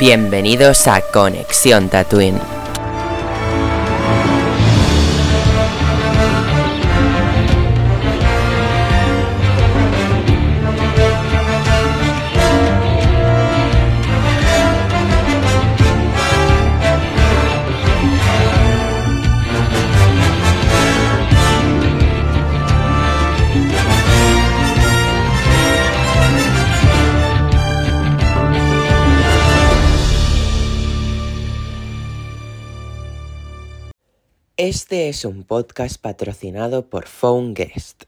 Bienvenidos a Conexión Tatooine. Este es un podcast patrocinado por Phone Guest.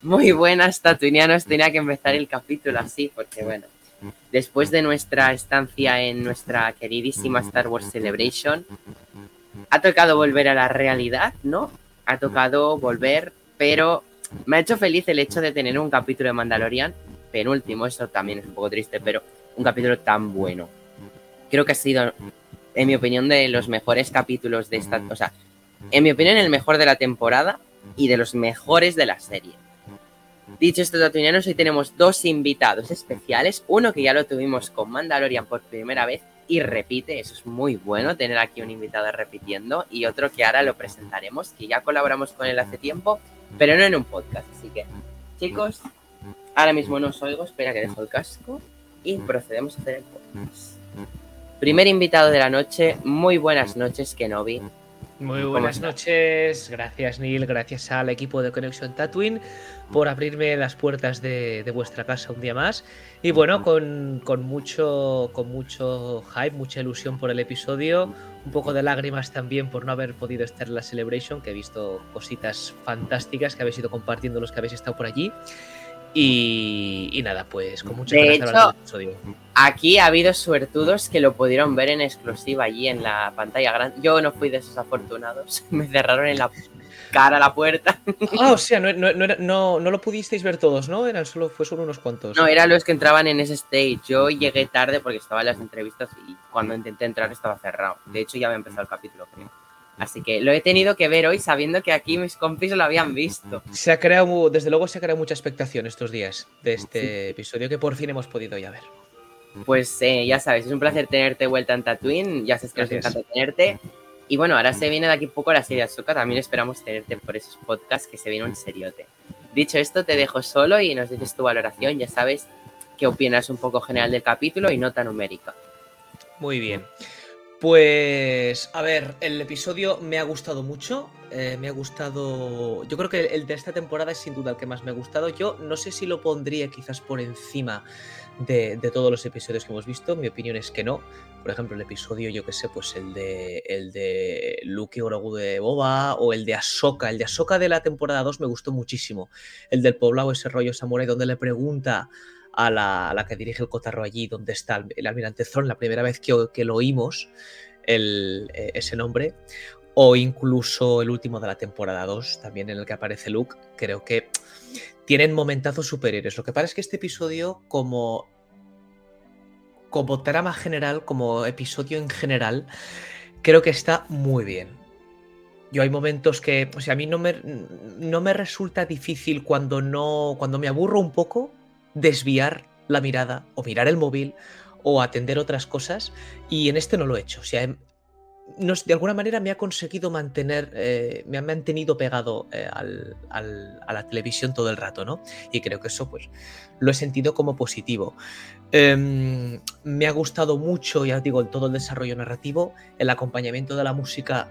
Muy buenas, tatuinianos. Tenía que empezar el capítulo así, porque bueno, después de nuestra estancia en nuestra queridísima Star Wars Celebration, ha tocado volver a la realidad, ¿no? Ha tocado volver, pero me ha hecho feliz el hecho de tener un capítulo de Mandalorian, penúltimo, eso también es un poco triste, pero un capítulo tan bueno. Creo que ha sido en mi opinión, de los mejores capítulos de esta. O sea, en mi opinión, el mejor de la temporada y de los mejores de la serie. Dicho esto, Tatooineanos, hoy tenemos dos invitados especiales. Uno que ya lo tuvimos con Mandalorian por primera vez y repite, eso es muy bueno tener aquí un invitado repitiendo. Y otro que ahora lo presentaremos, que ya colaboramos con él hace tiempo, pero no en un podcast. Así que, chicos, ahora mismo no os oigo, espera que dejo el casco y procedemos a hacer el podcast. Primer invitado de la noche, muy buenas noches, Kenobi. Muy buenas noches, gracias Neil, gracias al equipo de Conexión Tatooine por abrirme las puertas de, vuestra casa un día más. Y bueno, con, mucho, con mucho hype, mucha ilusión por el episodio, un poco de lágrimas también por no haber podido estar en la Celebration, que he visto cositas fantásticas que habéis ido compartiendo los que habéis estado por allí. Y, nada, pues con mucha De hecho, aquí ha habido suertudos que lo pudieron ver en exclusiva allí en la pantalla grande. Yo no fui de esos afortunados. Me cerraron en la cara la puerta. Ah, o sea, no, no, no, lo pudisteis ver todos, ¿no? Eran solo, fue solo unos cuantos. No, eran los que entraban en ese stage. Yo llegué tarde porque estaba en las entrevistas y cuando intenté entrar estaba cerrado. De hecho, ya había empezado el capítulo, creo. Así que lo he tenido que ver hoy sabiendo que aquí mis compis lo habían visto. Se ha creado, desde luego se ha creado mucha expectación estos días de este episodio que por fin hemos podido ya ver. Pues eh, ya sabes, es un placer tenerte vuelta en Tatooine, ya sabes que nos encanta tenerte. Y bueno, ahora se viene de aquí poco la serie Azuka, también esperamos tenerte por esos podcasts que se viene un seriote. Dicho esto, te dejo solo y nos dices tu valoración, ya sabes qué opinas un poco general del capítulo y nota numérica. Muy bien. Pues, a ver, el episodio me ha gustado mucho. Eh, me ha gustado. Yo creo que el de esta temporada es sin duda el que más me ha gustado. Yo no sé si lo pondría quizás por encima de, todos los episodios que hemos visto. Mi opinión es que no. Por ejemplo, el episodio, yo que sé, pues el de el de Luke Grogu de Boba o el de Ahsoka. El de Ahsoka de la temporada 2 me gustó muchísimo. El del poblado, ese rollo samurai, donde le pregunta a la, que dirige el cotarro allí, donde está el, almirante Thrawn, la primera vez que, que lo oímos, eh, ese nombre, o incluso el último de la temporada 2, también en el que aparece Luke, creo que tienen momentazos superiores. Lo que pasa es que este episodio, como, como trama general, como episodio en general, creo que está muy bien. Yo hay momentos que, o sea, a mí no me, no me resulta difícil cuando no, cuando me aburro un poco, desviar la mirada o mirar el móvil o atender otras cosas y en este no lo he hecho. O em, de alguna manera me ha conseguido mantener, eh, me ha mantenido pegado eh, a la televisión todo el rato, ¿no? Y creo que eso pues lo he sentido como positivo. Em, me ha gustado mucho, ya digo, todo el desarrollo narrativo, el acompañamiento de la música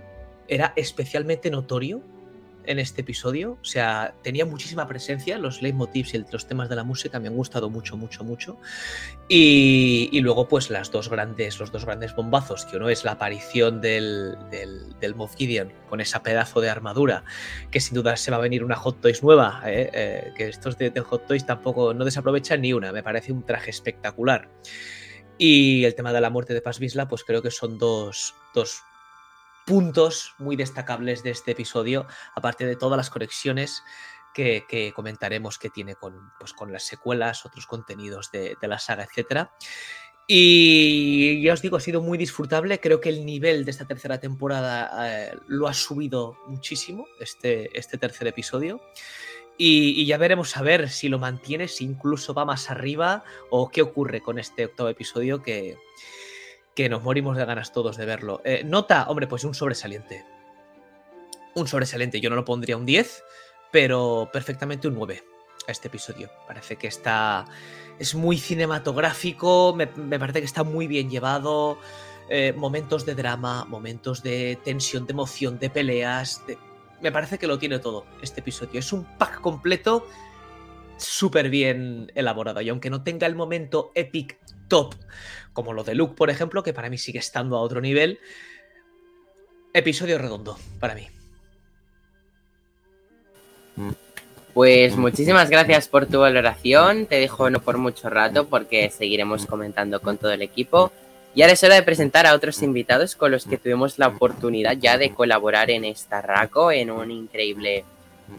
era especialmente notorio en este episodio. O sea, tenía muchísima presencia. Los leitmotivs y los temas de la música me han gustado mucho, mucho, mucho. Y, luego, pues, las dos grandes, los dos grandes bombazos, que uno es la aparición del, del, Moff Gideon con esa pedazo de armadura, que sin duda se va a venir una Hot Toys nueva, ¿eh? Eh, que estos de, Hot Toys tampoco no desaprovechan ni una. Me parece un traje espectacular. Y el tema de la muerte de Paz pues creo que son dos, dos puntos muy destacables de este episodio, aparte de todas las conexiones que, comentaremos que tiene con, pues, con las secuelas, otros contenidos de, la saga, etc. Y ya os digo, ha sido muy disfrutable. Creo que el nivel de esta tercera temporada eh, lo ha subido muchísimo, este, este tercer episodio. Y, ya veremos a ver si lo mantiene, si incluso va más arriba o qué ocurre con este octavo episodio que, que nos morimos de ganas todos de verlo. Eh, nota, hombre, pues un sobresaliente. Un sobresaliente, yo no lo pondría un 10, pero perfectamente un 9 a este episodio. Parece que está... Es muy cinematográfico, me, parece que está muy bien llevado. Eh, momentos de drama, momentos de tensión, de emoción, de peleas, me parece que lo tiene todo este episodio. Es un pack completo súper bien elaborado. Y aunque no tenga el momento epic top, como lo de Luke, por ejemplo, que para mí sigue estando a otro nivel, episodio redondo para mí. Pues muchísimas gracias por tu valoración. Te dejo no por mucho rato porque seguiremos comentando con todo el equipo. Y ahora es hora de presentar a otros invitados con los que tuvimos la oportunidad ya de colaborar en Starraco, en un increíble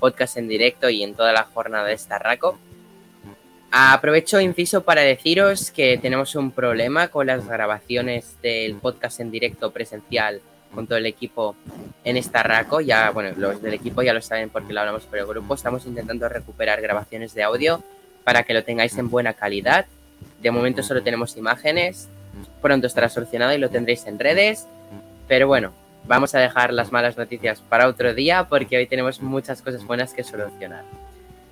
podcast en directo y en toda la jornada de Starraco. Aprovecho inciso para deciros que tenemos un problema con las grabaciones del podcast en directo presencial con todo el equipo en Starraco. Ya, bueno, los del equipo ya lo saben porque lo hablamos por el grupo. Estamos intentando recuperar grabaciones de audio para que lo tengáis en buena calidad. De momento solo tenemos imágenes pronto estará solucionado y lo tendréis en redes. Pero bueno, vamos a dejar las malas noticias para otro día porque hoy tenemos muchas cosas buenas que solucionar.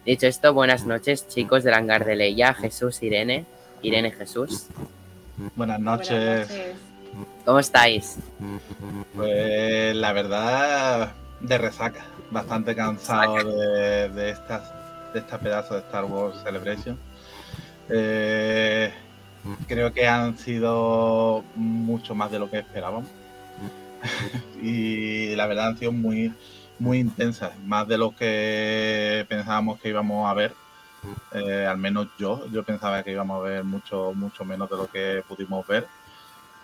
Dicho esto, buenas noches chicos del hangar de Leia, Jesús, Irene, Irene Jesús. Buenas noches. ¿Cómo estáis? Pues la verdad, de resaca. Bastante cansado de, de, estas, de esta pedazo de Star Wars Celebration. Eh, creo que han sido mucho más de lo que esperábamos. y la verdad han sido muy, muy intensas, más de lo que pensábamos que íbamos a ver. Eh, al menos yo, yo pensaba que íbamos a ver mucho, mucho menos de lo que pudimos ver.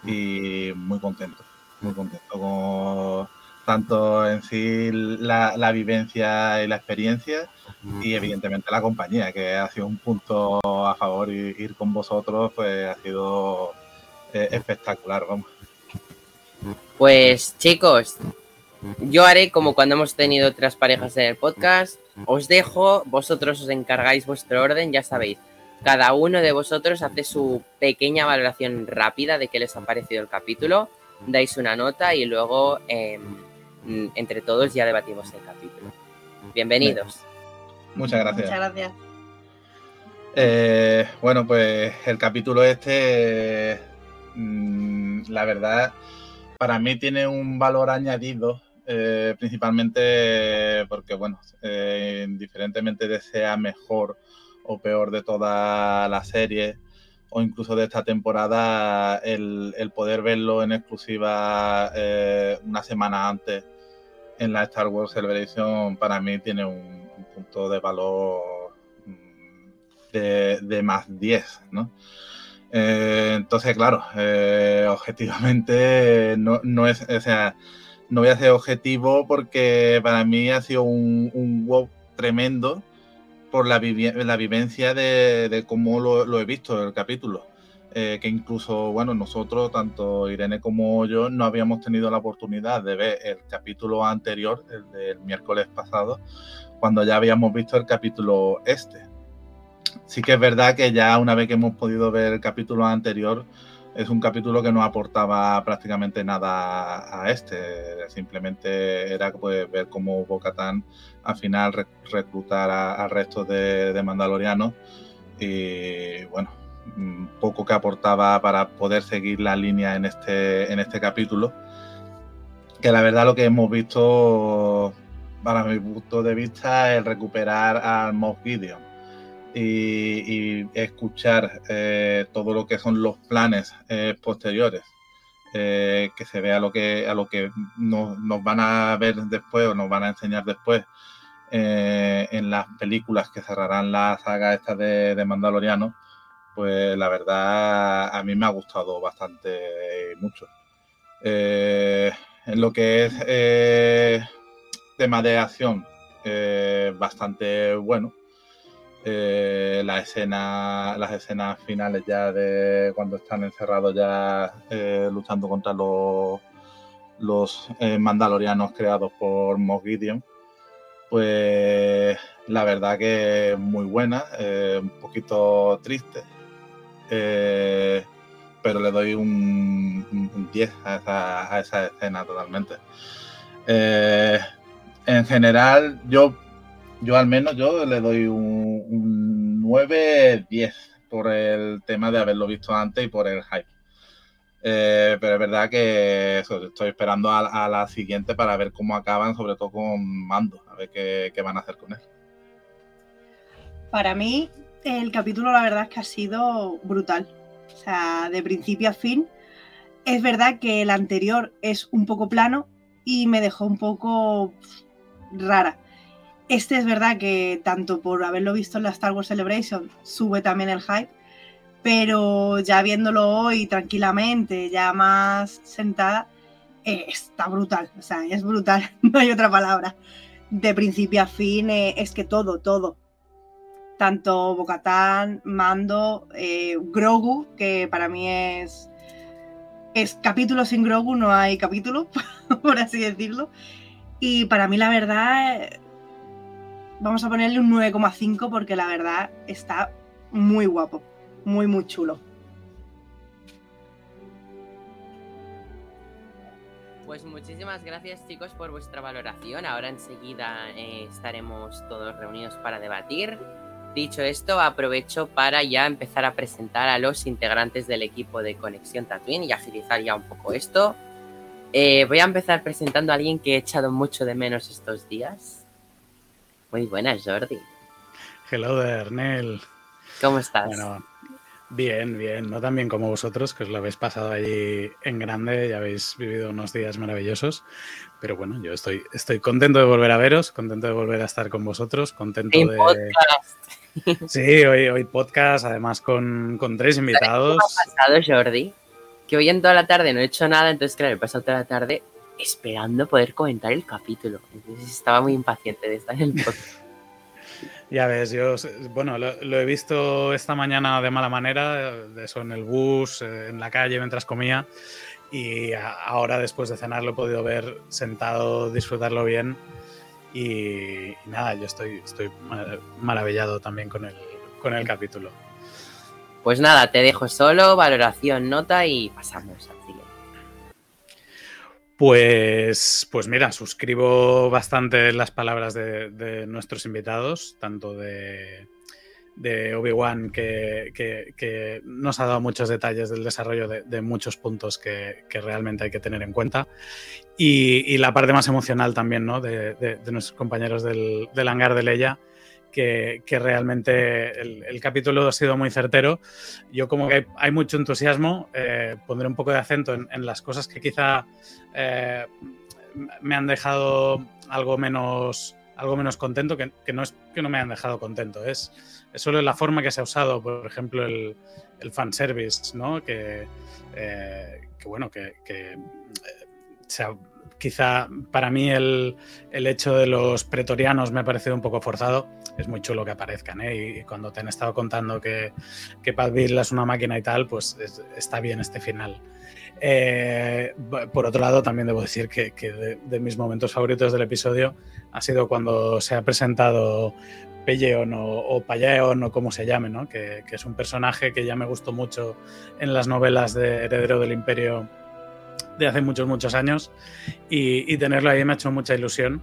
Y muy contento, muy contento con tanto en sí la, la vivencia y la experiencia y evidentemente la compañía, que ha sido un punto a favor ir con vosotros pues ha sido eh, espectacular, vamos. Pues chicos, yo haré como cuando hemos tenido otras parejas en el podcast, os dejo, vosotros os encargáis vuestro orden, ya sabéis, cada uno de vosotros hace su pequeña valoración rápida de qué les ha parecido el capítulo, dais una nota y luego em, entre todos ya debatimos el capítulo. Bienvenidos. Muchas gracias. Muchas gracias. Eh, bueno, pues el capítulo este, mm, la verdad, para mí tiene un valor añadido, eh, principalmente porque, bueno, eh, indiferentemente de sea mejor o peor de toda la serie o incluso de esta temporada, el, poder verlo en exclusiva una semana antes en la Star Wars Celebration para mí tiene un, punto de valor mm, de, más 10, ¿no? Eh, entonces, claro, eh, objetivamente no, es, o sea, no voy a ser objetivo porque para mí ha sido un, wow tremendo por la, la vivencia de, cómo lo, he visto el capítulo. Eh, que incluso, bueno, nosotros, tanto Irene como yo, no habíamos tenido la oportunidad de ver el capítulo anterior, el del miércoles pasado, cuando ya habíamos visto el capítulo este. Sí que es verdad que ya una vez que hemos podido ver el capítulo anterior, es un capítulo que no aportaba prácticamente nada a este. Simplemente era pues, ver cómo Bocatán al final reclutar al resto de, Mandalorianos. Y bueno, mm, poco que aportaba para poder seguir la línea en este, en este capítulo. Que la verdad lo que hemos visto para mi punto de vista, el recuperar al Moff Gideon y, escuchar eh, todo lo que son los planes eh, posteriores, eh, que se vea lo que, a lo que nos, van a ver después o nos van a enseñar después en las películas que cerrarán la saga esta de, de Mandaloriano, pues la verdad a mí me ha gustado bastante mucho. en lo que es tema de acción bastante bueno. Eh, la las escenas finales ya de cuando están encerrados ya eh, luchando contra los, los mandalorianos creados por Moff pues la verdad que muy buena, eh, un poquito triste, eh, pero le doy un, un 10 a esa, a esa, escena totalmente. Eh, en general, yo, yo al menos yo le doy un, un 9-10 por el tema de haberlo visto antes y por el hype. Eh, pero es verdad que estoy esperando a, la siguiente para ver cómo acaban, sobre todo con Mando, a ver qué, van a hacer con él. Para mí, el capítulo la verdad es que ha sido brutal. O sea, de principio a fin. Es verdad que el anterior es un poco plano y me dejó un poco rara. Este es verdad que tanto por haberlo visto en la Star Wars Celebration sube también el hype, pero ya viéndolo hoy tranquilamente, ya más sentada, eh, está brutal, o sea, es brutal, no hay otra palabra. De principio a fin, eh, es que todo, todo. Tanto Bocatán, Mando, eh, Grogu, que para mí es, es capítulo sin Grogu, no hay capítulo, por así decirlo. Y para mí la verdad, vamos a ponerle un 9,5 porque la verdad está muy guapo muy, muy chulo. Pues muchísimas gracias chicos por vuestra valoración. Ahora enseguida eh, estaremos todos reunidos para debatir. Dicho esto, aprovecho para ya empezar a presentar a los integrantes del equipo de Conexión Tatooine y agilizar ya un poco esto. Eh, voy a empezar presentando a alguien que he echado mucho de menos estos días. Muy buenas, Jordi. Hello there, Nel. ¿Cómo estás? Bueno, Bien, bien, no tan bien como vosotros, que os lo habéis pasado allí en grande y habéis vivido unos días maravillosos. Pero bueno, yo estoy, estoy contento de volver a veros, contento de volver a estar con vosotros, contento en de. Podcast. Sí, hoy, hoy podcast, además con, con tres invitados. ¿Qué ha pasado, Jordi? Que hoy en toda la tarde no he hecho nada, entonces, claro, he pasado toda la tarde esperando poder comentar el capítulo. Entonces estaba muy impaciente de estar en el podcast. Ya ves, yo, bueno, lo, lo, he visto esta mañana de mala manera, de eso en el bus, en la calle mientras comía, y ahora después de cenar lo he podido ver sentado, disfrutarlo bien, y, y nada, yo estoy, estoy maravillado también con el, con el capítulo. Pues nada, te dejo solo, valoración, nota y pasamos. Pues, pues mira, suscribo bastante las palabras de, de nuestros invitados, tanto de, de Obi-Wan, que, que, nos ha dado muchos detalles del desarrollo de, de muchos puntos que, que, realmente hay que tener en cuenta, y, y la parte más emocional también ¿no? de, de nuestros compañeros del, del hangar de Leia. Que, realmente el, capítulo ha sido muy certero. Yo como que hay, mucho entusiasmo, eh, pondré un poco de acento en, las cosas que quizá eh, me han dejado algo menos, algo menos contento, que, no es que no me han dejado contento, es, solo la forma que se ha usado, por ejemplo, el, el fanservice, ¿no? Que, eh, bueno, que, que se ha, quizá para mí el, el, hecho de los pretorianos me ha parecido un poco forzado. Es muy chulo que aparezcan, ¿eh? Y cuando te han estado contando que, que Pat es una máquina y tal, pues es, está bien este final. Eh, por otro lado, también debo decir que, que de, de, mis momentos favoritos del episodio ha sido cuando se ha presentado Pelleon o, o o como se llame, ¿no? que, que, es un personaje que ya me gustó mucho en las novelas de Heredero del Imperio de hace muchos, muchos años y, tenerlo ahí me ha hecho mucha ilusión.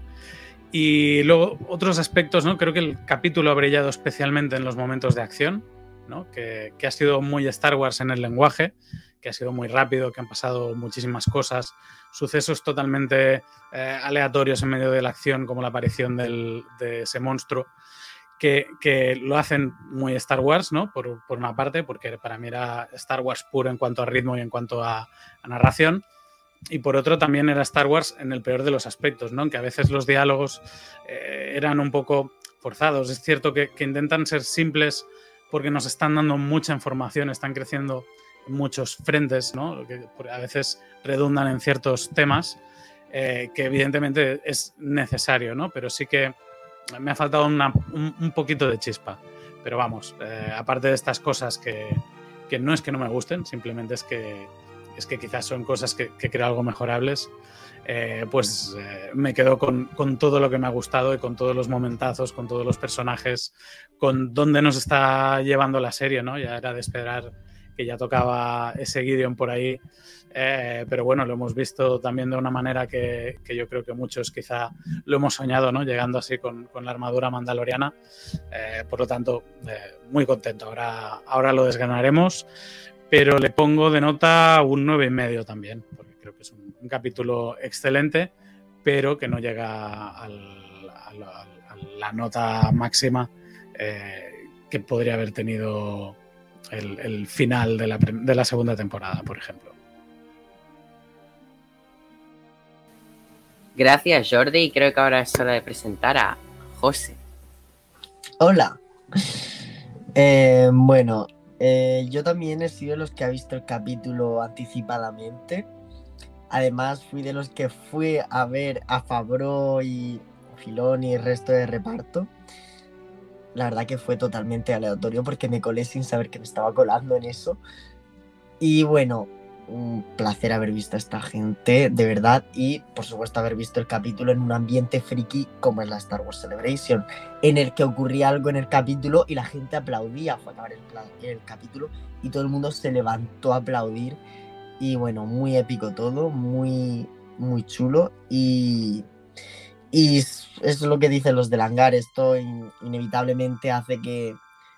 Y luego otros aspectos, ¿no? Creo que el capítulo ha brillado especialmente en los momentos de acción, ¿no? Que, ha sido muy Star Wars en el lenguaje, que ha sido muy rápido, que han pasado muchísimas cosas, sucesos totalmente eh, aleatorios en medio de la acción, como la aparición de ese monstruo, que, que, lo hacen muy Star Wars, ¿no? Por, por, una parte, porque para mí era Star Wars puro en cuanto a ritmo y en cuanto a narración y por otro también era Star Wars en el peor de los aspectos, ¿no? Que a veces los diálogos eh, eran un poco forzados. Es cierto que, intentan ser simples porque nos están dando mucha información, están creciendo en muchos frentes, ¿no? Que a veces redundan en ciertos temas eh, que evidentemente es necesario, ¿no? Pero sí que me ha faltado una, un, un, poquito de chispa. Pero vamos, eh, aparte de estas cosas que, que no es que no me gusten, simplemente es que es que quizás son cosas que, que creo algo mejorables. eh, pues eh, me quedo con, todo lo que me ha gustado y con todos los momentazos, con todos los personajes, con dónde nos está llevando la serie, ¿no? Ya era de esperar que ya tocaba ese Gideon por ahí. Eh, pero bueno, lo hemos visto también de una manera que, yo creo que muchos quizá lo hemos soñado, ¿no? Llegando así con, la armadura mandaloriana. Por lo tanto, muy contento. Ahora, ahora lo desganaremos, pero le pongo de nota un 9,5 también, porque creo que es un, un, capítulo excelente, pero que no llega al, a, la, a, la, nota máxima que podría haber tenido el, el final de la, de la segunda temporada, por ejemplo. Gracias, Jordi. Y creo que ahora es hora de presentar a José. Hola. Eh, bueno, eh, yo también he sido de los que ha visto el capítulo anticipadamente. Además, fui de los que fui a ver a Fabro y Filón y el resto de reparto. La verdad que fue totalmente aleatorio porque me colé sin saber que me estaba colando en eso. Y bueno, un placer haber visto a esta gente, de verdad, y por supuesto haber visto el capítulo en un ambiente friki como es la Star Wars Celebration, en el que ocurría algo en el capítulo y la gente aplaudía, fue acabar el, el capítulo y todo el mundo se levantó a aplaudir. Y bueno, muy épico todo, muy, muy chulo. Y, y es lo que dicen los del hangar, esto in, inevitablemente hace que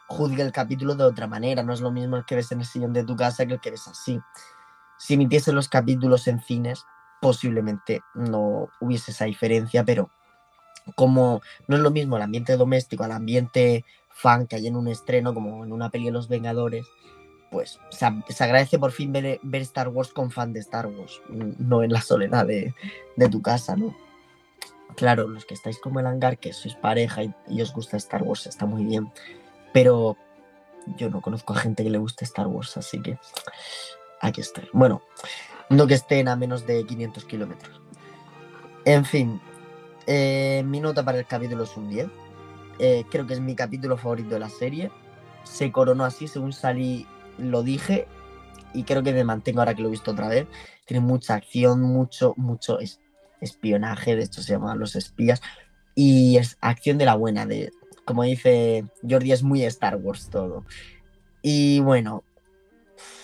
juzgue el capítulo de otra manera, no es lo mismo el que ves en el sillón de tu casa que el que ves así si emitiesen los capítulos en cines, posiblemente no hubiese esa diferencia, pero como no es lo mismo el ambiente doméstico al ambiente fan que hay en un estreno, como en una peli de Los Vengadores, pues se, agradece por fin ver, Star Wars con fan de Star Wars, no en la soledad de, tu casa, ¿no? Claro, los que estáis como el hangar, que sois pareja y os gusta Star Wars, está muy bien, pero yo no conozco a gente que le guste Star Wars, así que aquí está. Bueno, no que estén a menos de 500 kilómetros. En fin, eh, mi nota para el capítulo es un 10. Eh, creo que es mi capítulo favorito de la serie. Se coronó así, según salí, lo dije. Y creo que me mantengo ahora que lo he visto otra vez. Tiene mucha acción, mucho, mucho es, espionaje. De hecho, se llaman los espías. Y es acción de la buena. De, como dice Jordi, es muy Star Wars todo. Y bueno,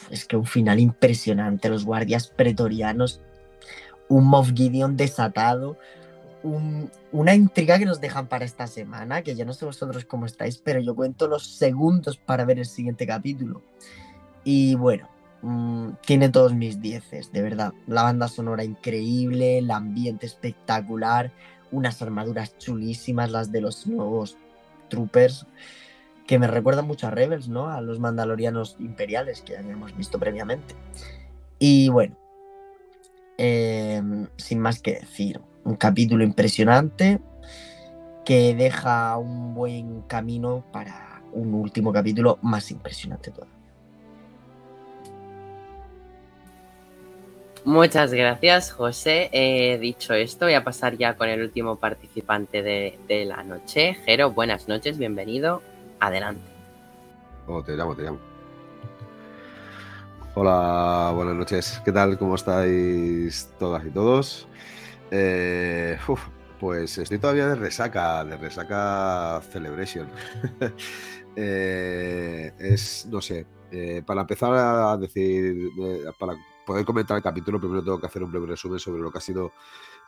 es que un final impresionante, los guardias pretorianos, un Moff Gideon desatado, un, una intriga que nos dejan para esta semana, que ya no sé vosotros cómo estáis, pero yo cuento los segundos para ver el siguiente capítulo. Y bueno, mmm, tiene todos mis dieces, de verdad. La banda sonora increíble, el ambiente espectacular, unas armaduras chulísimas, las de los nuevos troopers que me recuerdan mucho a Rebels, ¿no? A los mandalorianos imperiales que habíamos visto previamente. Y bueno, eh, sin más que decir, un capítulo impresionante que deja un buen camino para un último capítulo más impresionante todavía. Muchas gracias, José. Eh, dicho esto, voy a pasar ya con el último participante de, de la noche. Jero, buenas noches, bienvenido adelante. Te llamo, te llamo. Hola, buenas noches. ¿Qué tal? ¿Cómo estáis todas y todos? Eh, pues estoy todavía de resaca, de resaca Celebration. eh, es, no sé, eh, para empezar a decir, para poder comentar el capítulo, primero tengo que hacer un breve resumen sobre lo que ha sido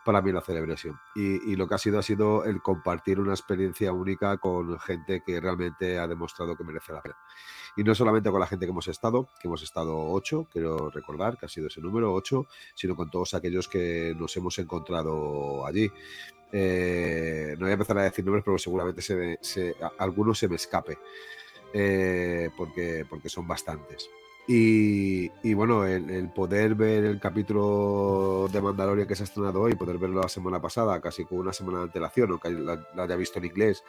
para mí la Celebration. Y, y, lo que ha sido ha sido el compartir una experiencia única con gente que realmente ha demostrado que merece la pena. Y no solamente con la gente que hemos estado, que hemos estado ocho, quiero recordar que ha sido ese número, ocho, sino con todos aquellos que nos hemos encontrado allí. Eh, no voy a empezar a decir nombres, pero seguramente se, se, algunos se me escape, eh, porque, porque son bastantes. Y, bueno, el, poder ver el capítulo de Mandalorian que se ha estrenado hoy, poder verlo la semana pasada, casi con una semana de antelación, aunque la, haya visto en inglés,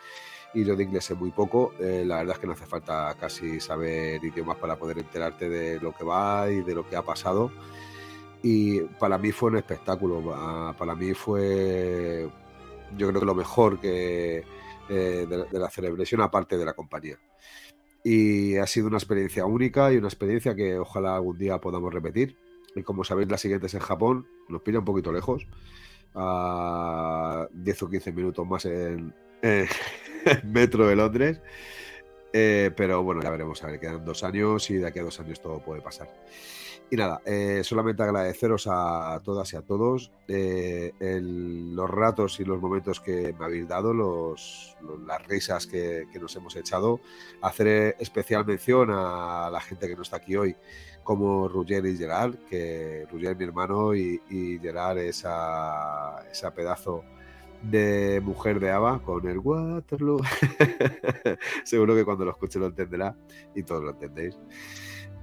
y yo de inglés sé muy poco, eh, la verdad es que no hace falta casi saber idiomas para poder enterarte de lo que va y de lo que ha pasado. Y para mí fue un espectáculo, para mí fue, yo creo que lo mejor que eh, de, la Celebration, aparte de la compañía y ha sido una experiencia única y una experiencia que ojalá algún día podamos repetir. Y como sabéis, la siguiente es en Japón. Nos pilla un poquito lejos. A 10 o 15 minutos más en, en metro de Londres. Eh, pero bueno, ya veremos. A ver, quedan dos años y de aquí a dos años todo puede pasar. Y nada, eh, solamente agradeceros a todas y a todos eh, los ratos y los momentos que me habéis dado, los, las risas que, nos hemos echado. Hacer especial mención a la gente que no está aquí hoy, como Rugger y Gerard, que Rugger mi hermano y, y Gerard esa, esa pedazo de mujer de Ava con el Waterloo. Seguro que cuando lo escuche lo entenderá y todos lo entendéis.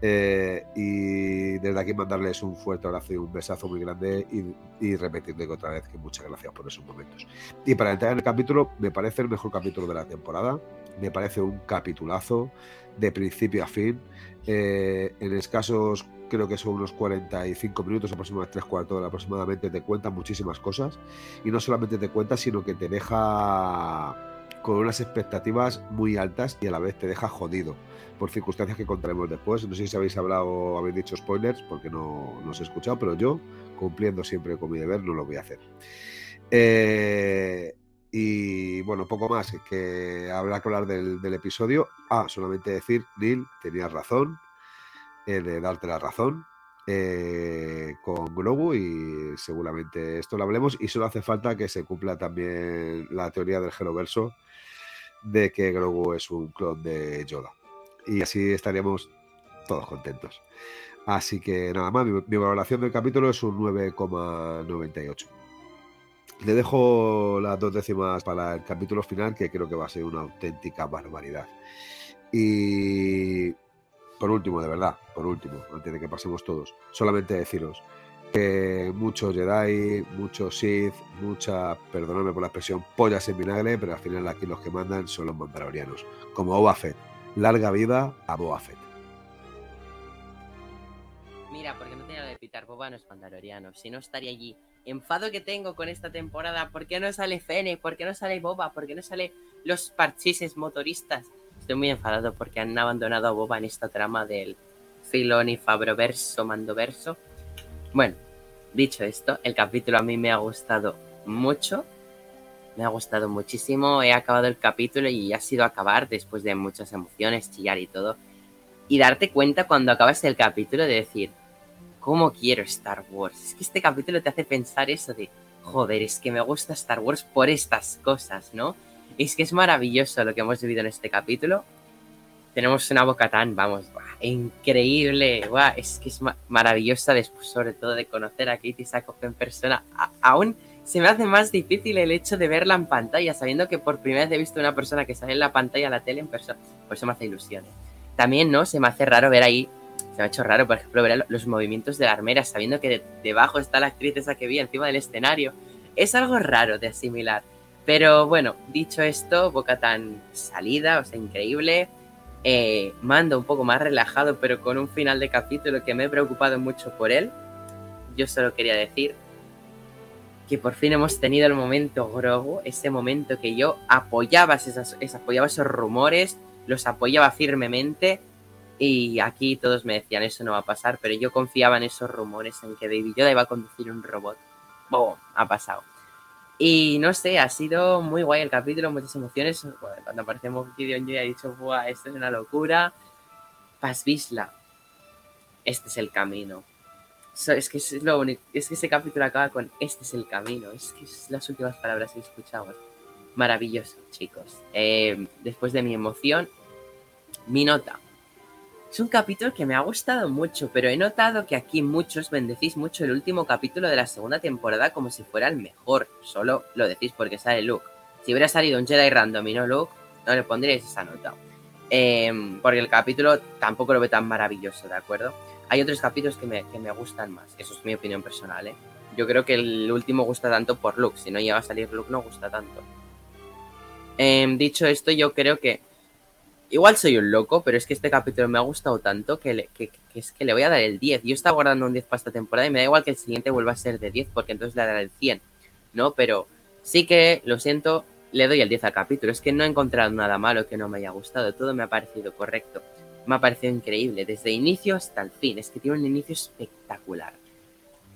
Eh, y desde aquí mandarles un fuerte abrazo y un besazo muy grande y, y repetirle otra vez que muchas gracias por esos momentos. Y para entrar en el capítulo, me parece el mejor capítulo de la temporada, me parece un capitulazo de principio a fin. Eh, en escasos, creo que son unos 45 minutos, aproximadamente 3 cuartos aproximadamente, te cuenta muchísimas cosas y no solamente te cuenta, sino que te deja con unas expectativas muy altas y a la vez te deja jodido por circunstancias que contaremos después. No sé si habéis hablado o habéis dicho spoilers porque no, no os he escuchado, pero yo, cumpliendo siempre con mi deber, no lo voy a hacer. Eh, y bueno, poco más que habrá que hablar del, episodio. Ah, solamente decir, Neil, tenías razón, de darte la razón eh, con Grogu y seguramente esto lo hablemos y solo hace falta que se cumpla también la teoría del Geroverso de que Grogu es un clon de Yoda y así estaríamos todos contentos. Así que nada más, mi, mi valoración del capítulo es un 9,98. Le dejo las dos décimas para el capítulo final, que creo que va a ser una auténtica barbaridad. Y por último, de verdad, por último, antes de que pasemos todos, solamente deciros que muchos Jedi, muchos Sith, mucha, perdonadme por la expresión, pollas en vinagre, pero al final aquí los que mandan son los mandalorianos, como Boba Fett. Larga vida a Boba Fett. Mira, porque no tenía lo de pitar Boba no es mandaloriano, si no estaría allí. Enfado que tengo con esta temporada, ¿por qué no sale Fene? ¿Por qué no sale Boba? ¿Por qué no sale los parchises motoristas? Estoy muy enfadado porque han abandonado a Boba en esta trama del Filoni Fabroverso Mandoverso. Bueno, dicho esto, el capítulo a mí me ha gustado mucho. Me ha gustado muchísimo. He acabado el capítulo y ha sido acabar después de muchas emociones, chillar y todo. Y darte cuenta cuando acabas el capítulo de decir, ¿cómo quiero Star Wars? Es que este capítulo te hace pensar eso de, joder, es que me gusta Star Wars por estas cosas, ¿no? Es que es maravilloso lo que hemos vivido en este capítulo. Tenemos una boca tan, vamos, buah, increíble, buah, es que es ma- maravillosa después sobre todo de conocer a Katie Sackhoff en persona. A- aún se me hace más difícil el hecho de verla en pantalla, sabiendo que por primera vez he visto una persona que sale en la pantalla a la tele en persona. Por eso me hace ilusión. ¿eh? También, ¿no? Se me hace raro ver ahí, se me ha hecho raro, por ejemplo, ver los movimientos de la armera, sabiendo que de- debajo está la actriz esa que vi encima del escenario. Es algo raro de asimilar. Pero bueno, dicho esto, Boca tan salida, o sea, increíble. Eh, mando un poco más relajado, pero con un final de capítulo que me he preocupado mucho por él. Yo solo quería decir que por fin hemos tenido el momento Grogu, ese momento que yo apoyaba, esas, apoyaba esos rumores, los apoyaba firmemente y aquí todos me decían eso no va a pasar, pero yo confiaba en esos rumores, en que Baby Yoda iba a conducir un robot. ¡Boom! Ha pasado. Y no sé, ha sido muy guay el capítulo, muchas emociones. Cuando aparece Moff Gideon yo ya dicho, ¡buah, esto es una locura! Paz Vizsla. Este es el camino. Es que es lo único. Es que ese capítulo acaba con este es el camino. Es que es las últimas palabras que escuchamos. Maravilloso, chicos. Eh, después de mi emoción, mi nota. Es un capítulo que me ha gustado mucho, pero he notado que aquí muchos bendecís mucho el último capítulo de la segunda temporada como si fuera el mejor. Solo lo decís porque sale Luke. Si hubiera salido un Jedi random y no Luke, no le pondríais esa nota. Eh, porque el capítulo tampoco lo veo tan maravilloso, ¿de acuerdo? Hay otros capítulos que me, que me gustan más. Eso es mi opinión personal, ¿eh? Yo creo que el último gusta tanto por Luke. Si no llega a salir Luke, no gusta tanto. Em, dicho esto, yo creo que. Igual soy un loco, pero es que este capítulo me ha gustado tanto que, le- es que le voy a dar el 10. Yo estaba guardando un 10 para esta temporada y me da igual que el siguiente vuelva a ser de 10, porque entonces le daré el 100, ¿no? Pero sí que, lo siento, le doy el 10 al capítulo. Es que no he encontrado nada malo que no me haya gustado. Todo me ha parecido correcto. me ha parecido increíble, desde inicio hasta el fin. Es que tiene un inicio espectacular.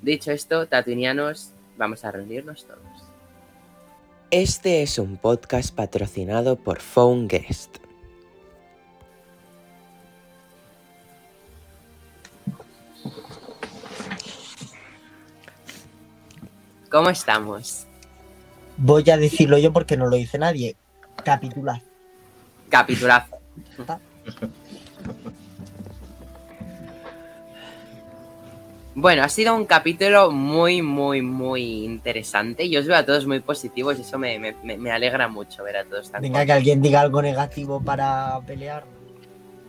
Dicho esto, tatuinianos, vamos a reunirnos todos. Este es un podcast patrocinado por Phone Guest. ¿Cómo estamos? Voy a decirlo yo porque no lo dice nadie. Capitular. Capitulazo. Bueno, ha sido un capítulo muy, muy, muy interesante. Yo os veo a todos muy positivos y eso me, me- me- me alegra mucho ver a todos tan Venga, que alguien diga algo negativo para pelear.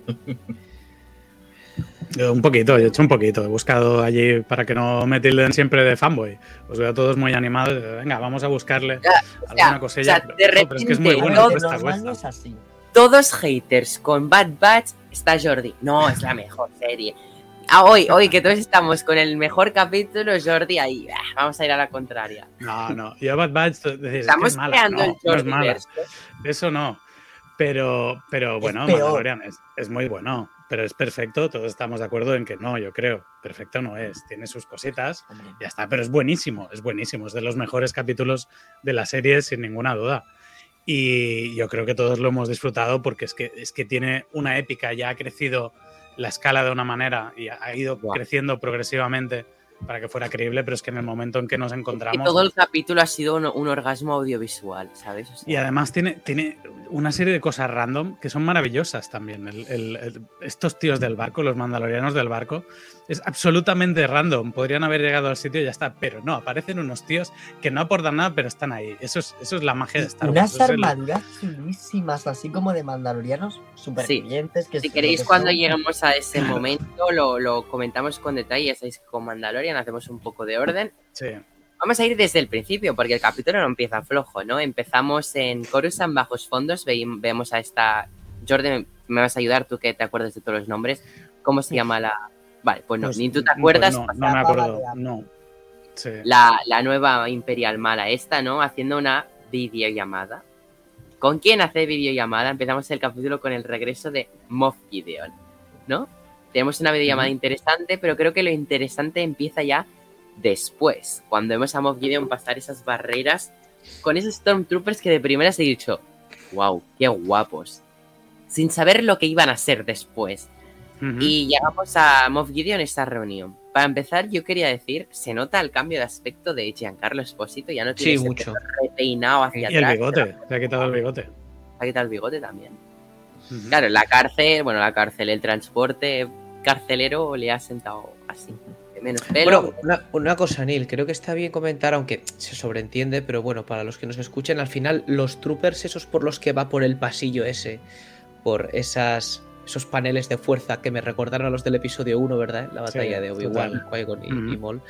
Yo un poquito, yo he hecho un poquito. He buscado allí para que no me tilden siempre de fanboy. Os veo a todos muy animados. Venga, vamos a buscarle Ya, alguna sea, cosilla. o sea, pero, de jo, pero es que es muy repente, bueno. cuesta, cuesta. así. todos haters con Bad Batch está Jordi. No, es la mejor serie. Ah, hoy, hoy que todos estamos con el mejor capítulo, Jordi ahí. ah, vamos a ir a la contraria. No, no. Yo Bad Batch Estamos es mala. No, el no es Jordi mala. Eso no. Pero, pero bueno, es, es muy bueno. Pero es perfecto. Todos estamos de acuerdo en que no, yo creo. Perfecto no es. Tiene sus cositas. Ya está, pero es buenísimo, es buenísimo, es de los mejores capítulos de la serie sin ninguna duda. Y yo creo que todos lo hemos disfrutado porque es que, es que tiene una épica, ya ha crecido la escala de una manera y ha ido creciendo progresivamente para que fuera creíble, pero es que en el momento en que nos Y encontramos... todo el capítulo ha sido un, un orgasmo audiovisual, ¿sabes? O sea, Y además tiene, tiene una serie de cosas random que son maravillosas también. El- el- el- estos tíos del barco, los mandalorianos del barco, es absolutamente random. Podrían haber llegado al sitio y ya está, pero no, aparecen unos tíos que no aportan nada, pero están ahí. Eso es, eso es la magia de Star Wars. Unas armaduras chulísimas, así como de mandalorianos, supervivientes. que si queréis que cuando son. lleguemos a ese momento lo, lo comentamos con detalle. Que con Mandalorian hacemos un poco de orden. Sí. Vamos a ir desde el principio, porque el capítulo no empieza flojo, ¿no? Empezamos en Coruscant Bajos Fondos, ve- vemos a esta... Jordan, me vas a ayudar tú que te acuerdas de todos los nombres. ¿Cómo se llama la...? Vale, pues no, Pues, ni tú te pues acuerdas. no, pues no me acuerdo. No. Sí. la, la nueva Imperial Mala esta, ¿no? Haciendo una videollamada. ¿Con quién hace videollamada? Empezamos el capítulo con el regreso de Moff Gideon, ¿no? Tenemos una videollamada interesante, pero creo que lo interesante empieza ya después, cuando vemos a Moff Gideon pasar esas barreras con esos Stormtroopers que de primeras he dicho, wow, qué guapos. Sin saber lo que iban a ser después. Y llegamos a Moff Gideon esta reunión. Para empezar, yo quería decir, se nota el cambio de aspecto de Giancarlo Esposito, ya no tiene Sí, mucho. pelo repeinado hacia Y el atrás. bigote, se ha quitado el bigote. Se ha quitado el bigote también. Claro, la cárcel, bueno, la cárcel, el transporte carcelero le ha sentado así. Menos pelo. Bueno, una, una cosa, Neil, creo que está bien comentar, aunque se sobreentiende, pero bueno, para los que nos escuchen, al final los troopers esos por los que va por el pasillo ese, por esas, esos paneles de fuerza que me recordaron a los del episodio 1, ¿verdad? La batalla Sí, de Obi-Wan. Qui-Gon y, Ujú. y Maul.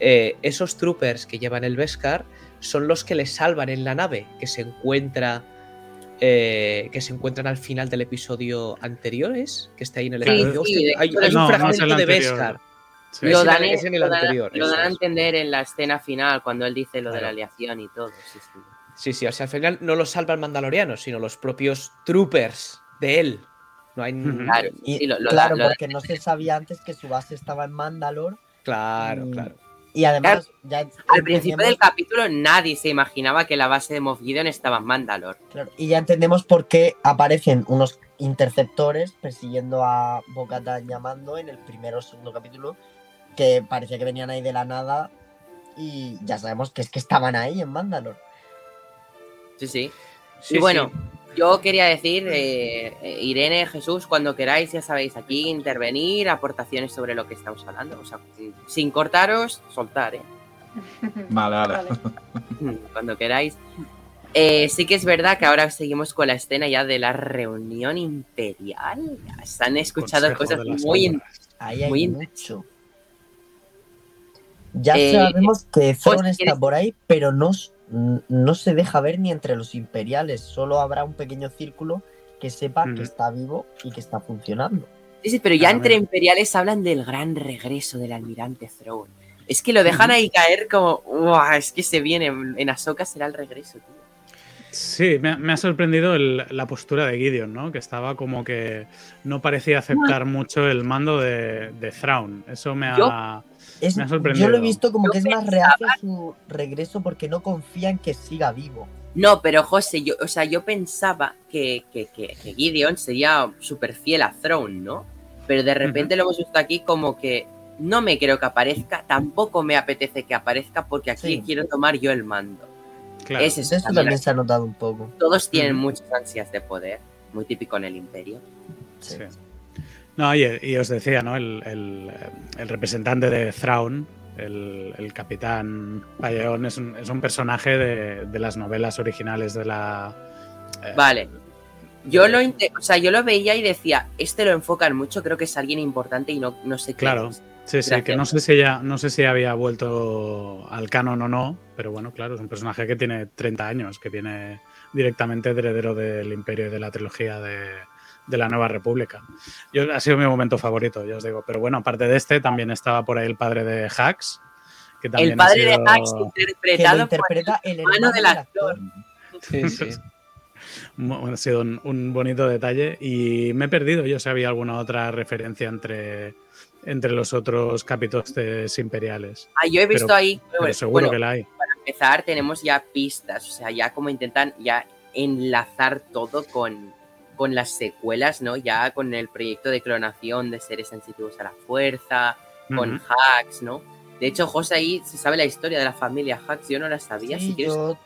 Eh, esos troopers que llevan el Beskar son los que le salvan en la nave, que se encuentra... eh, que se encuentran al final del episodio anterior, ¿es? Que está ahí en el Sí, episodio. sí, de- hay, un no fragmento de. Beskar. Sí. Lo dan, el- es en el lo dan- anterior, lo eso dan a entender en la escena final, cuando él dice lo de la Claro. aleación y todo. sí, sí. Sí, sí, o sea, al final no lo salva el mandaloriano, sino los propios troopers de él. No hay. Ujú. Claro, Y, sí, lo- lo claro, da- lo da- porque no se sabía antes que su base estaba en Mandalor. Claro, claro. Y además, ya Al principio del capítulo nadie se imaginaba que la base de Moff Gideon estaba en Mandalore. claro, y ya entendemos por qué aparecen unos interceptores persiguiendo a Bocatan llamando en el primero o segundo capítulo, que parecía que venían ahí de la nada. Y ya sabemos que es que estaban ahí en Mandalor. Sí, sí. Sí, y bueno, sí. Yo quería decir, eh, eh, Irene, Jesús, cuando queráis, ya sabéis, aquí intervenir, aportaciones sobre lo que estamos hablando. O sea, sin cortaros, soltar, ¿eh? Vale, vale. Vale. Cuando queráis. Eh, sí que es verdad que ahora seguimos con la escena ya de la reunión imperial. Se han escuchado Consejo cosas muy... in-. Ahí hay Muy mucho. Ya Eh, sabemos que si está quieres- por ahí, pero no, no se deja ver ni entre los imperiales. Solo habrá un pequeño círculo que sepa que está vivo y que está funcionando. Sí, sí, pero ya entre imperiales hablan del gran regreso del almirante Throne. Es que lo dejan ahí caer como, "Uah, es que se viene, en Ahsoka será el regreso, tío. Sí, me ha, me ha sorprendido el- la postura de Gideon, ¿no? Que estaba como que no parecía aceptar mucho el mando de, de Thrawn. Eso me ha. Es- Me ha yo lo he visto como Yo que es más reacio su regreso porque no confía en que siga vivo. No, pero José, yo, o sea, yo pensaba que, que, que- que Gideon sería súper fiel a Throne, ¿no? Pero de repente lo hemos visto aquí como que no me creo que aparezca, tampoco me apetece que aparezca porque aquí Sí. quiero tomar yo el mando. Claro. Ese es Eso también. también se ha notado un poco. Todos tienen muchas ansias de poder, muy típico en el imperio. Sí. Sí. No, y, y os decía, ¿no? El, el- el representante de Thrawn, el, el capitán Paleón, es un, es un personaje de, de las novelas originales de la. eh, Vale. Yo lo, o sea, yo lo veía y decía, este lo enfocan mucho, creo que es alguien importante y no, no sé qué. Claro. es. Sí, sí, que no sé si ya, no sé si había vuelto al canon o no, pero bueno, claro, es un personaje que tiene 30 años, que viene directamente de heredero del imperio y de la trilogía de, de la Nueva República. Yo, ha sido mi momento favorito, ya os digo. Pero bueno, aparte de este, también estaba por ahí el padre de Hax. Que también El ha padre de Que por interpreta el hermano del actor. actor. Sí, sí. Ha sido un, un bonito detalle y me he perdido. Yo sabía alguna otra referencia entre, entre los otros capítulos imperiales. Ah, yo he visto Pero- ahí. Pero bueno, seguro bueno, que la hay. para empezar, tenemos ya pistas. O sea, ya como intentan ya enlazar todo con, con las secuelas, ¿no? Ya con el proyecto de clonación de seres sensitivos a la fuerza, con Ujú. hacks, ¿no? De hecho, José ahí se sabe la historia de la familia Hacks. Yo no la sabía. Sí, si quieres, yo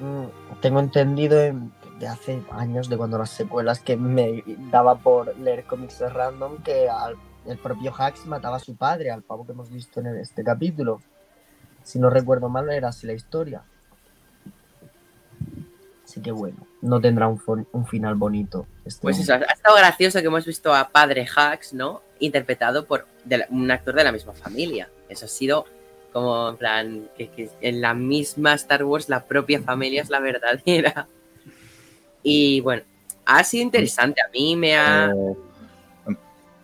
mm, tengo entendido en- de hace años, de cuando las secuelas, que me daba por leer cómics de random que al- el propio Hax mataba a su padre, al pavo que hemos visto en este capítulo. Si no recuerdo mal, era así la historia. Así que bueno, no tendrá un, un final bonito. este Pues eso, ha estado gracioso que hemos visto a Padre Hacks, ¿no? Interpretado por la- un actor de la misma familia. Eso ha sido como en plan, que, que en la misma Star Wars la propia familia es la verdadera. Y bueno, ha sido interesante. A mí me ha... Eh,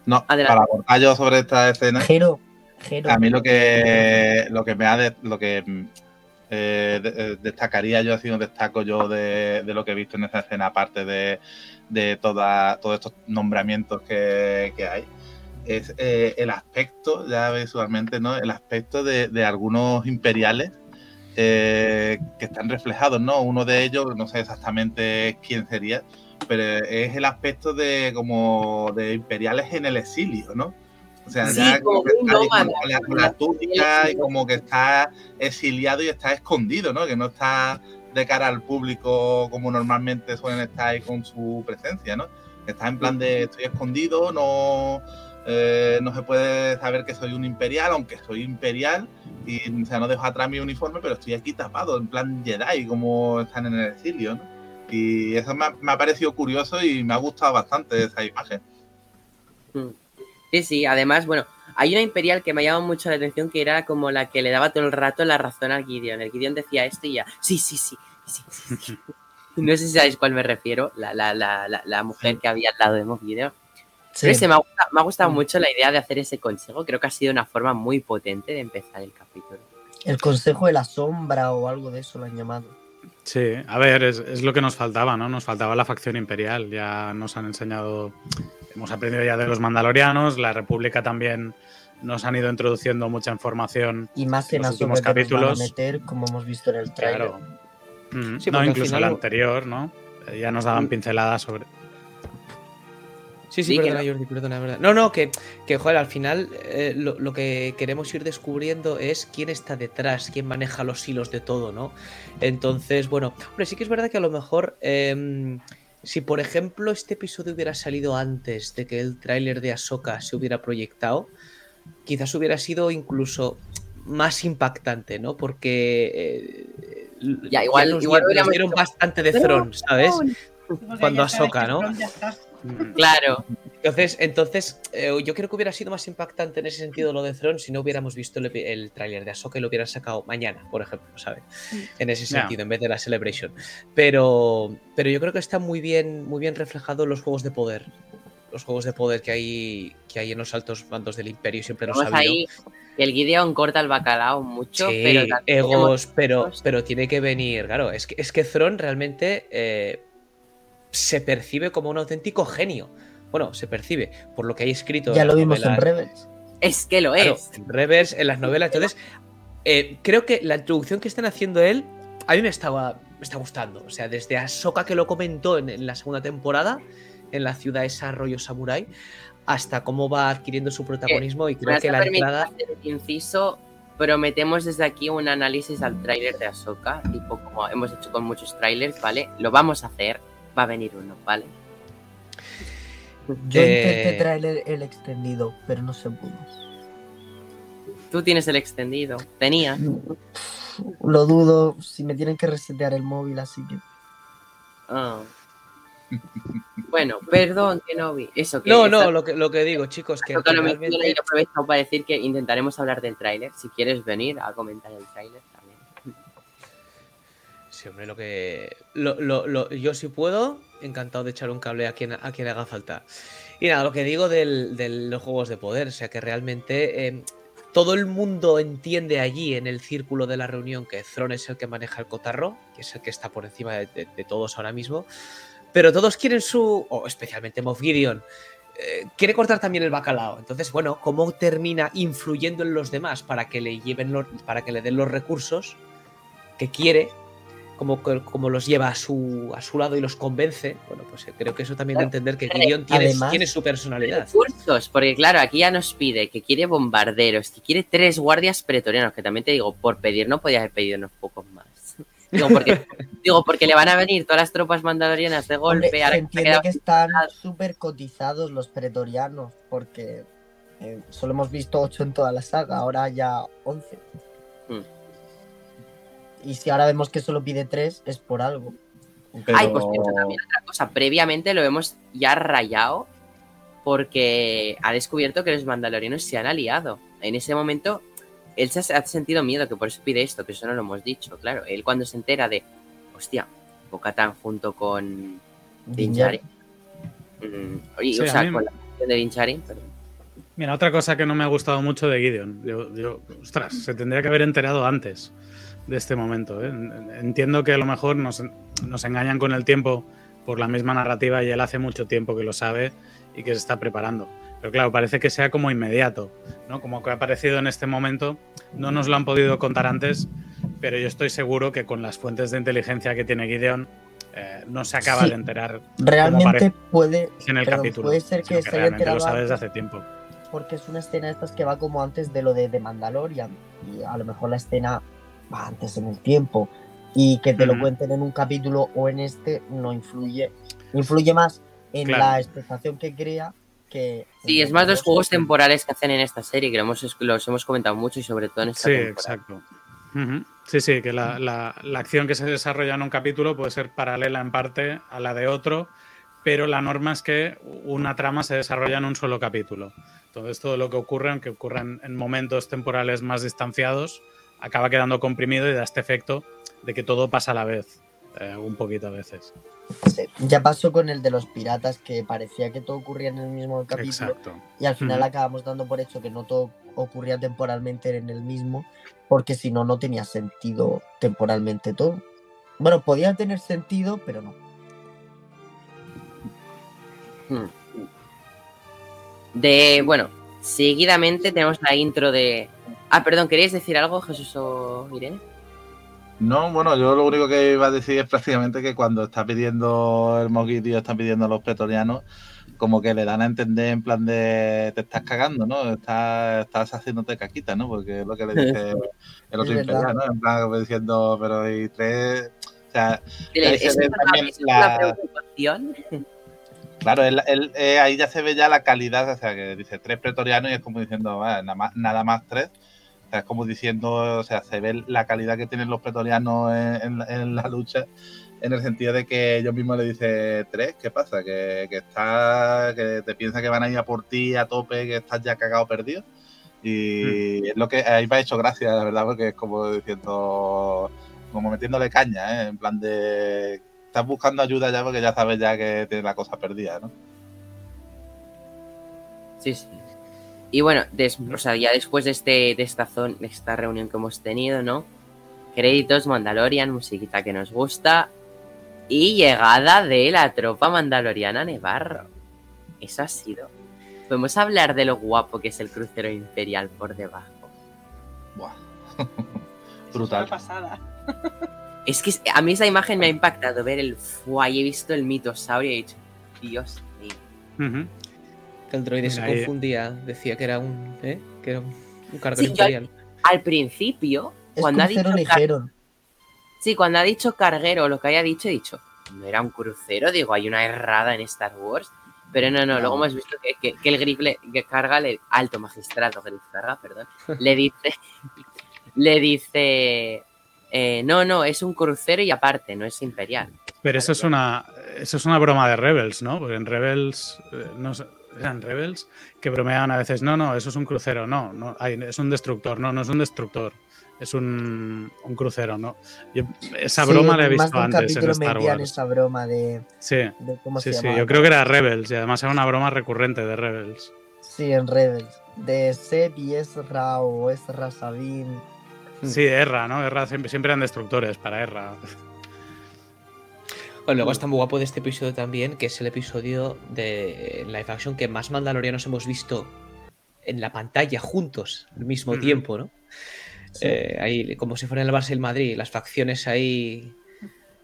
no, Adelante. para aportar yo sobre esta escena, Jero, Jero, a mí lo que lo que me ha de- lo que eh, eh, destacaría yo, así no destaco yo de, lo que he visto en esta escena, aparte de, de todos estos nombramientos que, hay, es eh, el aspecto, ya visualmente, ¿no? El aspecto de, algunos imperiales que están reflejados, ¿no? Uno de ellos, no sé exactamente quién sería, pero es el aspecto de como de imperiales en el exilio, ¿no? O sea, Sí, ya como como que un está ahí con la, con la túnica y como que está exiliado y está escondido, ¿no? Que no está de cara al público como normalmente suelen estar ahí con su presencia, ¿no? Está en plan de estoy escondido, no, eh, no se puede saber que soy un imperial, aunque soy imperial, y o sea, no dejo atrás mi uniforme, pero estoy aquí tapado, en plan Jedi, como están en el exilio, ¿no? Y eso me ha, me ha parecido curioso y me ha gustado bastante esa imagen. Sí, sí, además, bueno, hay una imperial que me ha llamado mucho la atención que era como la que le daba todo el rato la razón al Gideon. El Gideon decía esto y ya, sí, sí, sí, sí, sí, sí. No sé si sabéis cuál me refiero, la, la, la, la, la mujer que había al lado de Moff Gideon. sí, Pero ese me, ha gustado, me ha gustado Mm. mucho la idea de hacer ese consejo. Creo que ha sido una forma muy potente de empezar el capítulo. el consejo de la sombra o algo de eso lo han llamado. Sí, a ver, es, es lo que nos faltaba, ¿no? Nos faltaba la facción imperial. Ya nos han enseñado, hemos aprendido ya de los mandalorianos, la República también nos han ido introduciendo mucha información. Y más en Los últimos que nos van a capítulos. meter, como hemos visto en el trailer. Claro. Mm, Sí, no, incluso final- el anterior, ¿no? Eh, Ya nos daban Mm. pinceladas sobre. Sí, sí, Sí, que perdona, Jordi, perdona, verdad. No, no, que, que joder, al final eh, lo, lo que queremos ir descubriendo es quién está detrás, quién maneja los hilos de todo, ¿no? Entonces, bueno, hombre, sí que es verdad que a lo mejor, em, si por ejemplo este episodio hubiera salido antes de que el tráiler de Ahsoka se hubiera proyectado, quizás hubiera sido incluso más impactante, ¿no? Porque eh, Ya, igual- nos, igual nos dieron bastante de Throne, ¿sabes? Cuando ya Ahsoka, ¿no? Ya. Mm, Claro, Entonces, entonces eh, yo creo que hubiera sido más impactante en ese sentido lo de Throne si no hubiéramos visto el, el tráiler de Ahsoka y lo hubieran sacado mañana, por ejemplo, ¿sabes? En ese sentido, en vez de la Celebration. Pero, pero yo creo que está muy bien, muy bien reflejado en los juegos de poder. Los juegos de poder que hay, que hay en los altos mandos del Imperio siempre los ha habido. El Gideon corta el bacalao mucho, Sí, pero egos, tenemos- pero, pero tiene que venir. Claro, es que, es que Thron realmente eh, se percibe como un auténtico genio. Bueno, se percibe por lo que hay escrito. Ya lo vimos en. Rebels. Es que lo Claro, es. en Reverse, en las novelas. Entonces, eh, creo que la introducción que están haciendo él, a mí me estaba me está gustando. O sea, desde Ahsoka que lo comentó en, en la segunda temporada, en la ciudad esa rollo samurai, hasta cómo va adquiriendo su protagonismo. Y Me creo que la entrada. hacer el inciso. Prometemos desde aquí un análisis al tráiler de Ahsoka, tipo como hemos hecho con muchos trailers, ¿vale? Lo vamos a hacer, va a venir uno, ¿vale? Yo Eh, intenté traer el, el extendido, pero no se pudo. Tú tienes el extendido, tenías. Lo dudo si me tienen que resetear el móvil, así que. Ah. Bueno, perdón que no vi. Eso que No, no, lo que, lo que digo, chicos, que, realmente- aprovecho para decir que intentaremos hablar del tráiler. Si quieres venir a comentar el tráiler. Sí, lo que. Yo si puedo, encantado de echar un cable a quien, a quien haga falta. Y nada, lo que digo del- de los juegos de poder, o sea que realmente eh, todo el mundo entiende allí en el círculo de la reunión que Thron es el que maneja el cotarro, que es el que está por encima de todos ahora mismo. Pero todos quieren su. O especialmente Moff Gideon. eh, quiere cortar también el bacalao. Entonces, bueno, ¿cómo termina influyendo en los demás para que le lleven los, para que le den los recursos que quiere como, como los lleva a su, a su lado y los convence, bueno, pues eh, creo que eso también de entender que Gideon tiene, Además- tiene su personalidad. Recursos, porque claro, aquí ya nos pide que quiere bombarderos, que quiere tres guardias pretorianos, que también te digo, por pedir no podía haber pedido unos pocos más. Digo, porque, digo, porque le van a venir todas las tropas mandalorianas de Hombre, golpe. ahora se entiende que están súper cotizados los pretorianos, porque eh, solo hemos visto 8 en toda la saga, ahora ya 11. Hmm. Y si ahora vemos que solo pide 3, es por algo. Pero- Ay, pues cierto, también otra cosa. Previamente lo hemos ya rayado porque ha descubierto que los mandalorianos se han aliado. En ese momento, él se ha sentido miedo, que por eso pide esto, que eso no lo hemos dicho, claro. Él cuando se entera de, hostia, Bocatan junto con Din Dinjarin. Djarin, mm, Sí, o sea, con la canción de Din Djarin, perdón. Mira, otra cosa que no me ha gustado mucho de Gideon. Yo, yo- ostras, se tendría que haber enterado antes de este momento. ¿eh? Entiendo que a lo mejor nos, nos engañan con el tiempo por la misma narrativa y él hace mucho tiempo que lo sabe y que se está preparando. Pero claro, parece que sea como inmediato, ¿no? Como que ha aparecido en este momento. No nos lo han podido contar antes, pero yo estoy seguro que con las fuentes de inteligencia que tiene Gideon eh, no se acaba Sí. de enterar Realmente puede, en el capítulo. puede ser sino que se haya lo enterado sabe desde hace tiempo. porque es una escena de estas que va como antes de lo de, de Mandalorian. Y a lo mejor la escena antes en el tiempo. Y que te lo Ujú. cuenten en un capítulo o en este no influye. Influye más en Claro. la expectación que crea que. Sí, es más los juegos temporales que hacen en esta serie, que lo hemos, los hemos comentado mucho y sobre todo en esta Sí, temporada. exacto. Ujú. Sí, sí, que la, la- la acción que se desarrolla en un capítulo puede ser paralela en parte a la de otro, pero la norma es que una trama se desarrolla en un solo capítulo. Entonces todo lo que ocurre, aunque ocurra en, en momentos temporales más distanciados, acaba quedando comprimido y da este efecto de que todo pasa a la vez, eh, un poquito a veces. Sí, Ya pasó con el de los piratas, que parecía que todo ocurría en el mismo capítulo. Exacto. Y al final acabamos dando por hecho que no todo ocurría temporalmente en el mismo, porque si no, no tenía sentido temporalmente todo. Bueno, podía tener sentido, pero no. Hmm. De, bueno, seguidamente tenemos la intro de... Ah, perdón, ¿queréis decir algo, Jesús o Irene? No, bueno, yo lo único que iba a decir es prácticamente que cuando está pidiendo el Moguidio, está pidiendo a los pretorianos, como que le dan a entender en plan de te estás cagando, ¿no? Estás, estás haciéndote caquita, ¿no? Porque es lo que le dice el otro imperial, ¿no? En plan como diciendo, pero y tres. O sea, ¿Es una, también es una la- preocupación? claro, él, él, eh, ahí ya se ve ya la calidad, o sea, que dice tres pretorianos y es como diciendo, "Ah, nada, más, nada más tres. Es como diciendo, o sea, se ve la calidad que tienen los pretorianos en, en- en la lucha, en el sentido de que ellos mismos le dicen, tres, ¿qué pasa? Que, que, está, que te piensas que van a ir a por ti a tope, que estás ya cagado perdido. Y es lo que ahí me ha hecho gracia, la verdad, porque es como diciendo, como metiéndole caña, ¿eh? en plan de, estás buscando ayuda ya porque ya sabes ya que tienes la cosa perdida, ¿no? Sí, sí. Y bueno, des- o sea, ya después de, este, de, esta zon- de esta reunión que hemos tenido, ¿no? Créditos, Mandalorian, musiquita que nos gusta. Y llegada de la tropa mandaloriana Nevarro. Eso ha sido. Podemos hablar de lo guapo que es el crucero imperial por debajo. Buah. Es Brutal. una pasada. Es que a mí esa imagen me ha impactado ver el fuá y he visto el mitosaurio y he dicho, Dios mío. Ujú. Que el droide se Mira, ahí- confundía, decía que era un, ¿eh? que era un, un cargo Sí, yo- imperial. Al principio, Es cuando ha dicho ligero. Sí, cuando ha dicho carguero, lo que haya dicho, he dicho, no era un crucero, digo, hay una errada en Star Wars. Pero no, no, luego hemos visto que, que- que el Grif le que carga, le, alto magistrado, Grif carga, perdón, le dice, le dice, eh, no, no, es un crucero y aparte, no es imperial. Pero eso es una eso es una broma de Rebels, ¿no? Porque en Rebels eh, no sé, eran Rebels que bromeaban a veces, no, no, eso es un crucero, no, no, es un destructor, no, no es un destructor, es un, un crucero, ¿no? Yo esa Sí, broma la he visto antes en Star Wars. esa broma de, Sí, de cómo sí, se sí, yo creo que era Rebels y además era una broma recurrente de Rebels. Sí, en Rebels. De Seb y Ezra o Ezra Sabine. Sí, Erra, ¿no? Erra siempre, siempre eran destructores para Erra. Bueno, luego está muy guapo de este episodio también, que es el episodio de live action que más mandalorianos hemos visto en la pantalla juntos al mismo tiempo, ¿no? Eh, ahí, como si fuera el Barça y el Madrid, las facciones ahí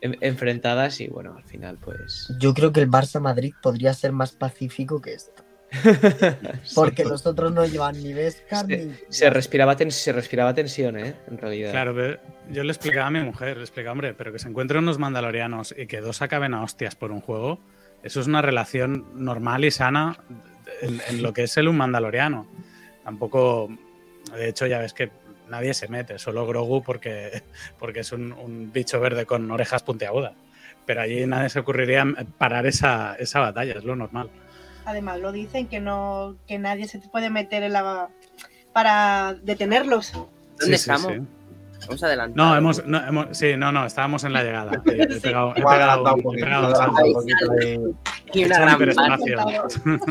en- enfrentadas y bueno, al final pues... Yo creo que el Barça Madrid podría ser más pacífico que esto. Porque los otros no llevan ni Vescar ni. Se respiraba, tens- se respiraba tensión, ¿eh? En realidad. Claro, pero yo le explicaba a mi mujer, le explicaba, hombre, pero que se encuentren unos mandalorianos y que dos acaben a hostias por un juego, eso es una relación normal y sana en, en lo que es el un mandaloriano. Tampoco, de hecho, ya ves que nadie se mete, solo Grogu porque, porque es un, un bicho verde con orejas puntiagudas. Pero allí nadie se ocurriría parar esa, esa batalla, es lo normal. Además, lo dicen que no, que nadie se puede meter en la para detenerlos. ¿Dónde Sí, estamos? sí. Vamos adelante. No, hemos, no, hemos- sí, no, no, estábamos en la llegada. He, he pegado, he pegado un- he un poquito He una gran.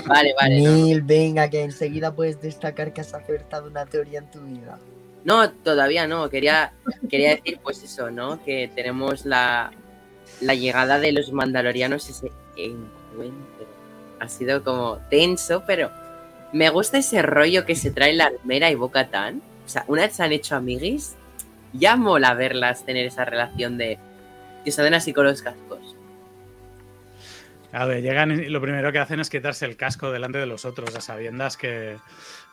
Vale, vale. no. Neil, venga, que enseguida puedes destacar que has acertado una teoría en tu vida. No, todavía no. Quería, quería decir, pues eso, ¿no? Que tenemos la, la llegada de los mandalorianos, ese encuentro. Ha sido como tenso, pero me gusta ese rollo que se trae la armera y Boca Tan. O sea, una vez se han hecho amiguis, ya mola verlas tener esa relación de que se den así con los cascos. A ver, llegan y lo primero que hacen es quitarse el casco delante de los otros, a sabiendas que,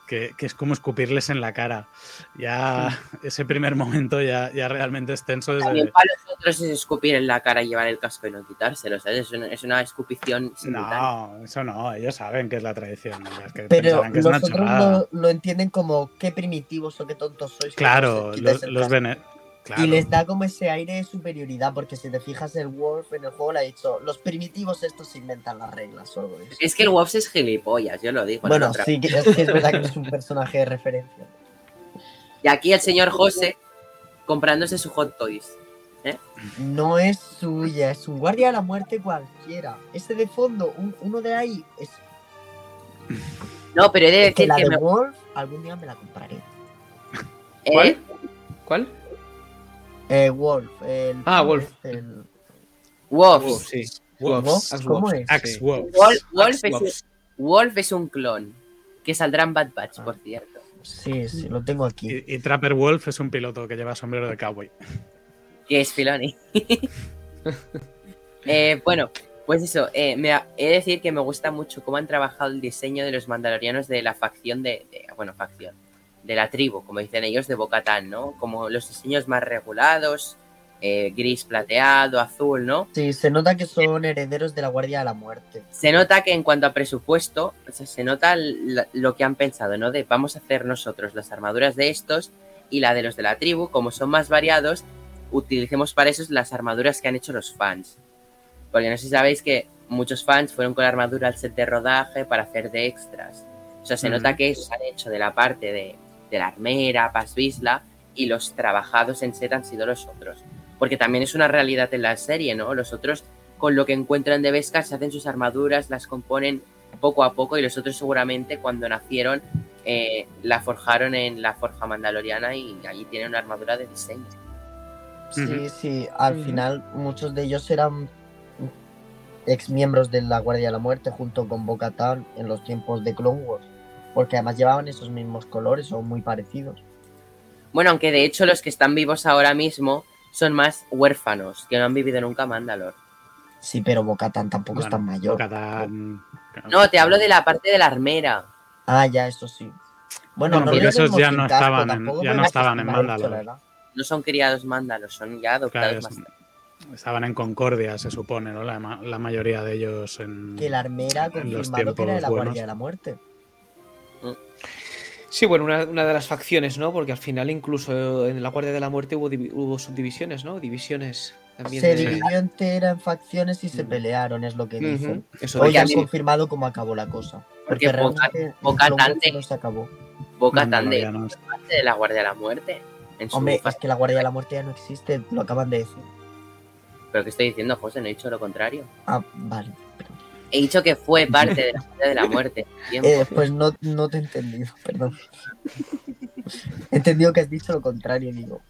que, que es como escupirles en la cara. Ya ese primer momento ya, ya realmente es tenso También desde... para los otros es escupir en la cara y llevar el casco y no quitárselo, ¿sabes? Es una, es una escupición. No, eso no, ellos saben que es la tradición. es que Pero que es una chorrada. lo, entienden como qué primitivos o qué tontos sois. Claro, los, los casco". Claro. Y les da como ese aire de superioridad, porque si te fijas, el Wolf en el juego le ha dicho: los primitivos estos se inventan las reglas o algo de eso. Es que el Wops es gilipollas, yo lo digo. en Bueno, otra. sí, que es, que es verdad que no es un personaje de referencia. Y aquí el señor José comprándose su Hot Toys. No es suya, es un guardia de la muerte cualquiera. Ese de fondo, un- uno de ahí, es No, pero he de es que decir la que de me... Wolf algún día me la compraré. ¿eh? ¿Cuál? ¿Cuál? Eh, Wolf, el. Ah, Wolf. el- Wolves. sí. Wolf, Axe ¿Cómo es? Axe. Wolf, Wolf es. Wolf es un clon. Que saldrá en Bad Batch, Ah. por cierto. Sí, sí, lo tengo aquí. Y, y Trapper Wolf es un piloto que lleva sombrero de cowboy. Que es Filoni. Eh, bueno, pues eso. eh, me ha- he de decir que me gusta mucho cómo han trabajado el diseño de los mandalorianos de la facción de... de- bueno, facción. De la tribu, como dicen ellos, de Bocatán, ¿no? Como los diseños más regulados. eh, gris plateado, azul, ¿no? Sí, se nota que son herederos de la Guardia de la Muerte. se nota que en cuanto a presupuesto, o sea, se nota lo que han pensado, ¿no? De vamos a hacer nosotros las armaduras de estos y la de los de la tribu, como son más variados, utilicemos para eso las armaduras que han hecho los fans. Porque no sé si sabéis que muchos fans fueron con la armadura al set de rodaje para hacer de extras. O sea, se nota que esos han hecho de la parte de, de la armera, Paz Vizsla, y los trabajados en set han sido los otros. Porque también es una realidad en la serie, ¿no? Los otros con lo que encuentran de Beskar se hacen sus armaduras, las componen poco a poco y los otros seguramente cuando nacieron eh, la forjaron en la forja mandaloriana y allí tiene una armadura de diseño. Sí, sí, al final muchos de ellos eran ex miembros de la Guardia de la Muerte junto con Bo-Katan en los tiempos de Clone Wars, porque además llevaban esos mismos colores o muy parecidos. Bueno, aunque de hecho los que están vivos ahora mismo son más huérfanos, que no han vivido nunca Mandalor. Sí, pero Bo-Katan tampoco es Bueno, tan mayor. Bo-Katan- No, te hablo de la parte de la armera. Ah, ya, eso sí. Bueno, Bueno, no porque esos ya no casco, estaban en- ya no estaban en Mandalor. No son criados Mandalos, son ya adoptados Claro, es- más. Estaban en Concordia, se supone, ¿no? La, ma- la mayoría de ellos en. Que la armera ha en los confirmado que era de la tiempos buenos. Guardia de la Muerte. Sí, bueno, una, una de las facciones, ¿no? Porque al final incluso en la Guardia de la Muerte hubo, hubo subdivisiones, ¿no? Divisiones también. Se de- dividió entera en facciones y se pelearon, es lo que dicen. Ujú, Eso Hoy dicen, han sí. confirmado cómo acabó la cosa. Porque Porque Boca- Tante- no se acabó. Boca tan de Mandalorianos. parte de la Guardia de la Muerte. En su Hombre, fase. es que la Guardia de la Muerte ya no existe, lo acaban de decir. Pero que estoy diciendo, José, no he dicho lo contrario. Ah, vale. He dicho que fue parte de la de la Muerte. Eh, pues no, no te he entendido, perdón. He entendido que has dicho lo contrario, digo.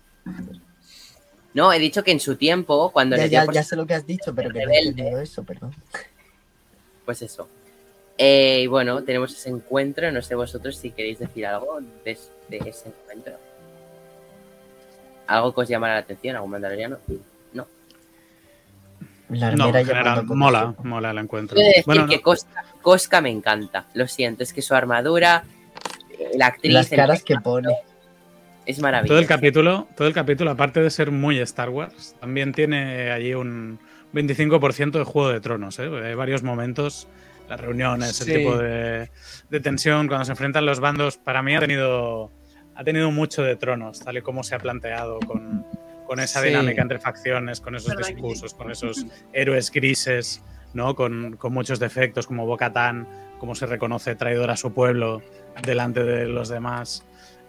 No, he dicho que en su tiempo, cuando Ya, le dio ya, ya sé lo que has dicho, pero que no he entendido eso, perdón. Pues eso. Eh, y bueno, tenemos ese encuentro. No sé vosotros si queréis decir algo de, de ese encuentro. ¿Algo que os llamara la atención? ¿Algún mandaloriano? La No, en general, mola, mola el encuentro. Quiero decir Bueno, que no- Cosca, Cosca me encanta. Lo siento, es que su armadura, eh, la actriz, Las caras que pone. es todo maravilloso. el capítulo, todo el capítulo, aparte de ser muy Star Wars, también tiene allí un 25% de Juego de Tronos. ¿eh? Hay varios momentos, las reuniones, Sí. el tipo de, de tensión cuando se enfrentan los bandos. Para mí ha tenido, ha tenido mucho de Tronos, tal y como se ha planteado con, con esa Sí. dinámica entre facciones, con esos discursos, con esos héroes grises, ¿no? con, con muchos defectos, como Bo-Katan, cómo se reconoce traidor a su pueblo delante de los demás.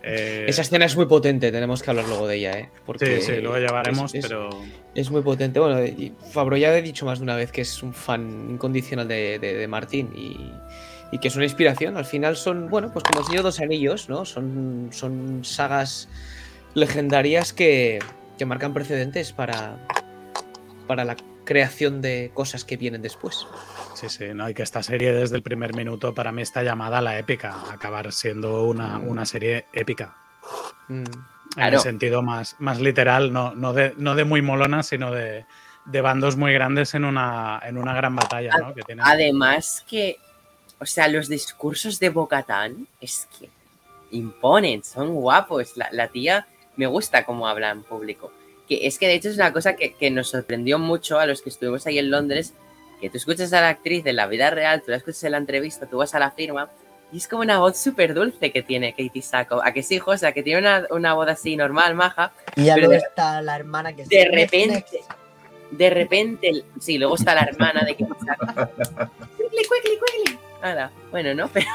Eh, Esa escena es muy potente, tenemos que hablar luego de ella, ¿eh? Porque Sí, sí, luego llevaremos, es- es- pero Es muy potente. Bueno, Fabro ya he dicho más de una vez que es un fan incondicional de, de, de Martín y, y que es una inspiración. Al final son, bueno, pues como el Señor de los Anillos, ¿no? Son, son sagas legendarias que, que marcan precedentes para, para la creación de cosas que vienen después. sí, sí, no, y que esta serie desde el primer minuto para mí está llamada a la épica, a acabar siendo una, una serie épica. Mm. En Claro. el sentido más, más literal, no, no, de, no de muy molona, sino de, de bandos muy grandes en una, en una gran batalla, ¿no? Que tienen- Además que, o sea, los discursos de Bocatán es que imponen, son guapos. La, la tía me gusta cómo habla en público. Que es que de hecho es una cosa que, que nos sorprendió mucho a los que estuvimos ahí en Londres, que tú escuchas a la actriz de la vida real, tú la escuchas en la entrevista, tú vas a la firma, y es como una voz súper dulce que tiene Katie Sackhoff. ¿A que sí, José? ¿A que tiene una, una voz así normal, maja? Y ya Pero luego de- está la hermana que De repente, de repente, sí, luego está la hermana de que quickly, quickly, quickly. Nada, bueno, ¿no? Pero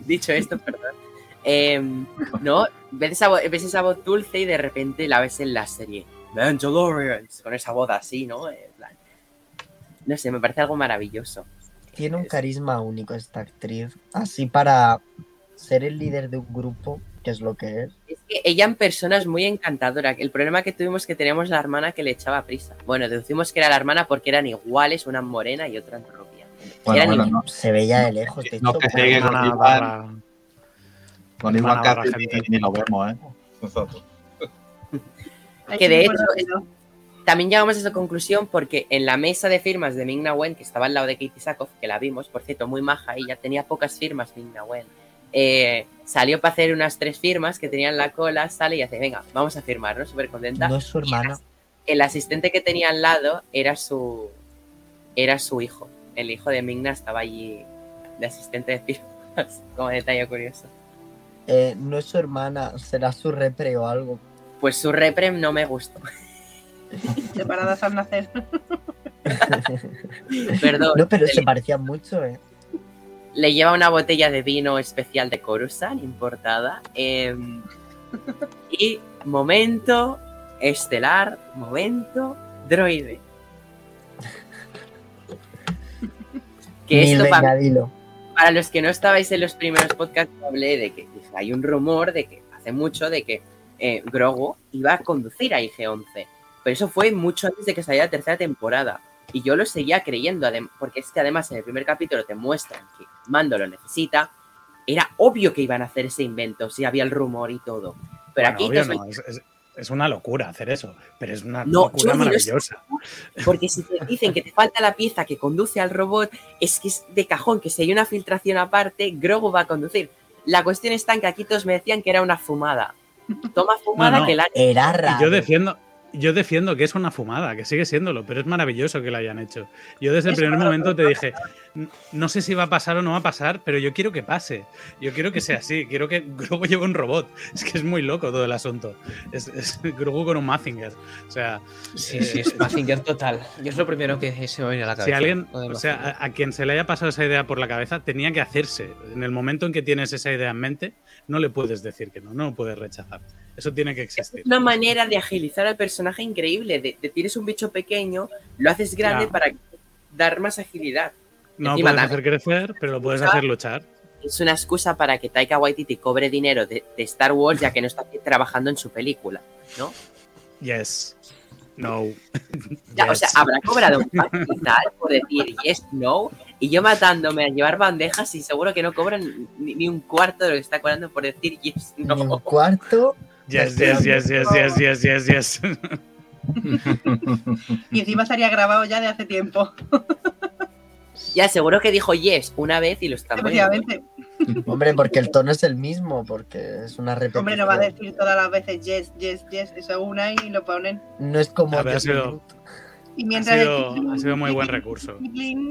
dicho esto, perdón. Em, no, ves esa, vo- ves esa voz dulce y de repente la ves en la serie. Mandalorians, con esa voz así, ¿no? En plan, no sé, me parece algo maravilloso. Tiene un carisma único esta actriz. Así para ser el líder de un grupo, que es lo que es. Es que ella en persona es muy encantadora. El problema que tuvimos es que teníamos la hermana que le echaba prisa. Bueno, deducimos que era la hermana porque eran iguales, una morena y otra rubia. Bueno, no, Se veía de lejos, de No hecho. que pero- sigue con barra Cassidy gente. ni lo vemos, ¿eh? Nosotros. Que de hecho el. También llegamos a esa conclusión porque en la mesa de firmas de Ming Na Wen, que estaba al lado de Katie Sackhoff, que la vimos, por cierto, muy maja, ella tenía pocas firmas Ming Na Wen. eh, salió para hacer unas tres firmas que tenían la cola, sale y hace, venga, vamos a firmar, ¿no? Súper contenta. No es su hermana. El asistente que tenía al lado era su era su hijo. El hijo de Mingna estaba allí de asistente de firmas, como detalle curioso. Eh, no es su hermana, será su repre o algo. Pues su reprem no me gustó. Separadas al nacer. Perdón. No, pero le- se parecían mucho, ¿eh? le lleva una botella de vino especial de Coruscant importada. em, y momento estelar, momento droide. Que Mil, esto venga, para dilo. Para los que no estabais en los primeros podcasts, hablé de que dije, hay un rumor de que hace mucho de que eh, Grogu iba a conducir a IG-11. Pero eso fue mucho antes de que saliera la tercera temporada. Y yo lo seguía creyendo, porque es que además en el primer capítulo te muestran que Mando lo necesita. Era obvio que iban a hacer ese invento, si había el rumor y todo. Pero Bueno, aquí obvio no, es, es- es una locura hacer eso, pero es una No, locura no maravillosa. Porque si te dicen que te falta la pieza que conduce al robot, es que es de cajón, que si hay una filtración aparte, Grogu va a conducir. La cuestión está en que aquí todos me decían que era una fumada. Toma fumada no. que la... Era Y raro. yo defiendo, yo defiendo que es una fumada, que sigue siéndolo, pero es maravilloso que lo hayan hecho. Yo desde el primer momento te dije, "N- no sé si va a pasar o no va a pasar, pero yo quiero que pase. Yo quiero que sea así. Quiero que Grogu lleve un robot. Es que es muy loco todo el asunto. Es, es Grogu con un Mazinger. O sea, Sí, sí, es Mazinger total. Yo es lo primero que se me viene a la cabeza. si alguien, o sea, Mazinger. a, a quien se le haya pasado esa idea por la cabeza, tenía que hacerse. En el momento en que tienes esa idea en mente, no le puedes decir que no, no lo puedes rechazar. Eso tiene que existir. Es una manera de agilizar al personaje increíble. De, de tienes un bicho pequeño, lo haces grande Ya. para dar más agilidad. No Encima puedes hacer crecer, pero lo puedes hacer luchar. Es una excusa para que Taika Waititi cobre dinero de, de Star Wars ya que no está trabajando en su película, ¿no? Yes. No. Ya, O sea, habrá cobrado un pastizal por decir yes, no, y yo matándome a llevar bandejas y seguro que no cobran ni, ni un cuarto de lo que está cobrando por decir yes, Ni un no. cuarto. Yes, yes, yes, yes, yes, yes, yes, yes. Y encima estaría grabado ya de hace tiempo. Ya, seguro que dijo yes una vez y lo está. Efectivamente. Hombre, porque el tono es el mismo, porque es una repetición. Hombre, no va a decir todas las veces yes, yes, yes. Eso una y lo ponen. No es como. Ver, ha sido-. Y Ha mientras. sido, ha sido muy buen recurso.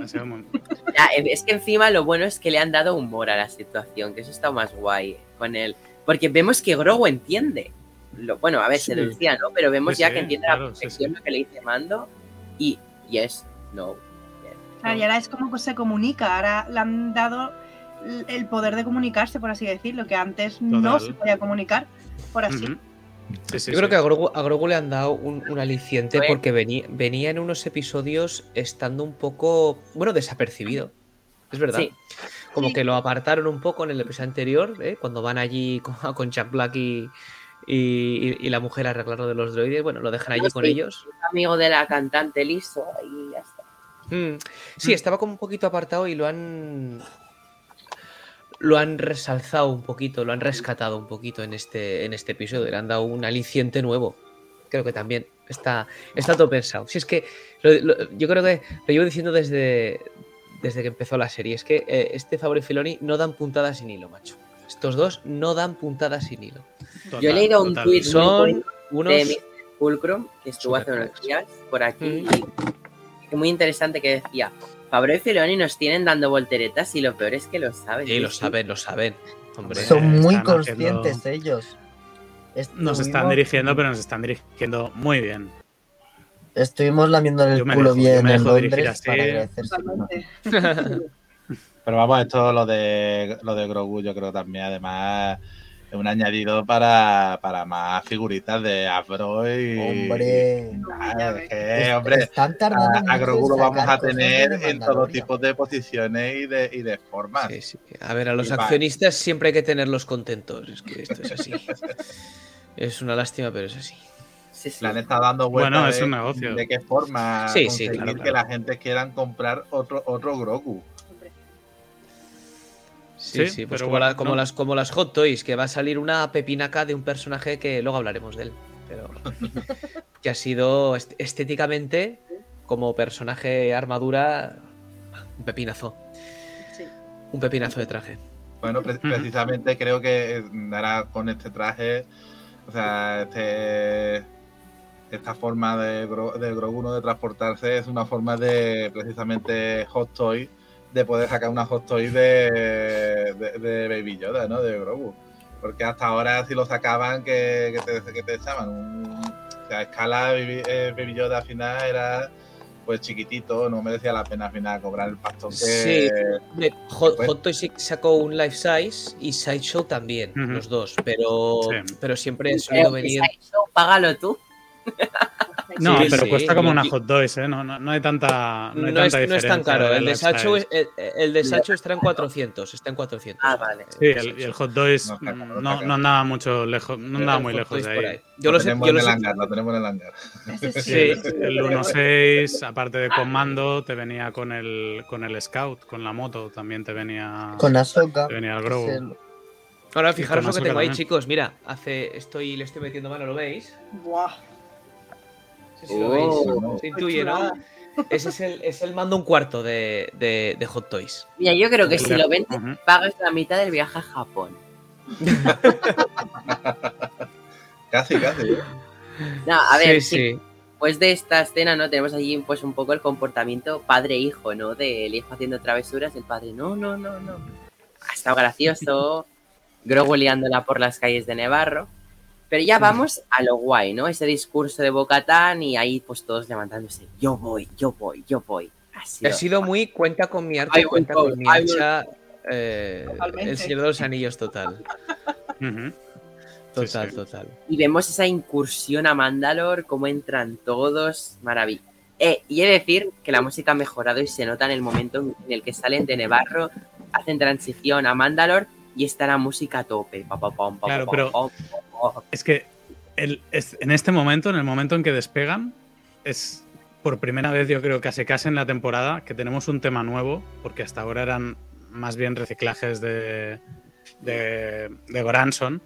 Ha sido muy- Ya, es que encima lo bueno es que le han dado humor a la situación, que eso está más guay con él. Porque vemos que Grogu entiende. Lo, bueno, a ver, se Sí. lo decía, ¿no? Pero vemos Sí, ya sí, que entiende claro, a la perfección sí. lo que le dice Mando. Y yes, no. Claro, y ahora es como que se comunica. Ahora le han dado el poder de comunicarse, por así decirlo, que antes no se podía comunicar. Por así. Sí, sí, Yo creo sí. que a Grogu, a Grogu le han dado un, un aliciente porque venía, venía en unos episodios estando un poco, bueno, desapercibido. Es verdad. Como Sí. que lo apartaron un poco en el episodio anterior, ¿eh? cuando van allí con, con Jack Black y, y, y la mujer a arreglar lo de los droides. Bueno, lo dejan allí con sí. ellos. Amigo de la cantante Liso y ya está. Mm, Sí, estaba como un poquito apartado y lo han. Lo han resalzado un poquito, lo han rescatado un poquito en este, en este episodio. Le han dado un aliciente nuevo. Creo que también está, está todo pensado. Si es que lo- lo- yo creo que lo llevo diciendo desde, desde que empezó la serie. Es que eh, este Favre y Filoni no dan puntadas sin hilo, macho. Estos dos no dan puntadas sin hilo. Total, Yo he leído un muy Son unos. de Mr. Fulcrum, que estuvo hace unos días por aquí, Mm. y muy interesante que decía, Fabro y Filoni nos tienen dando volteretas y lo peor es que lo saben. Sí, lo saben, lo saben. Hombre. Son- muy conscientes haciendo- ellos. Nos están dirigiendo, pero nos están dirigiendo muy bien. Estuvimos lamiéndole el culo dejo- bien en Londres así. para agradecerse. Totalmente. Pero vamos, esto lo de lo de Grogu, yo creo también, además, es un añadido para, para más figuritas de Afro y. Hombre. Ah, es que, est- hombre, están tardando a, Grogu lo vamos a tener en todos tipos de posiciones y de, y de formas. Sí, sí. A ver, a los Y va. accionistas siempre hay que tenerlos contentos. Es que esto es así. es una lástima, pero es así. Sí, sí. Le han estado dando vueltas Bueno, es de, un negocio. de qué forma Sí, sí, conseguir claro, que la gente quiera comprar otro, otro Grogu. Sí, Sí, sí, pues pero como, bueno, la- como no. las, como las Hot Toys, que va a salir una pepinaca de un personaje que luego hablaremos de él. Pero que ha sido est- estéticamente, como personaje armadura, un pepinazo. Sí. Un pepinazo de traje. Bueno, pre- precisamente creo que ahora con este traje, o sea, este, esta forma de, Gro- de Grogu no de transportarse es una forma de precisamente Hot Toy, de poder sacar una Hot Toy de, de, de Baby Yoda, ¿no? De Grogu. Porque hasta ahora si lo sacaban, que, que, te, que te echaban un, o sea, a escala Baby, eh, Baby Yoda al final era pues chiquitito, no merecía la pena al final cobrar el pastón que... Sí. Hombre, Hot, Pues- Hot Toys sacó un life size y Sideshow también, los dos. Pero, Sí. pero siempre solido que venir. págalo tú. No, Sí, pero sí, cuesta como una hot dogs, ¿eh? No, no, no hay tanta. No, hay No es, tanta no es tan diferencia caro. de El de las Sacho, size. es- el, el de Sacho está en 400. Está en 400. Ah, vale. Sí, el, y el hot mm, está no, andaba mucho lejos, no andaba muy lejos de ahí. Yo lo lo sé, tenemos yo en lo el sé. hangar, lo tenemos en el hangar. Sí. Sí. El 1.6, aparte de comando, te venía con el, con el Scout, con la moto, también te venía, Con Ahsoka. te venía el es el- Ahora fijaros lo que tengo ahí, chicos. Mira, hace, estoy, le estoy metiendo mano, ¿lo veis? Buah. No sé si lo Oh. veis. Se intuye, ¿no? Ese es el, es el mando un cuarto de, de, de Hot Toys. Mira, yo creo que si lo vendes, pagas la mitad del viaje a Japón. Casi, casi. ¿eh? No, a ver, sí, sí, sí. después de esta escena, ¿no? Tenemos allí pues un poco el comportamiento padre-hijo, ¿no? Del hijo haciendo travesuras, el padre, no, no, no, no. Ha estado gracioso, Grogu liándola por las calles de Nevarro. Pero ya vamos a lo guay, ¿no? Ese discurso de Bocatán y ahí pues todos levantándose. Yo voy, yo voy, yo voy. Ha sido- Ha sido muy cuenta con mi arte, I cuenta go, con mi hacha. eh, el Señor de los Anillos total. Total, sí. total. Y vemos esa incursión a Mandalor, cómo entran todos, maravilla. Eh, y he de decir que la música ha mejorado y se nota en el momento en el que salen de Nevarro, hacen transición a Mandalor y está la música a tope. Pa, pa, Claro, pero-. Es que el- es- en este momento, en el momento en que despegan, es por primera vez, yo creo, casi casi en la temporada, que tenemos un tema nuevo, porque hasta ahora eran más bien reciclajes de, de, de Goranson.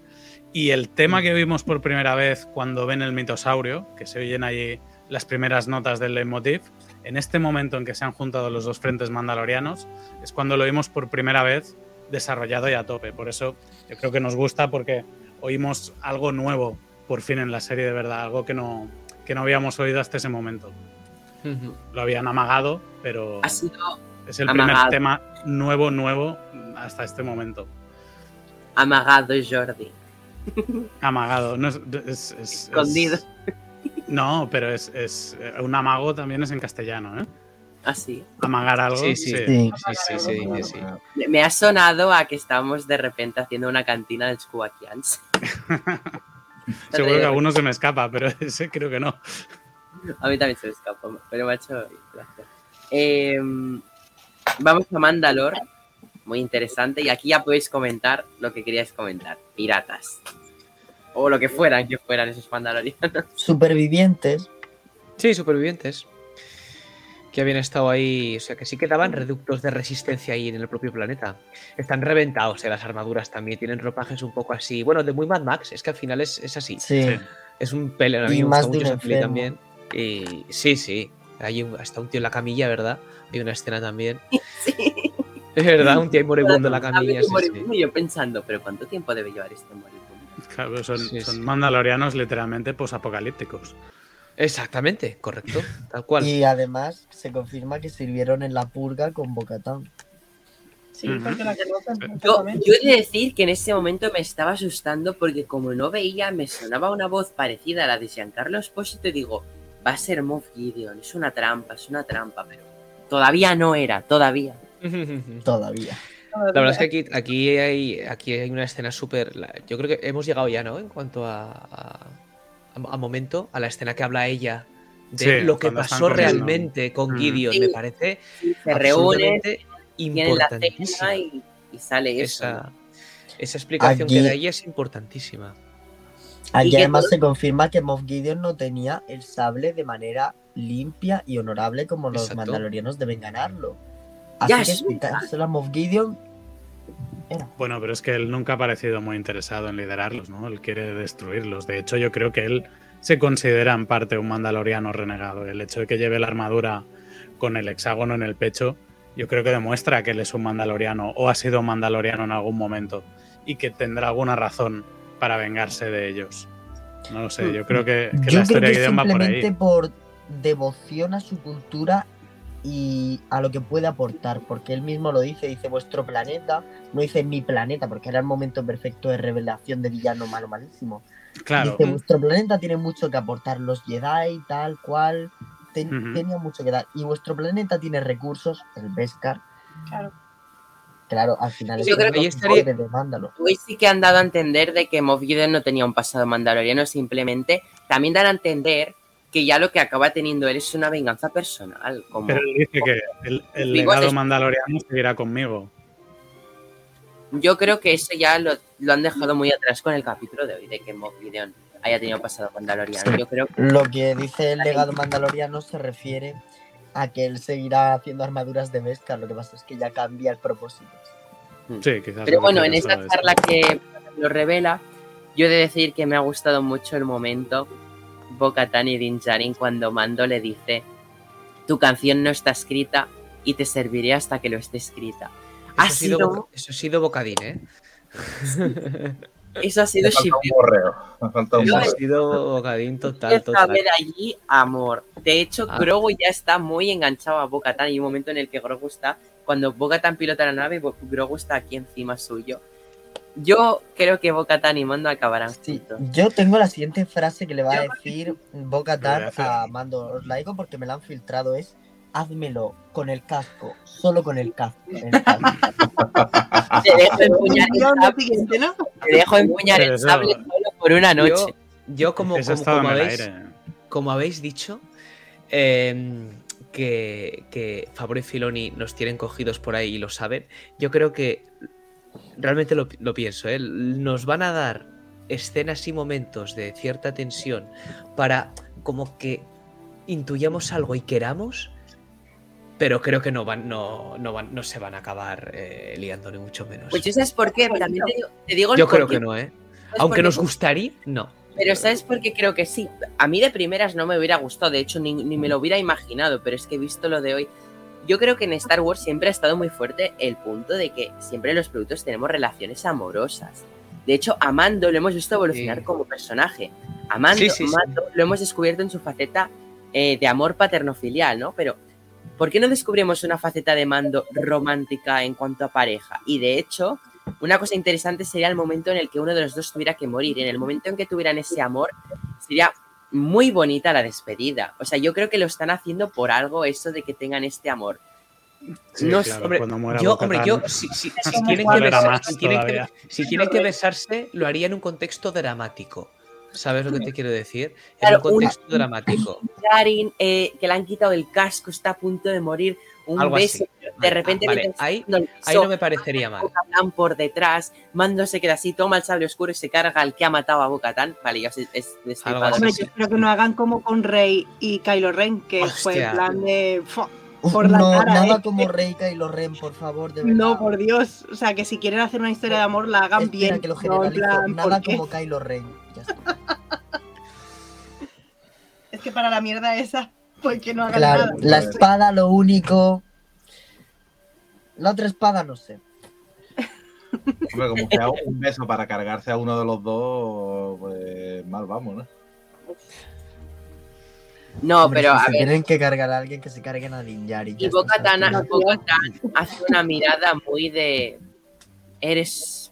Y el tema que vimos por primera vez cuando ven el mitosaurio, que se oyen allí las primeras notas del leitmotiv, en este momento en que se han juntado los dos frentes mandalorianos, es cuando lo vimos por primera vez desarrollado y a tope. Por eso yo creo que nos gusta porque oímos algo nuevo por fin en la serie de verdad, algo que no, que no habíamos oído hasta ese momento. Lo habían amagado, pero Ha sido es el amagado. primer tema nuevo, nuevo hasta este momento. amagado Jordi. Amagado. No es, es- es- es- Escondido. no, pero es, es- un amago también es en castellano, ¿eh? Así. Amagar algo. Sí, sí. Sí. Sí, sí. Me, me ha sonado a que estábamos de repente haciendo una cantina de Scubaquians. Seguro que alguno se me escapa, pero ese creo que no. A mí también se me escapó, pero me ha hecho gracia. Eh, vamos a Mandalor, muy interesante, y aquí ya podéis comentar lo que queríais comentar. Piratas. O lo que fueran, que fueran esos mandalorianos. Supervivientes. Sí, supervivientes. Que habían estado ahí. O sea, que sí quedaban reductos de resistencia ahí en el propio planeta. Están reventados, eh, las armaduras también. Tienen ropajes un poco así. Bueno, de muy Mad Max. Es que al final es, es así. Sí. Sí. Es un pele. A mí Y me más gusta mucho esa peli también. Y sí, sí. Hay un, hasta un tío en la camilla, ¿verdad? Hay una escena también. Sí. Es verdad, un tío ahí moribundo en la camilla. sí, moribundo, yo pensando, pero ¿cuánto tiempo debe llevar este moribundo? Claro, son, Sí, son sí. mandalorianos literalmente posapocalípticos. Exactamente, correcto. Tal cual. Y además se confirma que sirvieron en la purga con Bocatán. Sí, porque la conocen Yo, perfectamente. yo he de decir que en ese momento me estaba asustando porque como no veía, me sonaba una voz parecida a la de Giancarlo Espósito y digo, va a ser Moff Gideon, es una trampa, es una trampa, pero todavía no era, todavía. Todavía. La verdad es que aquí, aquí, hay, aquí hay una escena súper. Yo creo que hemos llegado ya, ¿no? En cuanto a, a, a momento, a la escena que habla ella de Sí, lo que pasó realmente con Mm. Gideon. Sí. Me parece Se la importantísima. cena y, y sale eso. Esa, esa explicación Aquí- que da ella es importantísima. Aquí además se confirma que Moff Gideon no tenía el sable de manera limpia y honorable como los Exacto. mandalorianos deben ganarlo. Así Ya, que es quitárselo a Moff Gideon. Bueno, pero es que él nunca ha parecido muy interesado en liderarlos, ¿no? Él quiere destruirlos. De hecho, yo creo que él se considera en parte un mandaloriano renegado. El hecho de que lleve la armadura con el hexágono en el pecho, yo creo que demuestra que él es un mandaloriano o ha sido un mandaloriano en algún momento y que tendrá alguna razón para vengarse de ellos. No lo sé, yo creo que, que Yo la creo historia que de Gideon va por simplemente ahí. por devoción a su cultura y a lo que puede aportar, porque él mismo lo dice, dice vuestro planeta, no dice mi planeta, porque era el momento perfecto de revelación de villano malo malísimo. Claro, Dice, vuestro planeta tiene mucho que aportar, los Jedi, tal cual, ten- Ujú. tenía mucho que dar. Y vuestro planeta tiene recursos, el Beskar, Claro. claro, al final Yo es creo que- Ahí estaría- de Mándalo. Hoy sí que han dado a entender de que Moff Gideon no tenía un pasado mandaloriano, simplemente también dan a entender que ya lo que acaba teniendo él es una venganza personal. Como, Pero él dice que el, legado es- mandaloriano seguirá conmigo. Yo creo que eso ya lo, lo han dejado muy atrás con el capítulo de hoy, de que Moff Gideon haya tenido pasado Mandaloriano. Yo creo que Lo que dice el legado mandaloriano se refiere a que él seguirá haciendo armaduras de Beskar. Lo que pasa es que ya cambia el propósito. Sí, quizás. Pero bueno, que en esta charla que lo revela, yo he de decir que me ha gustado mucho el momento Bo-Katan y Din Djarin cuando Mando le dice tu canción no está escrita y te serviré hasta que lo esté escrita. Eso Ha sido, sido- eso ha sido bocadín, ¿eh? Eso ha sido Me falta un shipping. borreo. Me falta un Eso ha sido bocadín total, a total. ver allí amor. De hecho, Ah. Grogu ya está muy enganchado a Bo-Katan. Hay un momento en el que Grogu está, cuando Bo-Katan pilota la nave, Grogu está aquí encima suyo. Yo creo que Bo-Katan y Mando acabarán Sí, yo tengo la siguiente frase que le va a decir voy a Mando. Os la digo porque me la han filtrado. Es házmelo con el casco, solo con el casco. el casco. Te dejo empuñar el sable, siguiente, ¿no? te dejo empuñar el sable solo por una noche. Yo, yo como, como, el habéis, como habéis dicho, eh, que, que Fabro y Filoni nos tienen cogidos por ahí y lo saben, yo creo que realmente lo, lo pienso, ¿eh? nos van a dar escenas y momentos de cierta tensión para como que intuyamos algo y queramos, pero creo que no van, no, no van, no se van a acabar eh, liando ni mucho menos. Pues yo sabes por qué, también te digo, te digo yo creo que no, ¿eh? ¿Sabes Aunque nos gustaría, no. Pero ¿sabes por qué creo que sí? A mí de primeras no me hubiera gustado, de hecho ni, ni me lo hubiera imaginado, pero es que he visto lo de hoy. Yo creo que en Star Wars siempre ha estado muy fuerte el punto de que siempre en los productos tenemos relaciones amorosas. De hecho, a Mando lo hemos visto evolucionar Sí. como personaje. A Mando, Sí, sí, sí. Mando lo hemos descubierto en su faceta eh, de amor paterno-filial, ¿no? Pero, ¿por qué no descubrimos una faceta de Mando romántica en cuanto a pareja? Y de hecho, una cosa interesante sería el momento en el que uno de los dos tuviera que morir. En el momento en que tuvieran ese amor, sería muy bonita la despedida. O sea, yo creo que lo están haciendo por algo eso de que tengan este amor. Sí, no claro, sé, Hombre, cuando muera yo, Bo-Katan. hombre, yo, si, si- si tienen, que besar- si tienen que- todavía. si tienen que besarse, lo haría en un contexto dramático. ¿Sabes lo que te quiero decir? En Claro, un una- contexto dramático. Karin, eh, que le han quitado el casco, está a punto de morir. Un Algo beso. así. De repente Vale, ahí, el ahí no me parecería mal. Por detrás, Mando se queda así, toma el sable oscuro y se carga al que ha matado a Bocatán. Vale, ya es, es. Algo así. Hombre, yo espero que no hagan como con Rey y Kylo Ren, que fue en plan de. ¡fua! Por la no, cara, nada ¿eh? como Rey Kylo Ren, por favor, de verdad. No, por Dios. O sea, que si quieren hacer una historia de amor, la hagan Espera, bien. que lo no plan, nada como Kylo Ren. Ya está. Es que para la mierda esa, pues que no hagan Claro, nada. la espada lo único. La otra espada no sé. Hombre, como sea un beso para cargarse a uno de los dos, pues mal vamos, ¿no? No, Hombre, pero si a se ver. tienen que cargar a alguien que se carguen a ya Y Bocatán ¿sabes? hace una mirada muy de. Eres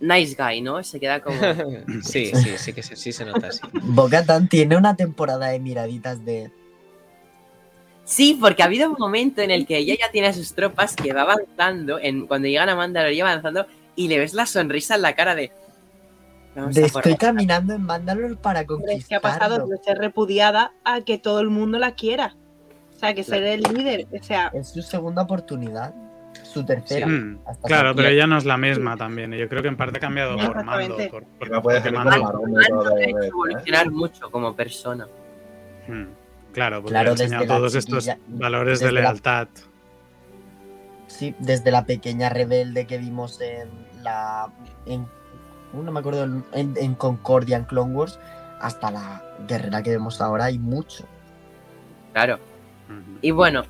nice guy, ¿no? Se queda como. sí, sí, sí que se- sí se nota así. Bo-Katan tiene una temporada de miraditas de. Sí, porque ha habido un momento en el que ella ya tiene a sus tropas que va avanzando. En, cuando llegan a Mandalore, va avanzando y le ves la sonrisa en la cara de. Estoy caminando en Mandalore para Hombre, es que ha pasado de ser repudiada a que todo el mundo la quiera. O sea, que ser el líder. O sea, Es su segunda oportunidad. Su tercera. Hasta claro, pero ella no es la misma también. y Yo creo que en parte ha cambiado por Mando. Por- por- No puede Mando- de de- de- evolucionar mucho como persona. Mm, Claro, porque Claro, le ha enseñado desde todos estos valores de la- lealtad. Sí, desde la pequeña rebelde que vimos en la. En, no me acuerdo, en, en Concordia, en Clone Wars, hasta la guerrera que vemos ahora, hay mucho. Claro. Y bueno,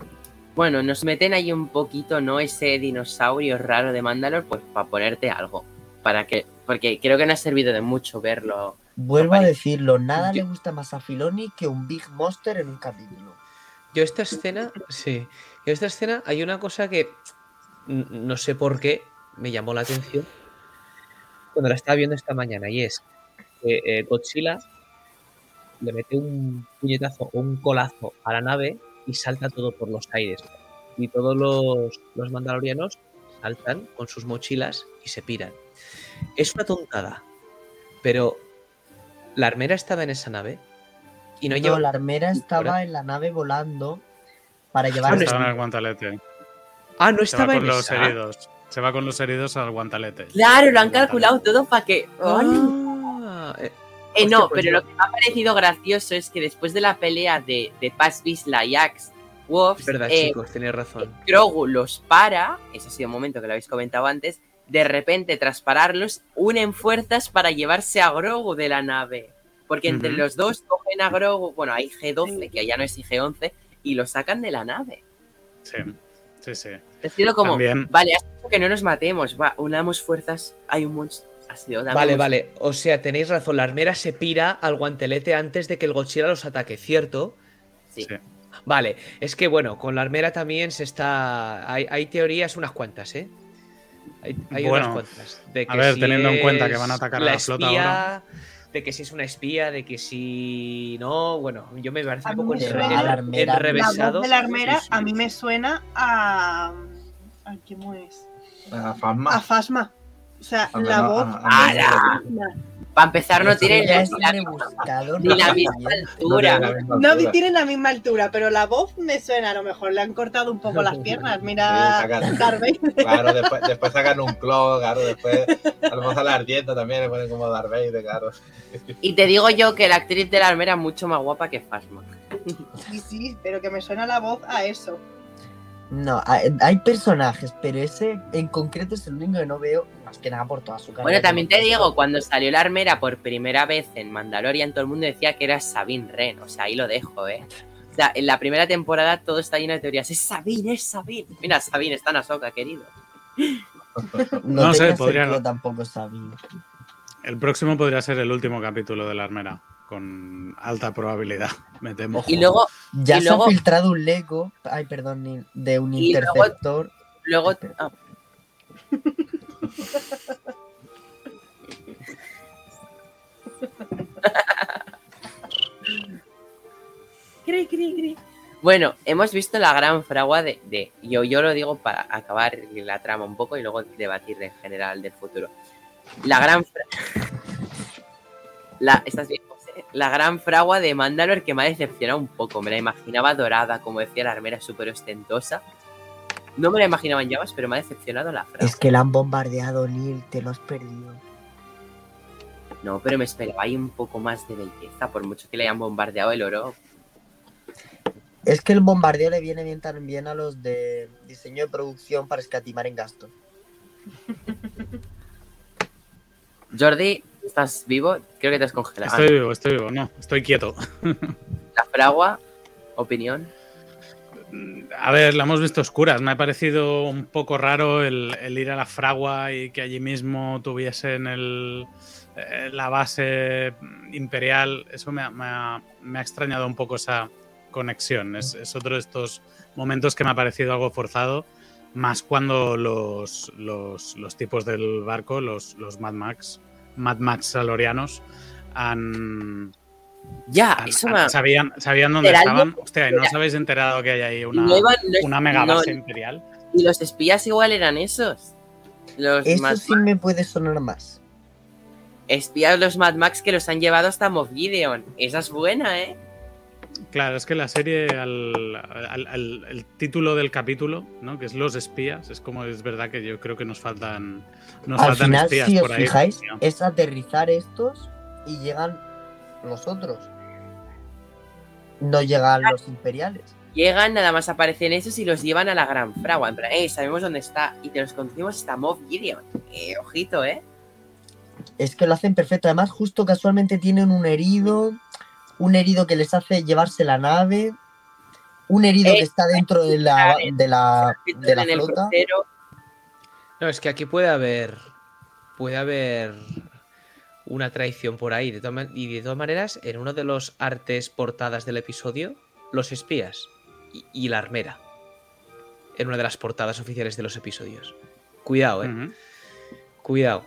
bueno, nos meten ahí un poquito, ¿no? Ese dinosaurio raro de Mandalore, pues para ponerte algo. Para que. Porque creo que no ha servido de mucho verlo. Vuelvo a decirlo, nada Yo- le gusta más a Filoni que un Big Monster en un capítulo. Yo esta escena, sí, yo esta escena hay una cosa que no sé por qué me llamó la atención cuando la estaba viendo esta mañana y es que eh, Godzilla le mete un puñetazo o un colazo a la nave y salta todo por los aires y todos los, los mandalorianos saltan con sus mochilas y se piran. Es una tontada, pero la armera estaba en esa nave. Y no, No, lleva. la armera estaba en la nave volando para llevar. Ah, no Estaba en el guantalete. Ah, no Se va estaba con en los esa. heridos. Se va con los heridos al guantalete. Claro, lo han calculado todo para que. Ah, eh, Eh, no, pues pero yo- lo que me ha parecido gracioso es que después de la pelea de, de Paz Vizsla y Axe Wolves, es verdad, eh, chicos, tenéis razón. Grogu los para, ese ha sido un momento que lo habéis comentado antes, de repente tras pararlos unen fuerzas para llevarse a Grogu de la nave. Porque entre los dos cogen a Grogu, bueno, a IG-12, que ya no es IG-11, y lo sacan de la nave. Sí, sí, sí. Ha sido como, También. vale, has dicho que no nos matemos, va, unamos fuerzas, hay un monstruo. Ha sido, dame Vale, vale. O sea, tenéis razón. La armera se pira al guantelete antes de que el Godzilla los ataque, ¿cierto? Sí. Sí. Vale, es que bueno, con la armera también se está. Hay, hay teorías unas cuantas, ¿eh? Hay, hay Bueno, unas cuantas. De a ver, si teniendo en cuenta que van a atacar a la flota espía, De que si es una espía, de que si no. Bueno, yo me parece A un poco la. La enrevesado. voz de la armera a mí me suena a. ¿A quién es? A Fasma. A Fasma. O sea, A ver, la no, voz. a-. Para empezar, no tienen la, rebuscado, ni la no misma. No altura. tiene la misma No altura. tienen la misma altura, pero la voz me suena. A lo mejor le han cortado un poco las piernas. Sí, Mira, Vader. Claro, después, después sacan un clon, claro, después a lo mejor a la Ardiento también le ponen como Darth Vader, claro. Y te digo yo que la actriz de la armera es mucho más guapa que Fasma. Sí, sí, pero que me suena la voz a eso. No, hay, hay personajes, pero ese en concreto es el único que no veo, más que nada por toda su cara. Bueno, también te digo, cuando salió la armera por primera vez en Mandalorian, todo el mundo decía que era Sabine Wren. O sea, ahí lo dejo, ¿eh? O sea, en la primera temporada todo está lleno de teorías. Es Sabine, es Sabine. Mira, Sabine está en Ahsoka, querido. No, No sé, podría- sentido tampoco Sabine. El próximo podría ser el último capítulo de la armera. Con alta probabilidad, me temo. Y luego, Ya Y se luego- ha filtrado un Lego, ay, perdón, de un Y luego- interceptor. luego. ah. Cri, cri, cri. Bueno, hemos visto la gran fragua de, de- yo, yo lo digo para acabar la trama un poco y luego debatir en general del futuro. La gran la, ¿Estás bien, José? La gran fragua de Mandalor que me ha decepcionado un poco. Me la imaginaba dorada, como decía la armera, súper ostentosa. No me la imaginaba en llamas, pero me ha decepcionado la fragua. Es que la han bombardeado, Neil, te lo has perdido. No, pero me esperaba ahí un poco más de belleza, por mucho que le hayan bombardeado el oro. Es que el bombardeo le viene bien también a los de diseño de producción para escatimar en gastos. Jordi, ¿estás vivo? Creo que te has congelado. Estoy vivo, estoy vivo, no, estoy quieto. La fragua, opinión. A ver, la hemos visto oscuras. Me ha parecido un poco raro el, el ir a la fragua y que allí mismo tuviesen el, eh, la base imperial. Eso me ha, me ha- me ha extrañado un poco esa conexión. Es, es otro de estos momentos que me ha parecido algo forzado. Más cuando los, los, los tipos del barco, los, los Mad Max, Mad Max salorianos, han, Ya, han- eso han- sabían, sabían dónde estaban. algo- Hostia, ¿y no os habéis enterado que hay ahí una, no iban- no una mega no, base imperial? y los espías igual eran esos. Los Eso Mad sí me puede sonar más. Espías, los Mad Max que los han llevado hasta Moff Gideon. Esa es buena, ¿eh? Claro, es que la serie, al, al- al- el título del capítulo, ¿no? que es Los espías, es como es verdad que yo creo que nos faltan, nos Al faltan final, espías si por os ahí. fijáis, es aterrizar estos y llegan los otros. No llegan los imperiales. Llegan, nada más aparecen esos y los llevan a la gran fragua. En plan, eh, sabemos dónde está. Y te los conducimos hasta Moff Gideon. Eh, ojito, ¿eh? Es que lo hacen perfecto. Además, justo casualmente tienen un herido, un herido que les hace llevarse la nave, un herido Eh, que está dentro de la, de la, de la el flota. No, es que aquí puede haber. Puede haber una traición por ahí. De todas y de todas maneras, en uno de los artes portadas del episodio, los espías y, y la armera. En una de las portadas oficiales de los episodios. Cuidado, eh. Cuidado.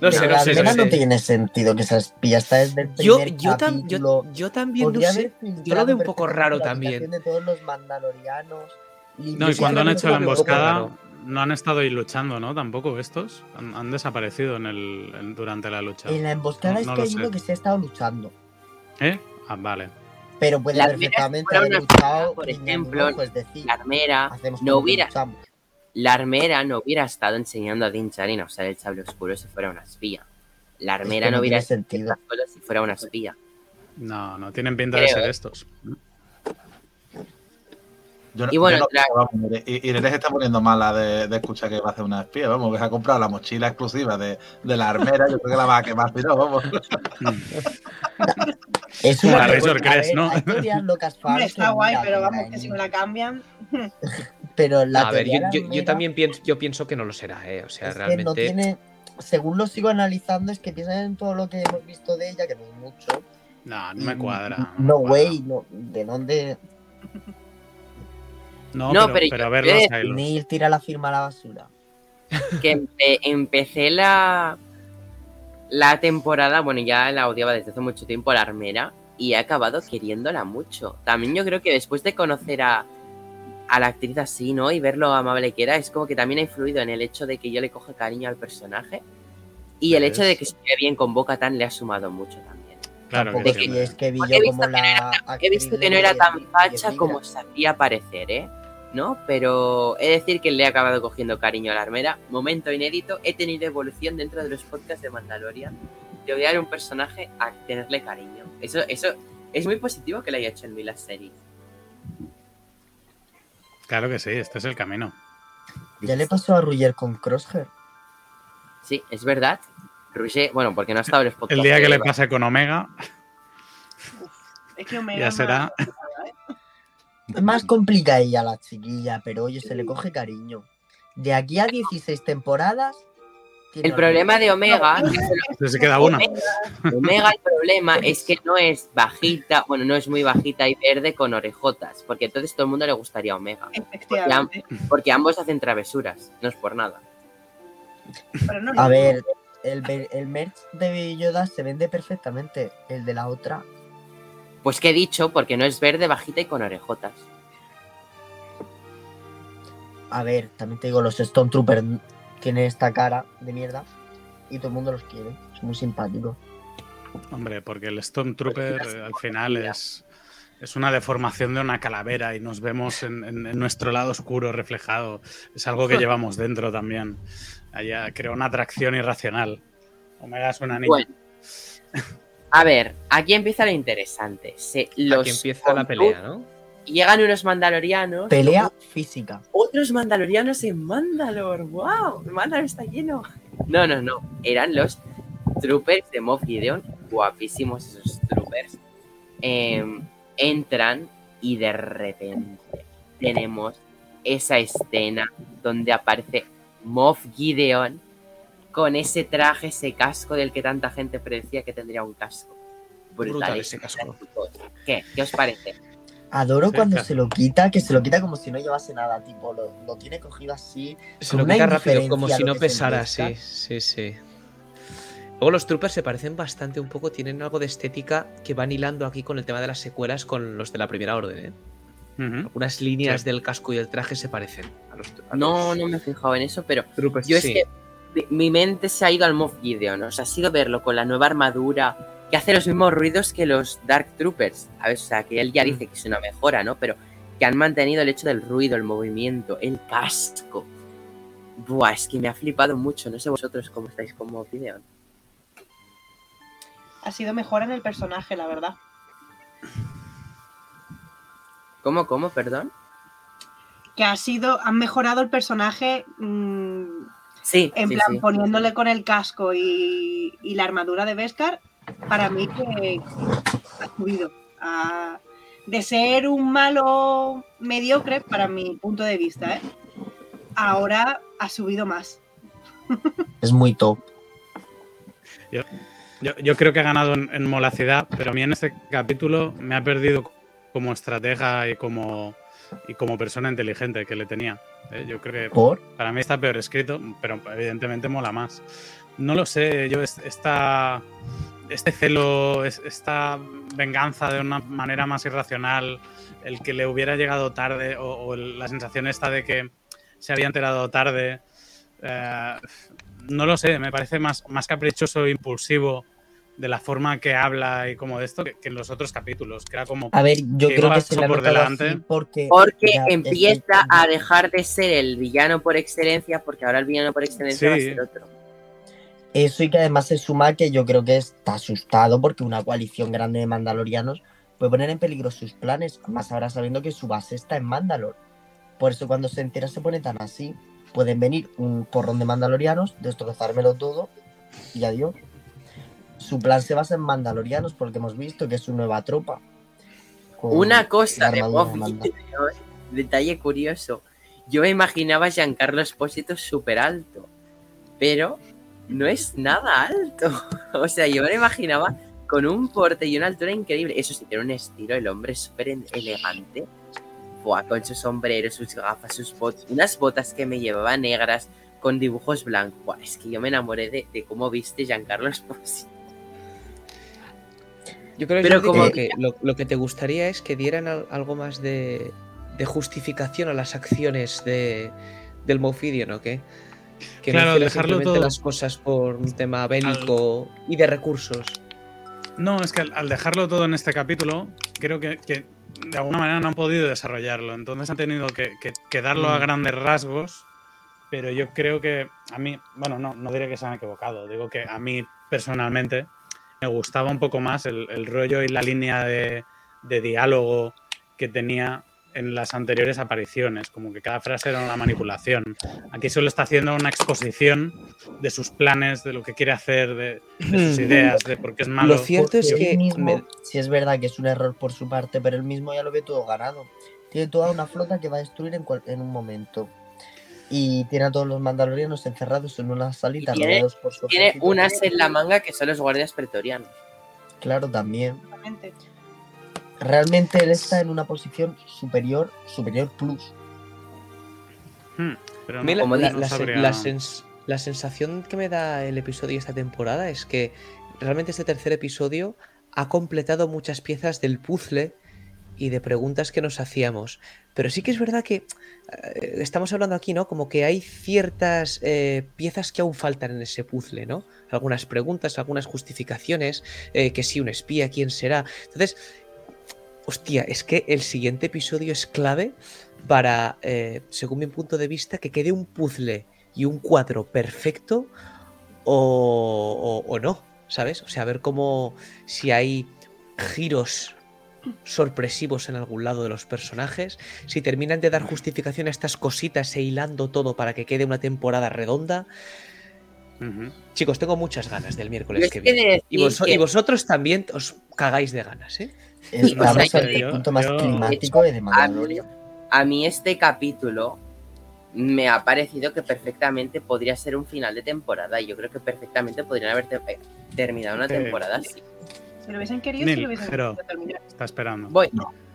No sé, no sé. tiene sentido que esa espía está desde el Yo, yo, tam- yo- yo también no sé. Yo lo veo un poco raro también. de todos los mandalorianos. No, y cuando han hecho la emboscada, no han estado ahí luchando, ¿no? Tampoco estos. Han, han desaparecido en el, en- durante la lucha. En la emboscada No- es no que lo hay uno que se ha estado luchando. ¿Eh? Ah, vale. Pero armera, perfectamente haber luchado por ejemplo, ojo, es decir, La armera hacemos no hubiera- luchamos. La armera no hubiera estado enseñando a Din Djarin a usar el sable oscuro si fuera una espía. La Es armera que no no hubiera sentido. solo si fuera una espía. No, no tienen pinta de ser ¿eh? estos. Yo, no- Y bueno, yo no- la- se está poniendo mala de, de escuchar que va a hacer una espía. Vamos, que se ha comprado la mochila exclusiva de, de la armera. Yo creo que la va a quemar, si no, vamos. Es una la Razor ver, ¿no? Está guay, pero vamos, que si Amy- me la cambian. Pero la a ver, yo, yo- también pienso, yo pienso que no lo será, ¿eh? O sea, es que realmente. no tiene. Según lo sigo analizando, es que piensan en todo lo que hemos visto de ella, que no es mucho. No, no me cuadra. No, güey, no, ¿de dónde? No, No, pero, pero pero yo- ver los. Neil tira la firma a la basura. que empe- empecé la la temporada, bueno, ya la odiaba desde hace mucho tiempo la armera y he acabado queriéndola mucho. También yo creo que después de conocer a, a la actriz así, ¿no? Y ver lo amable que era, es como que también ha influido en el hecho de que yo le coge cariño al personaje y el hecho de que se bien con Boca Tan le ha sumado mucho también. Claro que sí, es que vi yo he visto como que no la. He actriz visto que no le- era tan facha como migra. sabía parecer, ¿eh? ¿No? Pero he de decir que le he acabado cogiendo cariño a la armera. Momento inédito, he tenido evolución dentro de los podcasts de Mandalorian. De odiar a un personaje a tenerle cariño. Eso, eso es muy positivo que le haya hecho en mí la serie. Claro que sí, este es el camino. Ya le pasó a Ruger con Crosshair. Sí, es verdad. Roger, bueno, porque no ha estado los podcasts. El día que le pase con Omega, Es que Omega Ya es será. más- Es más complicadilla la chiquilla, pero oye, se le coge cariño. De aquí a 16 temporadas. El problema de Omega, se se queda una. Omega, el problema es que no es bajita, bueno, no es muy bajita y verde con orejotas, porque entonces todo el mundo le gustaría Omega. Efectivamente. Porque ambos hacen travesuras, no es por nada. Pero no, A ver, el, ver- el merch de Yoda se vende perfectamente. El de la otra. Pues que he dicho, porque no es verde, bajita y con orejotas. A ver, también te digo, los Stone Troopers tienen esta cara de mierda. Y todo el mundo los quiere. Son muy simpáticos. Hombre, porque el Stormtrooper eh, al final es, es una deformación de una calavera y nos vemos en, en- en nuestro lado oscuro reflejado. Es algo que llevamos dentro también. Allá crea una atracción irracional. Omega es una niña. Bueno. A ver, aquí empieza lo interesante. Se, los Aquí empieza la pelea, ¿no? Llegan unos mandalorianos. Pelea física. Otros mandalorianos en Mandalor. ¡Wow! Mandalor está lleno. No, no, no. Eran los troopers de Moff Gideon. Guapísimos esos troopers. Em, entran y de repente tenemos esa escena donde aparece Moff Gideon con ese traje, ese casco del que tanta gente predecía que tendría un casco. Brutal Brutal ese casco. ¿Qué? ¿Qué os parece? Adoro cuando se lo quita, que se lo quita como si no llevase nada. Tipo, lo, lo tiene cogido así. Se lo quita rápido, como si no pesara, sí, sí, sí. Luego los troopers se parecen bastante un poco, tienen algo de estética que van hilando aquí con el tema de las secuelas con los de la primera orden, ¿eh? Algunas líneas Sí. del casco y el traje se parecen a los, a No, los no me he fijado en eso, pero troopers. Yo sí. es que mi- mi mente se ha ido al Moff Gideon, o sea, ha sido verlo con la nueva armadura, que hace los mismos ruidos que los Dark Troopers. A ver, o sea, que él ya Mm. dice que es una mejora, ¿no? Pero que han mantenido el hecho del ruido, el movimiento, el casco. Buah, es que me ha flipado mucho. No sé vosotros cómo estáis con Moff Gideon. Ha sido mejor en el personaje, la verdad. ¿Cómo, cómo, perdón? Que ha sido, han mejorado el personaje mm, Sí, en sí, plan sí. poniéndole con el casco y, y la armadura de Beskar. Para mí que ha subido. a- de ser un malo mediocre, para mi punto de vista, ¿eh? ahora ha subido más. Es muy top. Yo, yo creo que ha ganado en, en molacidad, pero a mí en este capítulo me ha perdido como estratega y como, y como persona inteligente que le tenía. ¿eh? Yo creo que ¿Por? para mí está peor escrito, pero evidentemente mola más. No lo sé, yo es- esta, este celo, es- esta venganza de una manera más irracional, el que le hubiera llegado tarde o, la sensación esta de que se había enterado tarde, eh, no lo sé, me parece más, más caprichoso e impulsivo de la forma que habla y como de esto que, que en los otros capítulos, que era como A ver, yo que creo que se le ha por delante. porque... Porque ya empieza a dejar de ser el villano por excelencia, porque ahora el villano por excelencia va a ser otro. Eso y que además se suma que yo creo que está asustado porque una coalición grande de mandalorianos puede poner en peligro sus planes, más ahora sabiendo que su base está en Mandalor. Por eso cuando se entera se pone tan así. Pueden venir un porrón de mandalorianos, destrozármelo todo y adiós. Su plan se basa en mandalorianos porque hemos visto que es su nueva tropa. Una cosa de Mando. Gideon, detalle curioso. Yo me imaginaba a Giancarlo Espósito súper alto, pero no es nada alto. O sea, yo me lo imaginaba con un porte y una altura increíble. Eso sí, tiene un estilo, el hombre es súper elegante. Buah, con su sombrero, sus gafas, sus botas, unas botas que me llevaba negras con dibujos blancos. Buah, es que yo me enamoré de, de cómo viste Giancarlo Espósito. Yo creo Pero Jordi, como- que lo, lo que te gustaría es que dieran al- algo más de, de justificación a las acciones de, del Mofidian, ¿o qué? Que Claro, no dejarlo todo- las cosas por un tema bélico y de recursos. No, es que al, al dejarlo todo en este capítulo, creo que, que de alguna manera no han podido desarrollarlo. Entonces han tenido que, que- que darlo a Mm. grandes rasgos. Pero yo creo que a mí, bueno, no, no diré que se han equivocado. Digo que a mí personalmente me gustaba un poco más el, el rollo y la línea de, de diálogo que tenía en las anteriores apariciones. Como que cada frase era una manipulación. Aquí solo está haciendo una exposición de sus planes, de lo que quiere hacer, de, de sus Mm. ideas, de por qué es malo. Lo cierto es que él mismo, me- si es verdad que es un error por su parte, pero él mismo ya lo ve todo ganado. Tiene toda una flota que va a destruir en, cual- en un momento. Y tiene a todos los mandalorianos encerrados en una salita Y tiene- rodeados por su Tiene unas en la manga que son los guardias pretorianos. Claro, también. Exactamente. Realmente él está en una posición superior, superior plus. Hmm, pero A mí no- la, como la- digo, la- sabría- la sens- la sensación que me da el episodio esta temporada es que realmente este tercer episodio ha completado muchas piezas del puzzle y de preguntas que nos hacíamos. Pero sí que es verdad que eh, estamos hablando aquí, ¿no? Como que hay ciertas eh, piezas que aún faltan en ese puzzle, ¿no? Algunas preguntas, algunas justificaciones, eh, que si un espía, quién será. Entonces, hostia, es que el siguiente episodio es clave para, eh, según mi punto de vista, que quede un puzzle y un cuadro perfecto o, o- o no, ¿sabes? O sea, a ver cómo, si hay giros sorpresivos en algún lado de los personajes, si terminan de dar justificación a estas cositas e hilando todo para que quede una temporada redonda. Chicos, tengo muchas ganas del miércoles es que viene. Y, decir vos- que- y vosotros también os cagáis de ganas, ¿eh? Estamos sea, ante el yo- punto más yo- climático de a Mandalorian. a mí este capítulo me ha parecido que perfectamente podría ser un final de temporada. Yo creo que perfectamente podrían haber te- eh, terminado una Eh, temporada así. Si lo hubiesen querido, si lo hubiesen pero- querido terminar. Está esperando. Voy.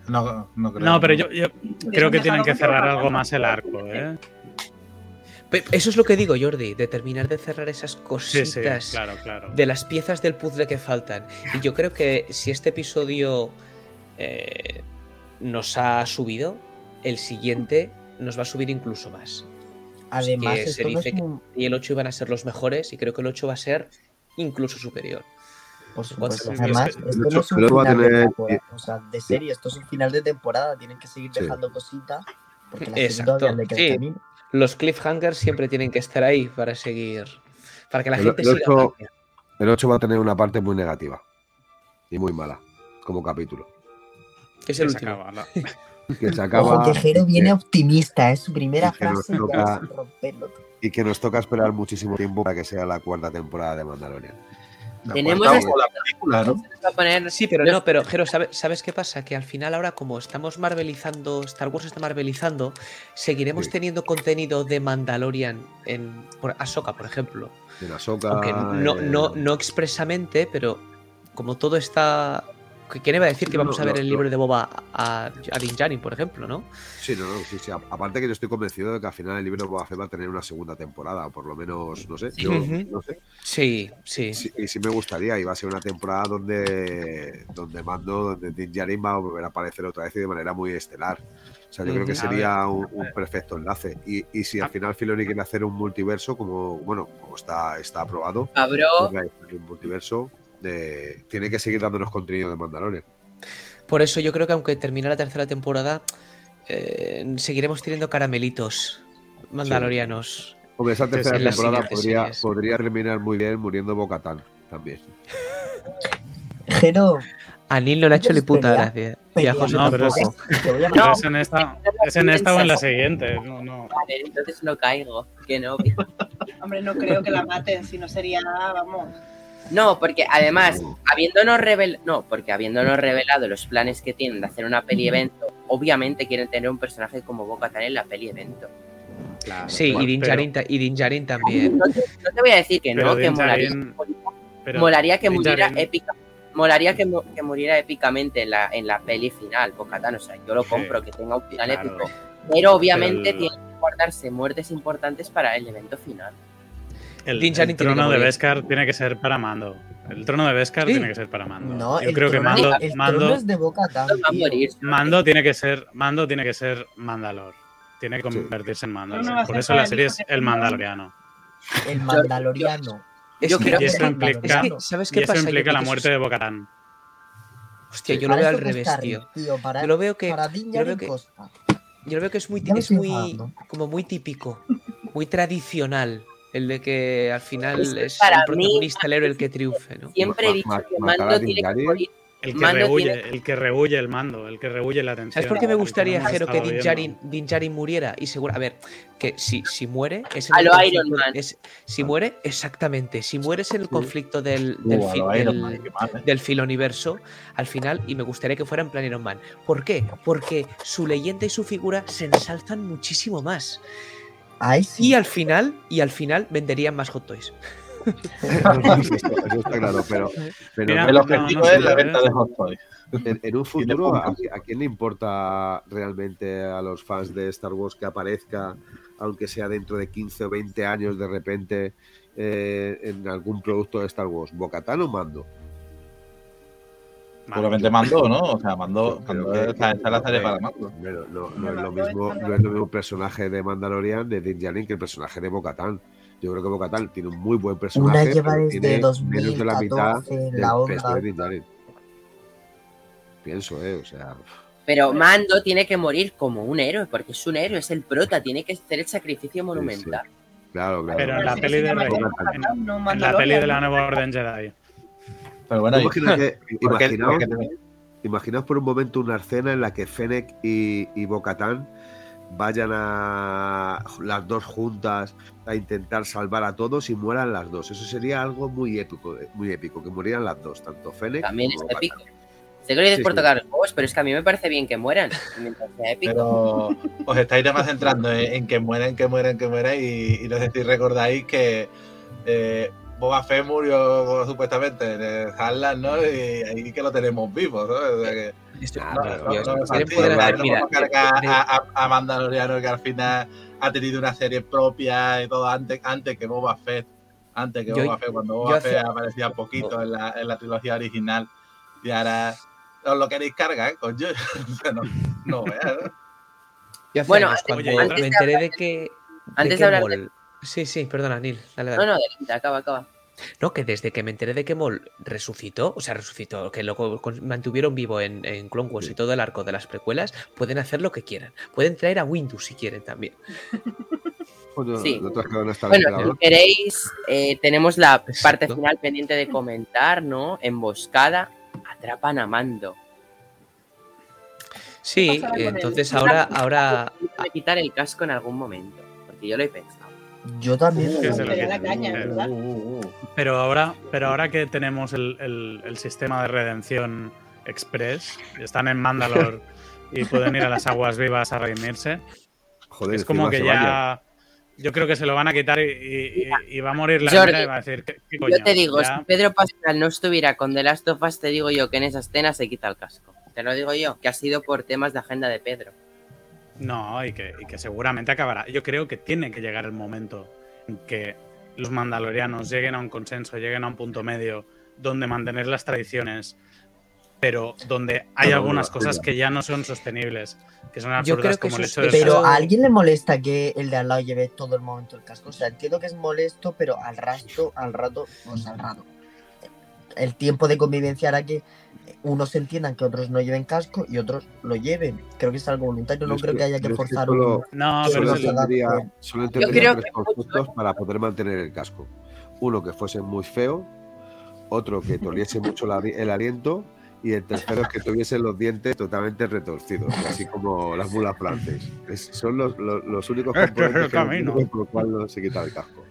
No, no creo. No, pero yo, yo creo que tienen que cerrar algo más el arco, ¿eh? Eso es lo que digo, Jordi, de terminar de cerrar esas cositas sí, claro, claro. de las piezas del puzzle que faltan. Y yo creo que si este episodio eh, nos ha subido, el siguiente nos va a subir incluso más. Además, que se dice es que- un- Y el 8 iban a ser los mejores y creo que el 8 va a ser incluso superior. Por supuesto. más- Además, es que- esto no es un final de temporada, o sea, de serie, esto es un final de temporada, tienen que seguir Sí. dejando cositas porque la todavía le queda sí. camino. Los cliffhangers siempre tienen que estar ahí para seguir. Para que la El- gente el siga. ocho- Narnia. El 8 va a tener una parte muy negativa y muy mala como capítulo. Es el Se último. acaba, Que se acaba Ojo, que Jero viene que- optimista, es su primera que frase toca- y que nos toca esperar muchísimo tiempo para que sea la cuarta temporada de Mandalorian. La Tenemos cuarta o la película, ¿no? Va a poner- Sí, pero no, pero Jero, ¿sabe- ¿sabes qué pasa? Que al final ahora como estamos marvelizando, Star Wars está marvelizando, seguiremos Sí. teniendo contenido de Mandalorian en por Ahsoka, por ejemplo. En Ahsoka, Aunque no, eh, no, no expresamente, pero como todo está... ¿Quién iba a decir que No, vamos a no, ver el no. libro de Boba a, a Din Djarin, por ejemplo, ¿no? Sí, no, no, sí, sí. Aparte que yo estoy convencido de que al final el libro de Boba Fett va a tener una segunda temporada, o por lo menos, no sé, yo no sé. Sí, sí. Sí, y sí me gustaría, y va a ser una temporada donde, donde Mando, donde Din Djarin va a volver a aparecer otra vez y de manera muy estelar. O sea, yo creo que sería un, un perfecto enlace. Y, y si al final Filoni quiere hacer un multiverso, como bueno, como está, está aprobado, Cabrón, pues un multiverso, eh, tiene que seguir dándonos contenido de Mandalorian. Por eso yo creo que aunque termine la tercera temporada, eh, seguiremos teniendo caramelitos mandalorianos. Hombre, esa tercera en las temporada podría, podría terminar muy bien muriendo Bocatán también. Pero A Neil no le ha hecho ni puta gracia. Y a José No, pero a Pero es en esta, es en esta o en la siguiente. No, no. Vale, entonces no caigo. Que no. Hombre, no creo que la maten, si no sería, vamos. No, porque además, habiéndonos revel no, porque habiéndonos revelado los planes que tienen de hacer una peli evento, obviamente quieren tener un personaje como Boca en la peli evento. Claro, Sí, y Din Djarin y Din Djarin también. No te, no te voy a decir que Pero no, que molaría, Djarin- pero molaría que Din muriera Djarin- épica. Molaría que, mu- que muriera épicamente en la, en la peli final, Bocatán. O sea, yo lo Sí. compro, que tenga un final Claro. épico. Pero obviamente Pero el- tiene que guardarse muertes importantes para el evento final. El, Din que trono de. Beskar tiene que ser para Mando. El trono de Beskar Sí. tiene que ser para Mando. No, Yo creo que Mando, el Mando, trono es de Boca Va a morir. Mando tiene que ser Mando tiene que ser Mandalor. Tiene que convertirse en Mandalor. Por eso la serie es que el. Mandaloriano. El Mandaloriano. Yo que- creo Y que eso sí. implica, es que, ¿sabes y qué eso pasa? Yo implica la que muerte de Bocatán. Hostia, yo lo veo al que revés, tío. Rick, tío, Para, Yo lo veo que- yo lo que- Costa. Yo lo veo que es muy, es muy, como muy típico, muy tradicional. El de que al final Es que es el mí- protagonista, el héroe, el que triunfe, ¿no? Siempre he dicho que a Mando tiene que morir. El que Mando rehuye, tiene- el que rehuye el mando, el que rehuye la atención. ¿Sabes por qué me el gustaría, Jero, que Din. Djarin, Din Djarin muriera? Y seguro, a ver, que si, si muere es A el lo Iron Man. es- si muere, exactamente. Si mueres en el conflicto del, del, Uh, del filoniverso, al final, y me gustaría que fuera en plan Iron Man. ¿Por qué? Porque su leyenda y su figura se ensalzan muchísimo más. Ay, sí. Y al final, y al final venderían más hot toys. eso, está, eso está claro, pero, pero Mira, El no, objetivo no es la venta de Hot Toys. en, en un futuro, ¿a, puntos. a quién le importa realmente a los fans de Star Wars que aparezca, aunque sea dentro de 15 o 20 años de repente, eh, en algún producto de Star Wars? ¿Bocatán o Mando? Seguramente mandó, ¿no? O sea, mandó. Esta, es la serie para Mando. No, no es lo mismo, no es lo mismo el personaje de Mandalorian de Din Djarin que el personaje de Bocatán. Yo creo que Bocatán tiene un muy buen personaje. Una lleva desde tiene menos de la mitad 2014 del la peso de Din Djarin. Pienso, eh, o sea, Pero Mando tiene que morir como un héroe, porque es un héroe, es el prota, tiene que hacer el sacrificio monumental. claro, claro. Pero en la peli de Rey, en, la peli de la nueva orden Jedi. Pero bueno, imaginaos, porque- imaginaos por un momento una escena en la que Fennec y, y Bocatán vayan a las dos juntas a intentar salvar a todos y mueran las dos. Eso sería algo muy épico, eh, muy épico, que murieran las dos, tanto Fennec También es Bocatán. épico. Sé que lo dices Sí, por tocar los juegos, pero es que a mí me parece bien que mueran. Mientras sea épico. Pero os estáis más centrando en, en que mueren, que mueren, que mueren. Y, y no sé si recordáis que eh, Boba Fett murió supuestamente en Harlan, ¿no? Y ahí que lo tenemos vivo, ¿no? O sea que. Ah, de- a, Mandaloriano que al final ha tenido una serie propia y todo antes, antes que Boba Fett. Antes que Yo- Boba Fett, cuando Boba hace- Fett aparecía poquito en la, en la trilogía original. Y ahora os lo queréis cargar, coño. O sea, no, no ¿no? Yo hace Bueno, años, antes- cuando antes me de enteré de que. antes de que hablar Maul- Sí, sí, perdona, Neil. Dale, dale. No, no, acaba, acaba. No, que desde que me enteré de que Maul resucitó, o sea, resucitó, que lo mantuvieron vivo en, en Clone Wars y todo el arco de las precuelas, pueden hacer lo que quieran. Pueden traer a Windows si quieren también. Sí. Bueno, si queréis, eh, tenemos la parte final pendiente de comentar, ¿no? Emboscada, atrapan a Mando. Sí, entonces ahora, ahora Voy a quitar el casco en algún momento, porque yo lo he pensado. Yo también. La caña, Eh, ¿verdad? Pero ahora, pero ahora que tenemos el, el- el sistema de redención express, están en Mandalore y pueden ir a las aguas vivas a redimirse, Joder, es como que ya... Yo creo que se lo van a quitar y, y- y- y va a morir la Jordi, y va a decir, ¿qué, qué coño? Yo te digo, Ya- si Pedro Pascal no estuviera con The Last of Us, te digo yo que en esa escena se quita el casco. Te lo digo yo, que ha sido por temas de agenda de Pedro. No, y que, y que seguramente acabará. Yo creo que tiene que llegar el momento en que los mandalorianos lleguen a un consenso, lleguen a un punto medio donde mantener las tradiciones, pero donde hay algunas cosas que ya no son sostenibles, que son Yo absurdas creo que como el hecho de Pero a alguien le molesta que el de al lado lleve todo el momento el casco. O sea, entiendo que es molesto, pero al rato, al rato, pues al rato. el tiempo de convivencia hará que unos entiendan que otros no lleven casco y otros lo lleven. Creo que es algo voluntario, no Yo creo que haya que forzar solo- un... No, pero Solo adapte. solo que tres mucho- conceptos para poder mantener el casco. Uno que fuese muy feo, otro que toliese mucho la- el aliento y el tercero es que tuviese los dientes totalmente retorcidos, así como las mulas frances. Es- son los, los- los únicos Este es el componentes que por lo cual no se quita el casco.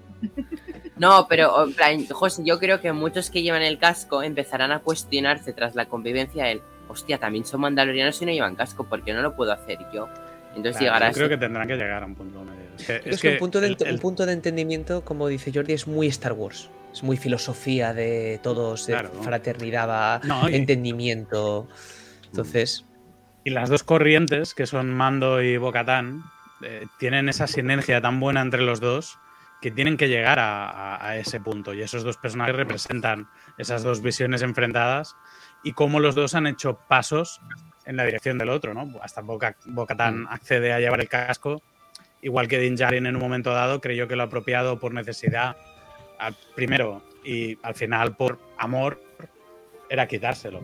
No, pero en plan, José, yo creo que muchos que llevan el casco empezarán a cuestionarse tras la convivencia el, hostia, también son mandalorianos y no llevan casco, ¿por qué no lo puedo hacer yo? Entonces Claro, llegará yo creo ese- que tendrán que llegar a un punto medio. Es que, Es, es que, que un, punto de, el- ent- el- un punto de entendimiento, como dice Jordi, es muy Star Wars. Es muy filosofía de todos, de Claro. fraternidad, va, No, y- entendimiento. Entonces, Y las dos corrientes, que son Mando y Bocatán, tienen esa sinergia tan buena entre los dos que tienen que llegar a, a- a ese punto. Y esos dos personajes representan esas dos visiones enfrentadas y cómo los dos han hecho pasos en la dirección del otro, ¿no? Hasta Boca, Bocatán accede a llevar el casco, igual que Din Djarin en un momento dado creyó que lo apropiado por necesidad, al- primero, y al final por amor, era quitárselo.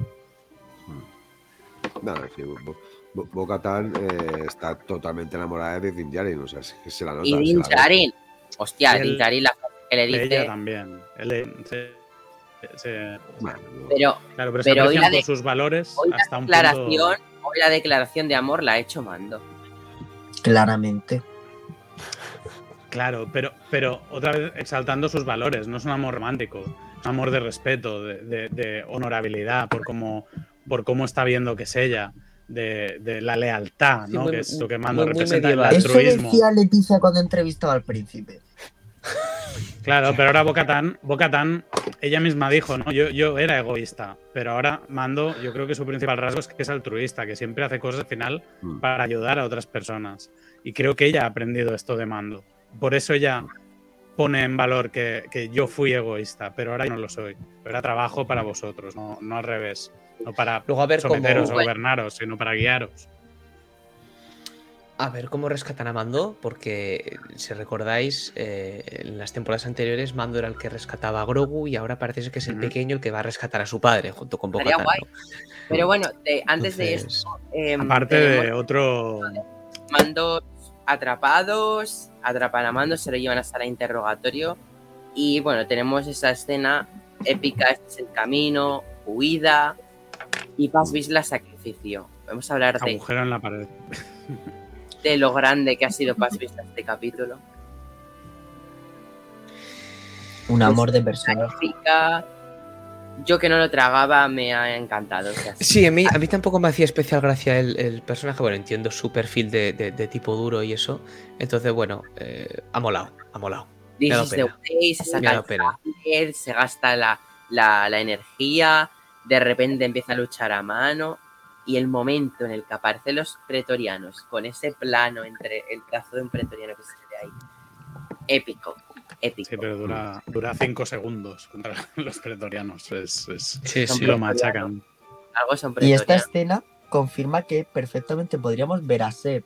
Nada, es que Bo- Bo- Bo-Katan, eh, está totalmente enamorada de Din Djarin, o sea, se la nota. Y Din. Djarin, hostia, el- Djarin la que le Ella dice, también. Él, se- se- Bueno, no. pero claro, pero se pero hoy aprecian la por de- sus valores hoy la hasta un declaración, punto. hoy la declaración de amor la ha hecho Mando. Claramente. Claro, pero, pero otra vez exaltando sus valores. No es un amor romántico, es un amor de respeto, de, de- de honorabilidad por cómo, por cómo está viendo que es ella, de, de la lealtad, Sí, ¿no? muy- que es lo que Mando muy- muy representa el medieval. Eso altruismo. decía Leticia cuando entrevistaba al príncipe. Claro, pero ahora Bocatán, Bocatán, ella misma dijo, ¿no? Yo, yo era egoísta, pero ahora Mando, yo creo que su principal rasgo es que es altruista, que siempre hace cosas al final Mm. para ayudar a otras personas. Y creo que ella ha aprendido esto de Mando. Por eso ella pone en valor que, que yo fui egoísta, pero ahora yo no lo soy. Ahora trabajo para vosotros, no, no al revés. No para luego a ver cómo, someteros o gobernaros, sino para guiaros. a ver cómo rescatan a Mando, porque si recordáis, eh, en las temporadas anteriores Mando era el que rescataba a Grogu y ahora parece que es el pequeño el que va a rescatar a su padre junto con. ¿no? Pero bueno, de- antes de esto, em, Aparte de otro... mandos atrapados, atrapan a Mando, se lo llevan hasta el interrogatorio y bueno, tenemos esa escena épica, este es el camino, huida y Paz Vizsla sacrificio. Vamos a hablar de, agujero en la pared. de lo grande que ha sido Paz Vizsla este capítulo. Un amor de persona. Yo que no lo tragaba me ha encantado. o sea, Sí, a mí, a mí tampoco me hacía especial gracia el, el personaje. Bueno, entiendo su perfil de, de- de tipo duro y eso. Entonces, bueno, eh, ha molado, ha molado. This me ha dado is the pena. way, se saca el se gasta la, la- la energía, de repente empieza a luchar a mano y el momento en el que aparecen los pretorianos con ese plano entre el brazo de un pretoriano que se ve ahí, épico, épico. Sí, pero dura, dura cinco segundos contra los pretorianos. Es, es- Sí, Son sí lo machacan. Algo son Y esta escena confirma que perfectamente podríamos ver a Seb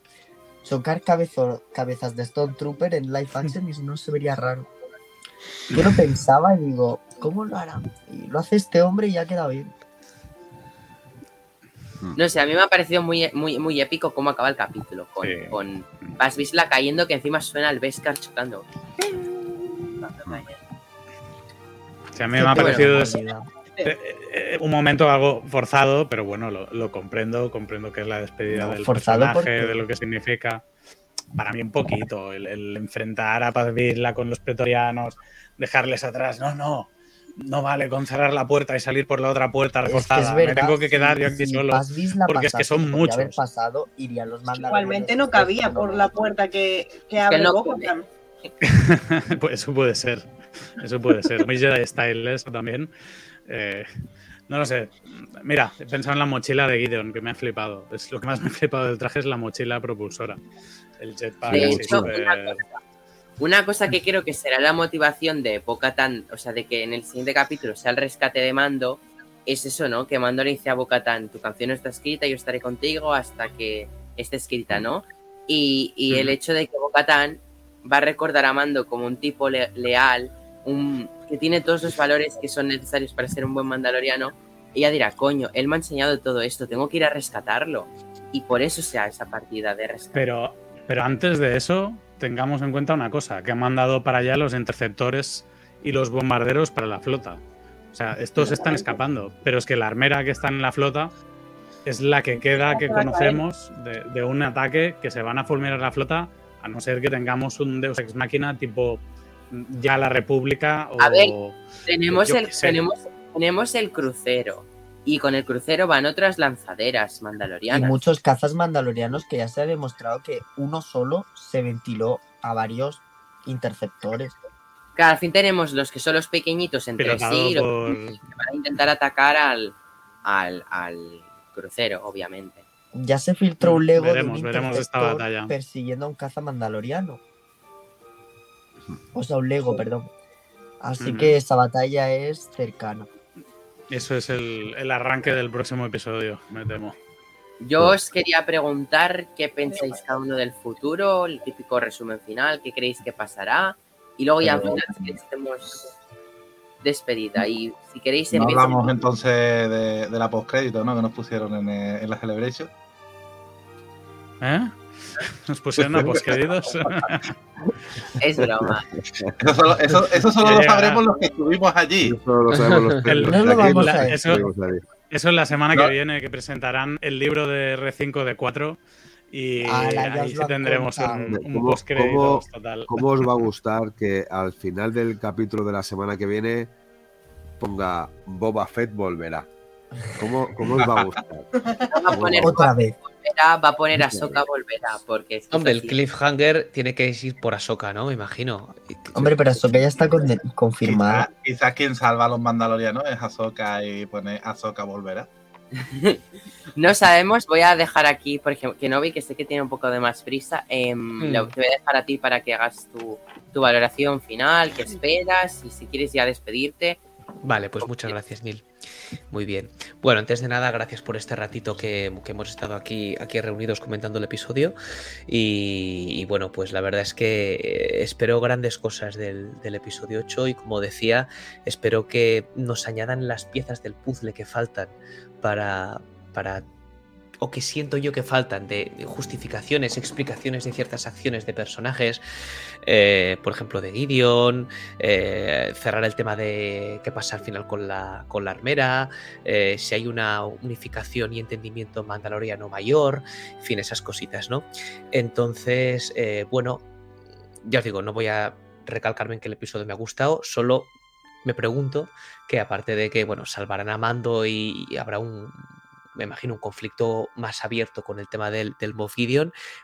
chocar cabezo- cabezas de Stone Trooper en live action y no se vería raro. Yo lo pensaba y digo, ¿cómo lo hará? Y lo hace este hombre y ya queda bien. No sé, a mí me ha parecido muy, muy, muy épico cómo acaba el capítulo, con, Sí. con Paz Vizsla cayendo que encima suena el Beskar chocando. Sí, a mí me ha parecido es- calidad. eh, eh, un momento algo forzado, pero bueno, lo, lo comprendo, comprendo que es la despedida No, del forzado personaje, porque- de lo que significa. Para mí un poquito, el, el enfrentar a Paz Vizsla con los pretorianos, dejarles atrás, no, no, no vale con cerrar la puerta y salir por la otra puerta Es que reforzada, es me tengo que quedar yo aquí si solo. Porque es que son haber muchos. pasado, irían los mandalorianos. Igualmente no cabía por la puerta que, que abre no pues eso puede ser. Eso puede ser. Muy Jedi Style eso también. Eh, no lo sé. Mira, he pensado en la mochila de Gideon, que me ha flipado. Es lo que más me ha flipado del traje es la mochila propulsora. El jetpack. De así hecho, súper- una Una cosa que creo que será la motivación de Bo-Katan, o sea, de que en el siguiente capítulo sea el rescate de Mando, es eso, ¿no? Que Mando le dice a Bo-Katan, tu canción no está escrita, yo estaré contigo hasta que esté escrita, ¿no? Y, y el hecho de que Bo-Katan va a recordar a Mando como un tipo le- leal, un, que tiene todos los valores que son necesarios para ser un buen mandaloriano, ella dirá, coño, él me ha enseñado todo esto, tengo que ir a rescatarlo. Y por eso sea esa partida de rescate. Pero, pero antes de eso, tengamos en cuenta una cosa, que han mandado para allá los interceptores y los bombarderos para la flota. O sea, estos están escapando, pero es que la armera que está en la flota es la que queda que conocemos de, de un ataque que se van a fulminar la flota, a no ser que tengamos un Deus Ex Máquina tipo ya la República o... A ver, tenemos el, tenemos, tenemos el crucero. Y con el crucero van otras lanzaderas Y mandalorianas. muchos cazas mandalorianos que ya se ha demostrado que uno solo se ventiló a varios interceptores. Que al fin tenemos los que son los pequeñitos entre sí, los por- que van a intentar atacar al, al, al crucero, obviamente. Ya se filtró un Lego Veremos, de un veremos esta batalla. persiguiendo a un caza mandaloriano. O sea, un Lego, perdón. Así que esa batalla es cercana. Eso es el, el arranque del próximo episodio, me temo. Yo os quería preguntar qué pensáis cada uno del futuro, el típico resumen final, qué creéis que pasará. Y luego ya al final si queréis, hacemos despedida. Y si queréis No hablamos entonces de, de la postcrédito, ¿no? Que nos pusieron en, eh, en la Celebration. ¿Eh? Nos pusieron a posqueridos. Es broma. Eso solo, eso, eso solo lo sabremos los que estuvimos allí. Eso lo sabemos los El- No lo vamos a que estuvimos ahí. Eso es la semana No. que viene que presentarán el libro de R5 de 4 y Ala, ya ahí sí tendremos un, un ¿Cómo- total. ¿Cómo os va a gustar que al final del capítulo de la semana que viene ponga Boba Fett volverá? ¿Cómo, cómo os va a gustar? Otra vez. Volverá, va a poner a Soka volverá, porque es que Hombre, el cliffhanger tiene que ir por Ahsoka, ¿no? Me imagino. Hombre, pero que ya está confirmado. Quizás quizás quien salva a los mandalorianos es Ahsoka y pone Ahsoka volverá. No sabemos, voy a dejar aquí, por ejemplo, que no vi que sé que tiene un poco de más prisa. em, Hmm. lo- te voy a dejar a ti para que hagas tu, tu valoración final, qué esperas y si quieres ya despedirte. Vale, pues muchas gracias, Neil. Muy bien. Bueno, antes de nada, gracias por este ratito que, que hemos estado aquí, aquí reunidos comentando el episodio. Y, bueno, pues la verdad es que eh, espero grandes cosas del, del episodio 8 y como decía, espero que nos añadan las piezas del puzzle que faltan para, para o que siento yo que faltan de justificaciones, explicaciones de ciertas acciones de personajes, eh, por ejemplo de Gideon, eh, cerrar el tema de qué pasa al final con la, con la armera, eh, si hay una unificación y entendimiento mandaloriano mayor, en fin, esas cositas, ¿no? Entonces, bueno, ya os digo, no voy a recalcarme en que el episodio me ha gustado, solo me pregunto que aparte de que, bueno, salvarán a Mando y habrá un, me imagino, un conflicto más abierto con el tema del, del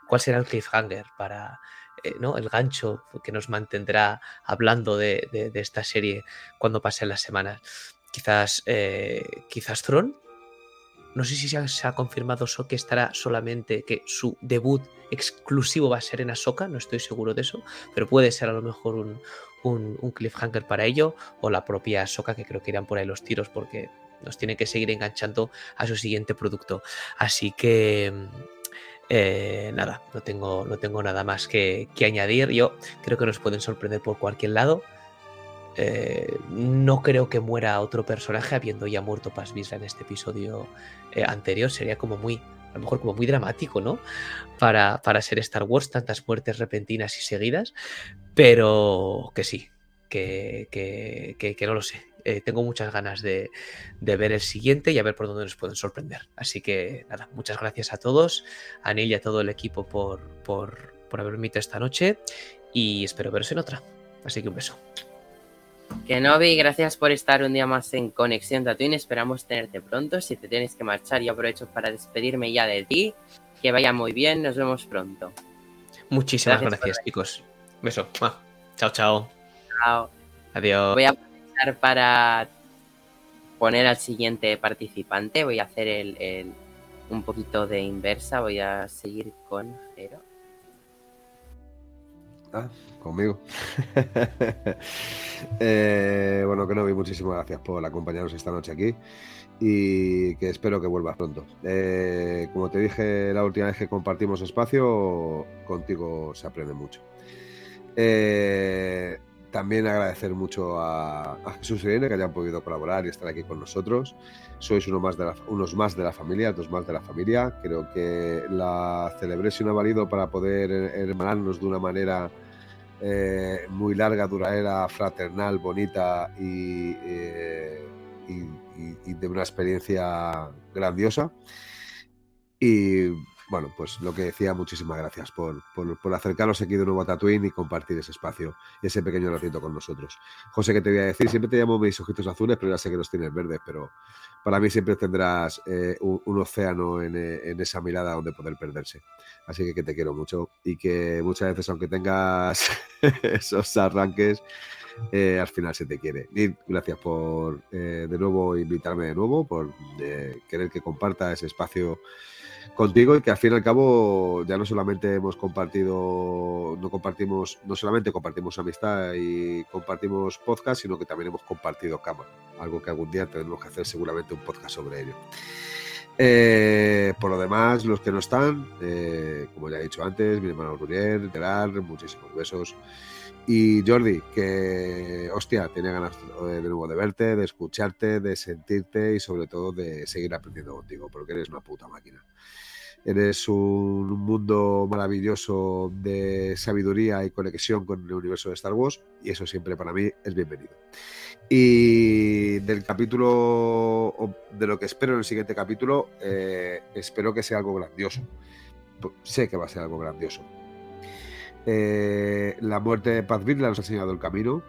¿cuál será el cliffhanger para, eh, ¿no? El gancho que nos mantendrá hablando de, de- esta serie cuando pasen las semanas. Quizás, eh, quizás Throne. No sé si se ha, se ha confirmado so- que estará solamente, que su debut exclusivo va a ser en Ahsoka, no estoy seguro de eso, pero puede ser a lo mejor un, un- cliffhanger para ello, o la propia Ahsoka, que creo que irán por ahí los tiros porque nos tiene que seguir enganchando a su siguiente producto. Así que mm, eh, nada, no tengo, no tengo nada más que, añadir. Yo creo que nos pueden sorprender por cualquier lado. Eh, no creo que muera otro personaje habiendo ya muerto Paz Vizsla en este episodio eh, anterior. Sería como muy, a lo mejor como muy dramático, ¿no? Para, para ser Star Wars, tantas muertes repentinas y seguidas. Pero que sí, que, que- que no lo sé. Eh, tengo muchas ganas de, de ver el siguiente y a ver por dónde nos pueden sorprender. Así que nada, muchas gracias a todos, a Neil y a todo el equipo por, por, por haberme invitado esta noche y espero veros en otra. Así que un beso. Kenobi, gracias por estar un día más en Conexión Tatooine. Esperamos tenerte pronto. Si te tienes que marchar, yo aprovecho para despedirme ya de ti. Que vaya muy bien, nos vemos pronto. Muchísimas Gracias gracias, chicos. Beso. Chao, chao. Chao. Adiós. Voy a para poner al siguiente participante. Voy a hacer el, el- un poquito de inversa. Voy a seguir con Jero. Ah, conmigo. Eh, bueno, que no vi, muchísimas gracias por acompañarnos esta noche aquí y que espero que vuelvas pronto. Eh, como te dije la última vez que compartimos espacio, contigo se aprende mucho. Eh, también agradecer mucho a, Jesús y Irene que hayan podido colaborar y estar aquí con nosotros. Sois uno más de la- unos más de la familia, dos más de la familia. Creo que la Celebration ha valido para poder hermanarnos de una manera eh, muy larga, duradera, fraternal, bonita eh, y- y de una experiencia grandiosa. Y bueno, pues lo que decía, muchísimas gracias por, por, por acercaros aquí de nuevo a Tatooine y compartir ese espacio, ese pequeño ratito con nosotros. José, ¿qué te voy a decir? Siempre te llamo mis ojitos azules, pero ya sé que los tienes verdes, pero para mí siempre tendrás eh, un, océano en, eh, en esa mirada donde poder perderse. Así que, que te quiero mucho y que muchas veces, aunque tengas esos arranques, eh, al final se te quiere. Nid, gracias por de nuevo invitarme de nuevo, por querer que comparta ese espacio contigo y que al fin y al cabo ya no solamente hemos compartido, no compartimos, no solamente compartimos amistad y compartimos podcast, sino que también hemos compartido cama, algo que algún día tendremos que hacer seguramente un podcast sobre ello. Eh, por lo demás, los que no están, eh, como ya he dicho antes, mi hermano Ruriel, Gerard, muchísimos besos. Y Jordi, que hostia, tenía ganas eh, de nuevo de verte, de escucharte, de sentirte y sobre todo de seguir aprendiendo contigo, porque eres una puta máquina. Eres un mundo maravilloso de sabiduría y conexión con el universo de Star Wars y eso siempre para mí es bienvenido. Y del capítulo, de lo que espero en el siguiente capítulo, eh, espero que sea algo grandioso. Sé que va a ser algo grandioso. Eh, la muerte de Paz Vila nos ha enseñado el camino.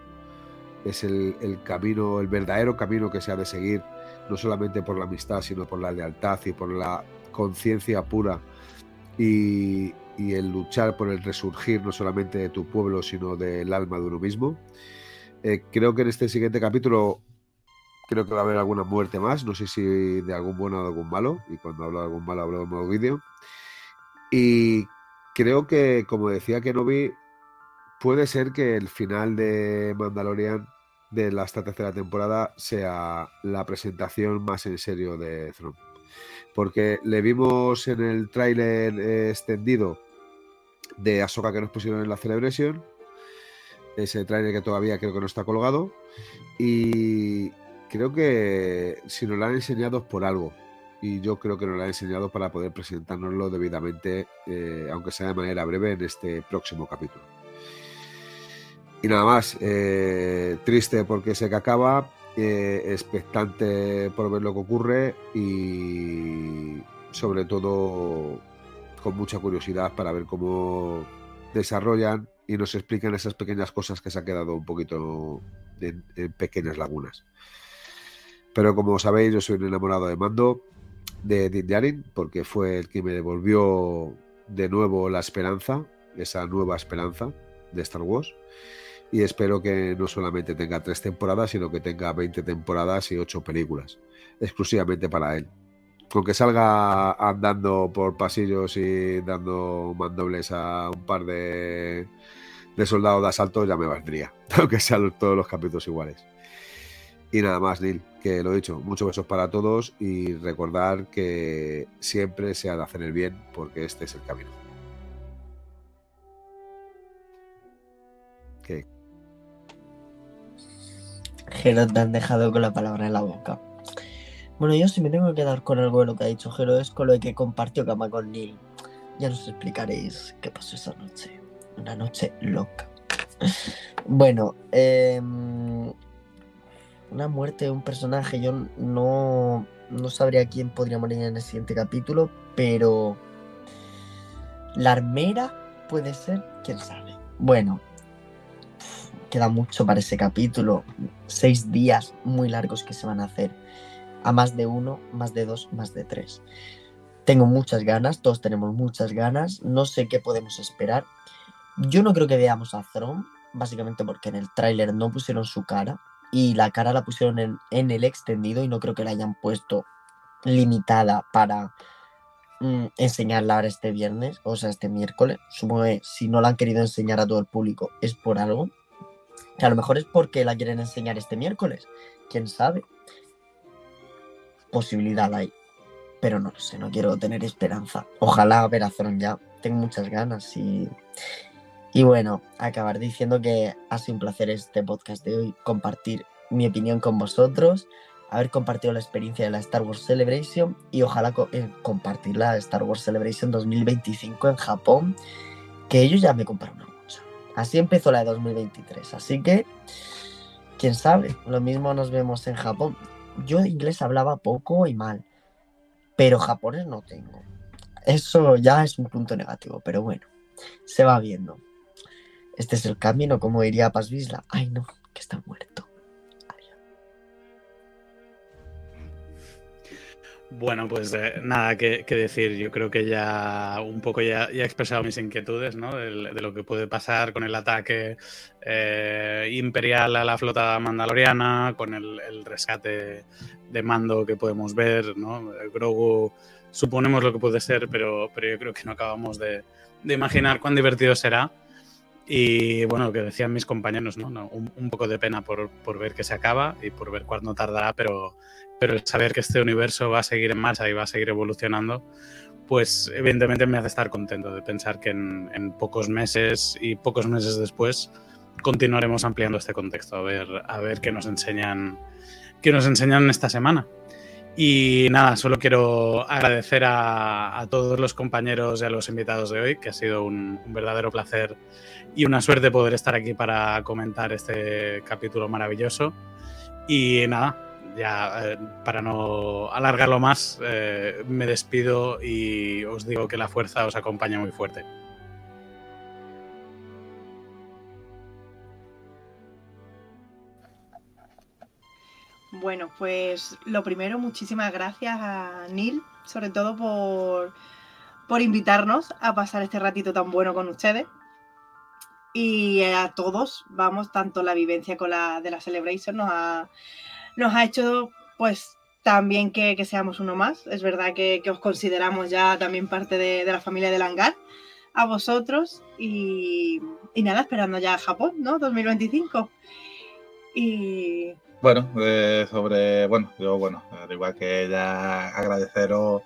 Es el, camino, el verdadero camino que se ha de seguir, no solamente por la amistad, sino por la lealtad y por la conciencia pura y, el luchar por el resurgir no solamente de tu pueblo, sino del alma de uno mismo. Eh, creo que en este siguiente capítulo creo que va a haber alguna muerte más, no sé si de algún bueno o de algún malo, y cuando hablo de algún malo hablo de modo vídeo. Y creo que, como decía Kenobi, puede ser que el final de Mandalorian de la esta tercera temporada sea la presentación más en serio de Thrawn. Porque le vimos en el tráiler extendido de Ahsoka que nos pusieron en la Celebration, ese tráiler que todavía creo que no está colgado, y creo que si nos lo han enseñado es por algo. Y yo creo que nos lo han enseñado para poder presentárnoslo debidamente, eh, aunque sea de manera breve, en este próximo capítulo. Y nada más, eh, triste porque sé que acaba, eh, expectante por ver lo que ocurre y sobre todo con mucha curiosidad para ver cómo desarrollan y nos explican esas pequeñas cosas que se han quedado un poquito en, en pequeñas lagunas. Pero como sabéis, yo soy un enamorado de Mando, de Djarin, porque fue el que me devolvió de nuevo la esperanza, esa nueva esperanza de Star Wars. Y espero que no solamente tenga tres temporadas, sino que tenga 20 temporadas y 8 películas, exclusivamente para él. Con que salga andando por pasillos y dando mandobles a un par de, de soldados de asalto, ya me valdría, aunque sean todos los capítulos iguales. Y nada más, Neil, que lo he dicho, muchos besos para todos y recordar que siempre se ha de hacer el bien porque este es el camino. ¿Qué? Jero, te han dejado con la palabra en la boca. Bueno, yo si me tengo que quedar con algo de lo que ha dicho Jero es con lo que compartió cama con Neil. Ya nos explicaréis qué pasó esa noche. Una noche loca. Bueno, em, una muerte de un personaje, yo no, no sabría quién podría morir en el siguiente capítulo, pero la armera puede ser, quién sabe. Bueno, queda mucho para ese capítulo. Seis días muy largos que se van a hacer. A más de uno, más de dos, más de tres. Tengo muchas ganas, todos tenemos muchas ganas. No sé qué podemos esperar. Yo no creo que veamos a Thrawn, básicamente porque en el tráiler no pusieron su cara y la cara la pusieron en, en el extendido y no creo que la hayan puesto limitada para mm, enseñarla este viernes, o sea, este miércoles. Supongo que si no la han querido enseñar a todo el público es por algo. Que a lo mejor es porque la quieren enseñar este miércoles. Quién sabe. Posibilidad hay. Pero no lo sé, no quiero tener esperanza. Ojalá ver a Thrawn ya. Tengo muchas ganas y. Y bueno, acabar diciendo que ha sido un placer este podcast de hoy, compartir mi opinión con vosotros, haber compartido la experiencia de la Star Wars Celebration y ojalá eh, compartir la Star Wars Celebration 2025 en Japón, que ellos ya me compraron una. Así empezó la de 2023, así que, quién sabe, lo mismo nos vemos en Japón. Yo inglés hablaba poco y mal, pero japonés no tengo. Eso ya es un punto negativo, pero bueno, se va viendo. Este es el camino, como diría Paz Vizla. Ay, no, que está muerto. Bueno, pues eh, nada que, decir. Yo creo que ya un poco ya, he expresado mis inquietudes, ¿no? De, lo que puede pasar con el ataque eh, imperial a la flota mandaloriana, con el, rescate de mando que podemos ver, ¿no? Grogu suponemos lo que puede ser, pero, pero yo creo que no acabamos de imaginar cuán divertido será. Y bueno, lo que decían mis compañeros, ¿no? No, un, poco de pena por, por ver que se acaba y por ver cuándo tardará, pero, pero el saber que este universo va a seguir en marcha y va a seguir evolucionando, pues evidentemente me hace estar contento de pensar que en, en pocos meses y pocos meses después continuaremos ampliando este contexto, a ver, a ver qué nos enseñan, qué nos enseñan esta semana. Y nada, solo quiero agradecer a, todos los compañeros y a los invitados de hoy, que ha sido un, un verdadero placer y una suerte poder estar aquí para comentar este capítulo maravilloso. Y nada, ya eh, para no alargarlo más, eh, me despido y os digo que la fuerza os acompaña muy fuerte. Bueno, pues lo primero, muchísimas gracias a Neil, sobre todo por, por invitarnos a pasar este ratito tan bueno con ustedes. Y a todos, vamos, tanto la vivencia con la de la Celebration nos ha, nos ha hecho, pues, también que, que seamos uno más. Es verdad que, os consideramos ya también parte de, de la familia del hangar. A vosotros y, y nada, esperando ya a Japón, ¿no? 2025. Y Bueno, eh, sobre, bueno, yo, bueno, al igual que ella, agradeceros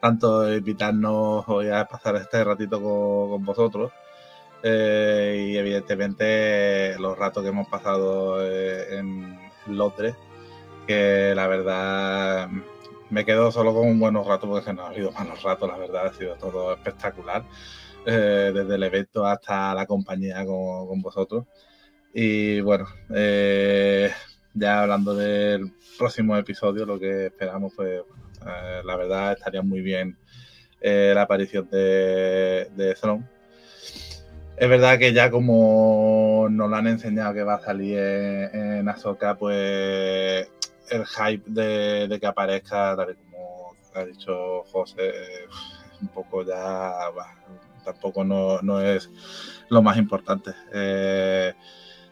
tanto invitarnos hoy a pasar este ratito con, con vosotros. eh, y evidentemente los ratos que hemos pasado eh, en Londres, que la verdad me quedo solo con un buenos ratos porque se nos ha habido malos ratos, la verdad, ha sido todo espectacular, eh, desde el evento hasta la compañía con, con vosotros. Y bueno, eh, ya hablando del próximo episodio, lo que esperamos, pues eh, la verdad estaría muy bien eh, la aparición de, de Throne. Es verdad que ya como nos lo han enseñado que va a salir en, en Ahsoka, pues el hype de, de que aparezca, tal y como ha dicho José, es un poco ya, tampoco no, no es lo más importante. Eh,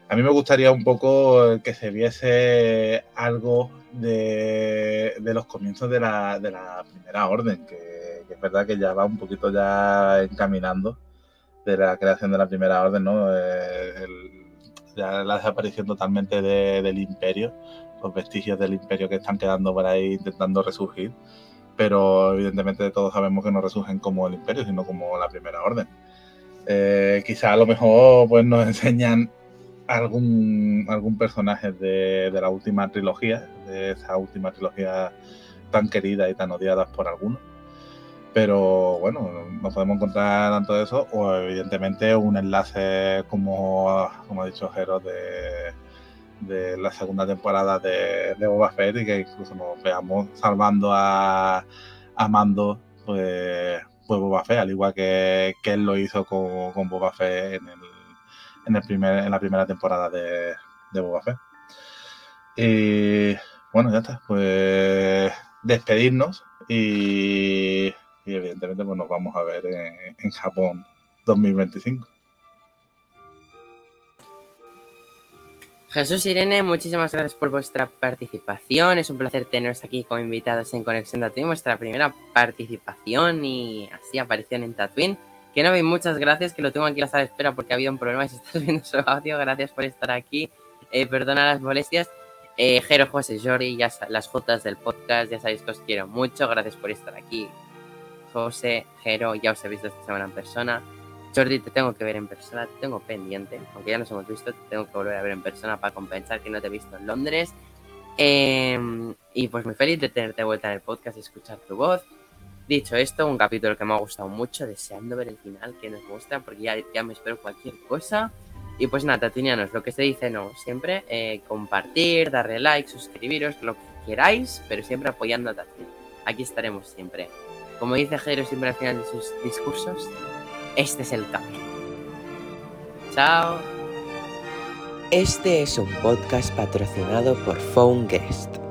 a mí me gustaría un poco que se viese algo de, los comienzos de la, primera orden, que, es verdad que ya va un poquito ya encaminando de la creación de la primera orden, ¿no? Eh, ya la desaparición totalmente de, del imperio, los vestigios del imperio que están quedando por ahí intentando resurgir, pero evidentemente todos sabemos que no resurgen como el imperio, sino como la primera orden. Eh, quizá a lo mejor pues nos enseñan algún, algún personaje de, de, la última trilogía, de esa última trilogía tan querida y tan odiada por algunos. Pero bueno, nos podemos encontrar tanto eso, o evidentemente un enlace, como, como ha dicho Jero, de, de la segunda temporada de, de, Boba Fett y que incluso nos veamos salvando a, a Mando, pues, pues Boba Fett, al igual que, que él lo hizo con, con Boba Fett en el en, el primer, en la primera temporada de, de Boba Fett. Y bueno, ya está. Pues despedirnos y, evidentemente pues nos vamos a ver en, en Japón 2025. Jesús Irene, muchísimas gracias por vuestra participación. Es un placer teneros aquí como invitados en Conexión Tatooine, vuestra primera participación y así aparición en Tatooine. Que no veis, muchas gracias, que lo tengo aquí a la sala de espera porque ha habido un problema y se está viendo su audio. Gracias por estar aquí. Eh, perdona las molestias. Eh, Jero, José, Jordi, ya las Jotas del podcast, ya sabéis que os quiero mucho. Gracias por estar aquí. José, Jero, ya os he visto esta semana en persona. Jordi, te tengo que ver en persona, te tengo pendiente, aunque ya nos hemos visto, te tengo que volver a ver en persona para compensar que no te he visto en Londres. Em, y pues muy feliz de tenerte vuelta en el podcast y escuchar tu voz. Dicho esto, un capítulo que me ha gustado mucho, deseando ver el final que nos muestra, porque ya, me espero cualquier cosa. Y pues nada, tatunianos, lo que se dice no, siempre eh, compartir, darle like, suscribiros, lo que queráis, pero siempre apoyando a Tatooine. Aquí estaremos siempre. Como dice Jairo siempre al final de sus discursos, este es el camino. Chao. Este es un podcast patrocinado por Phone Guest.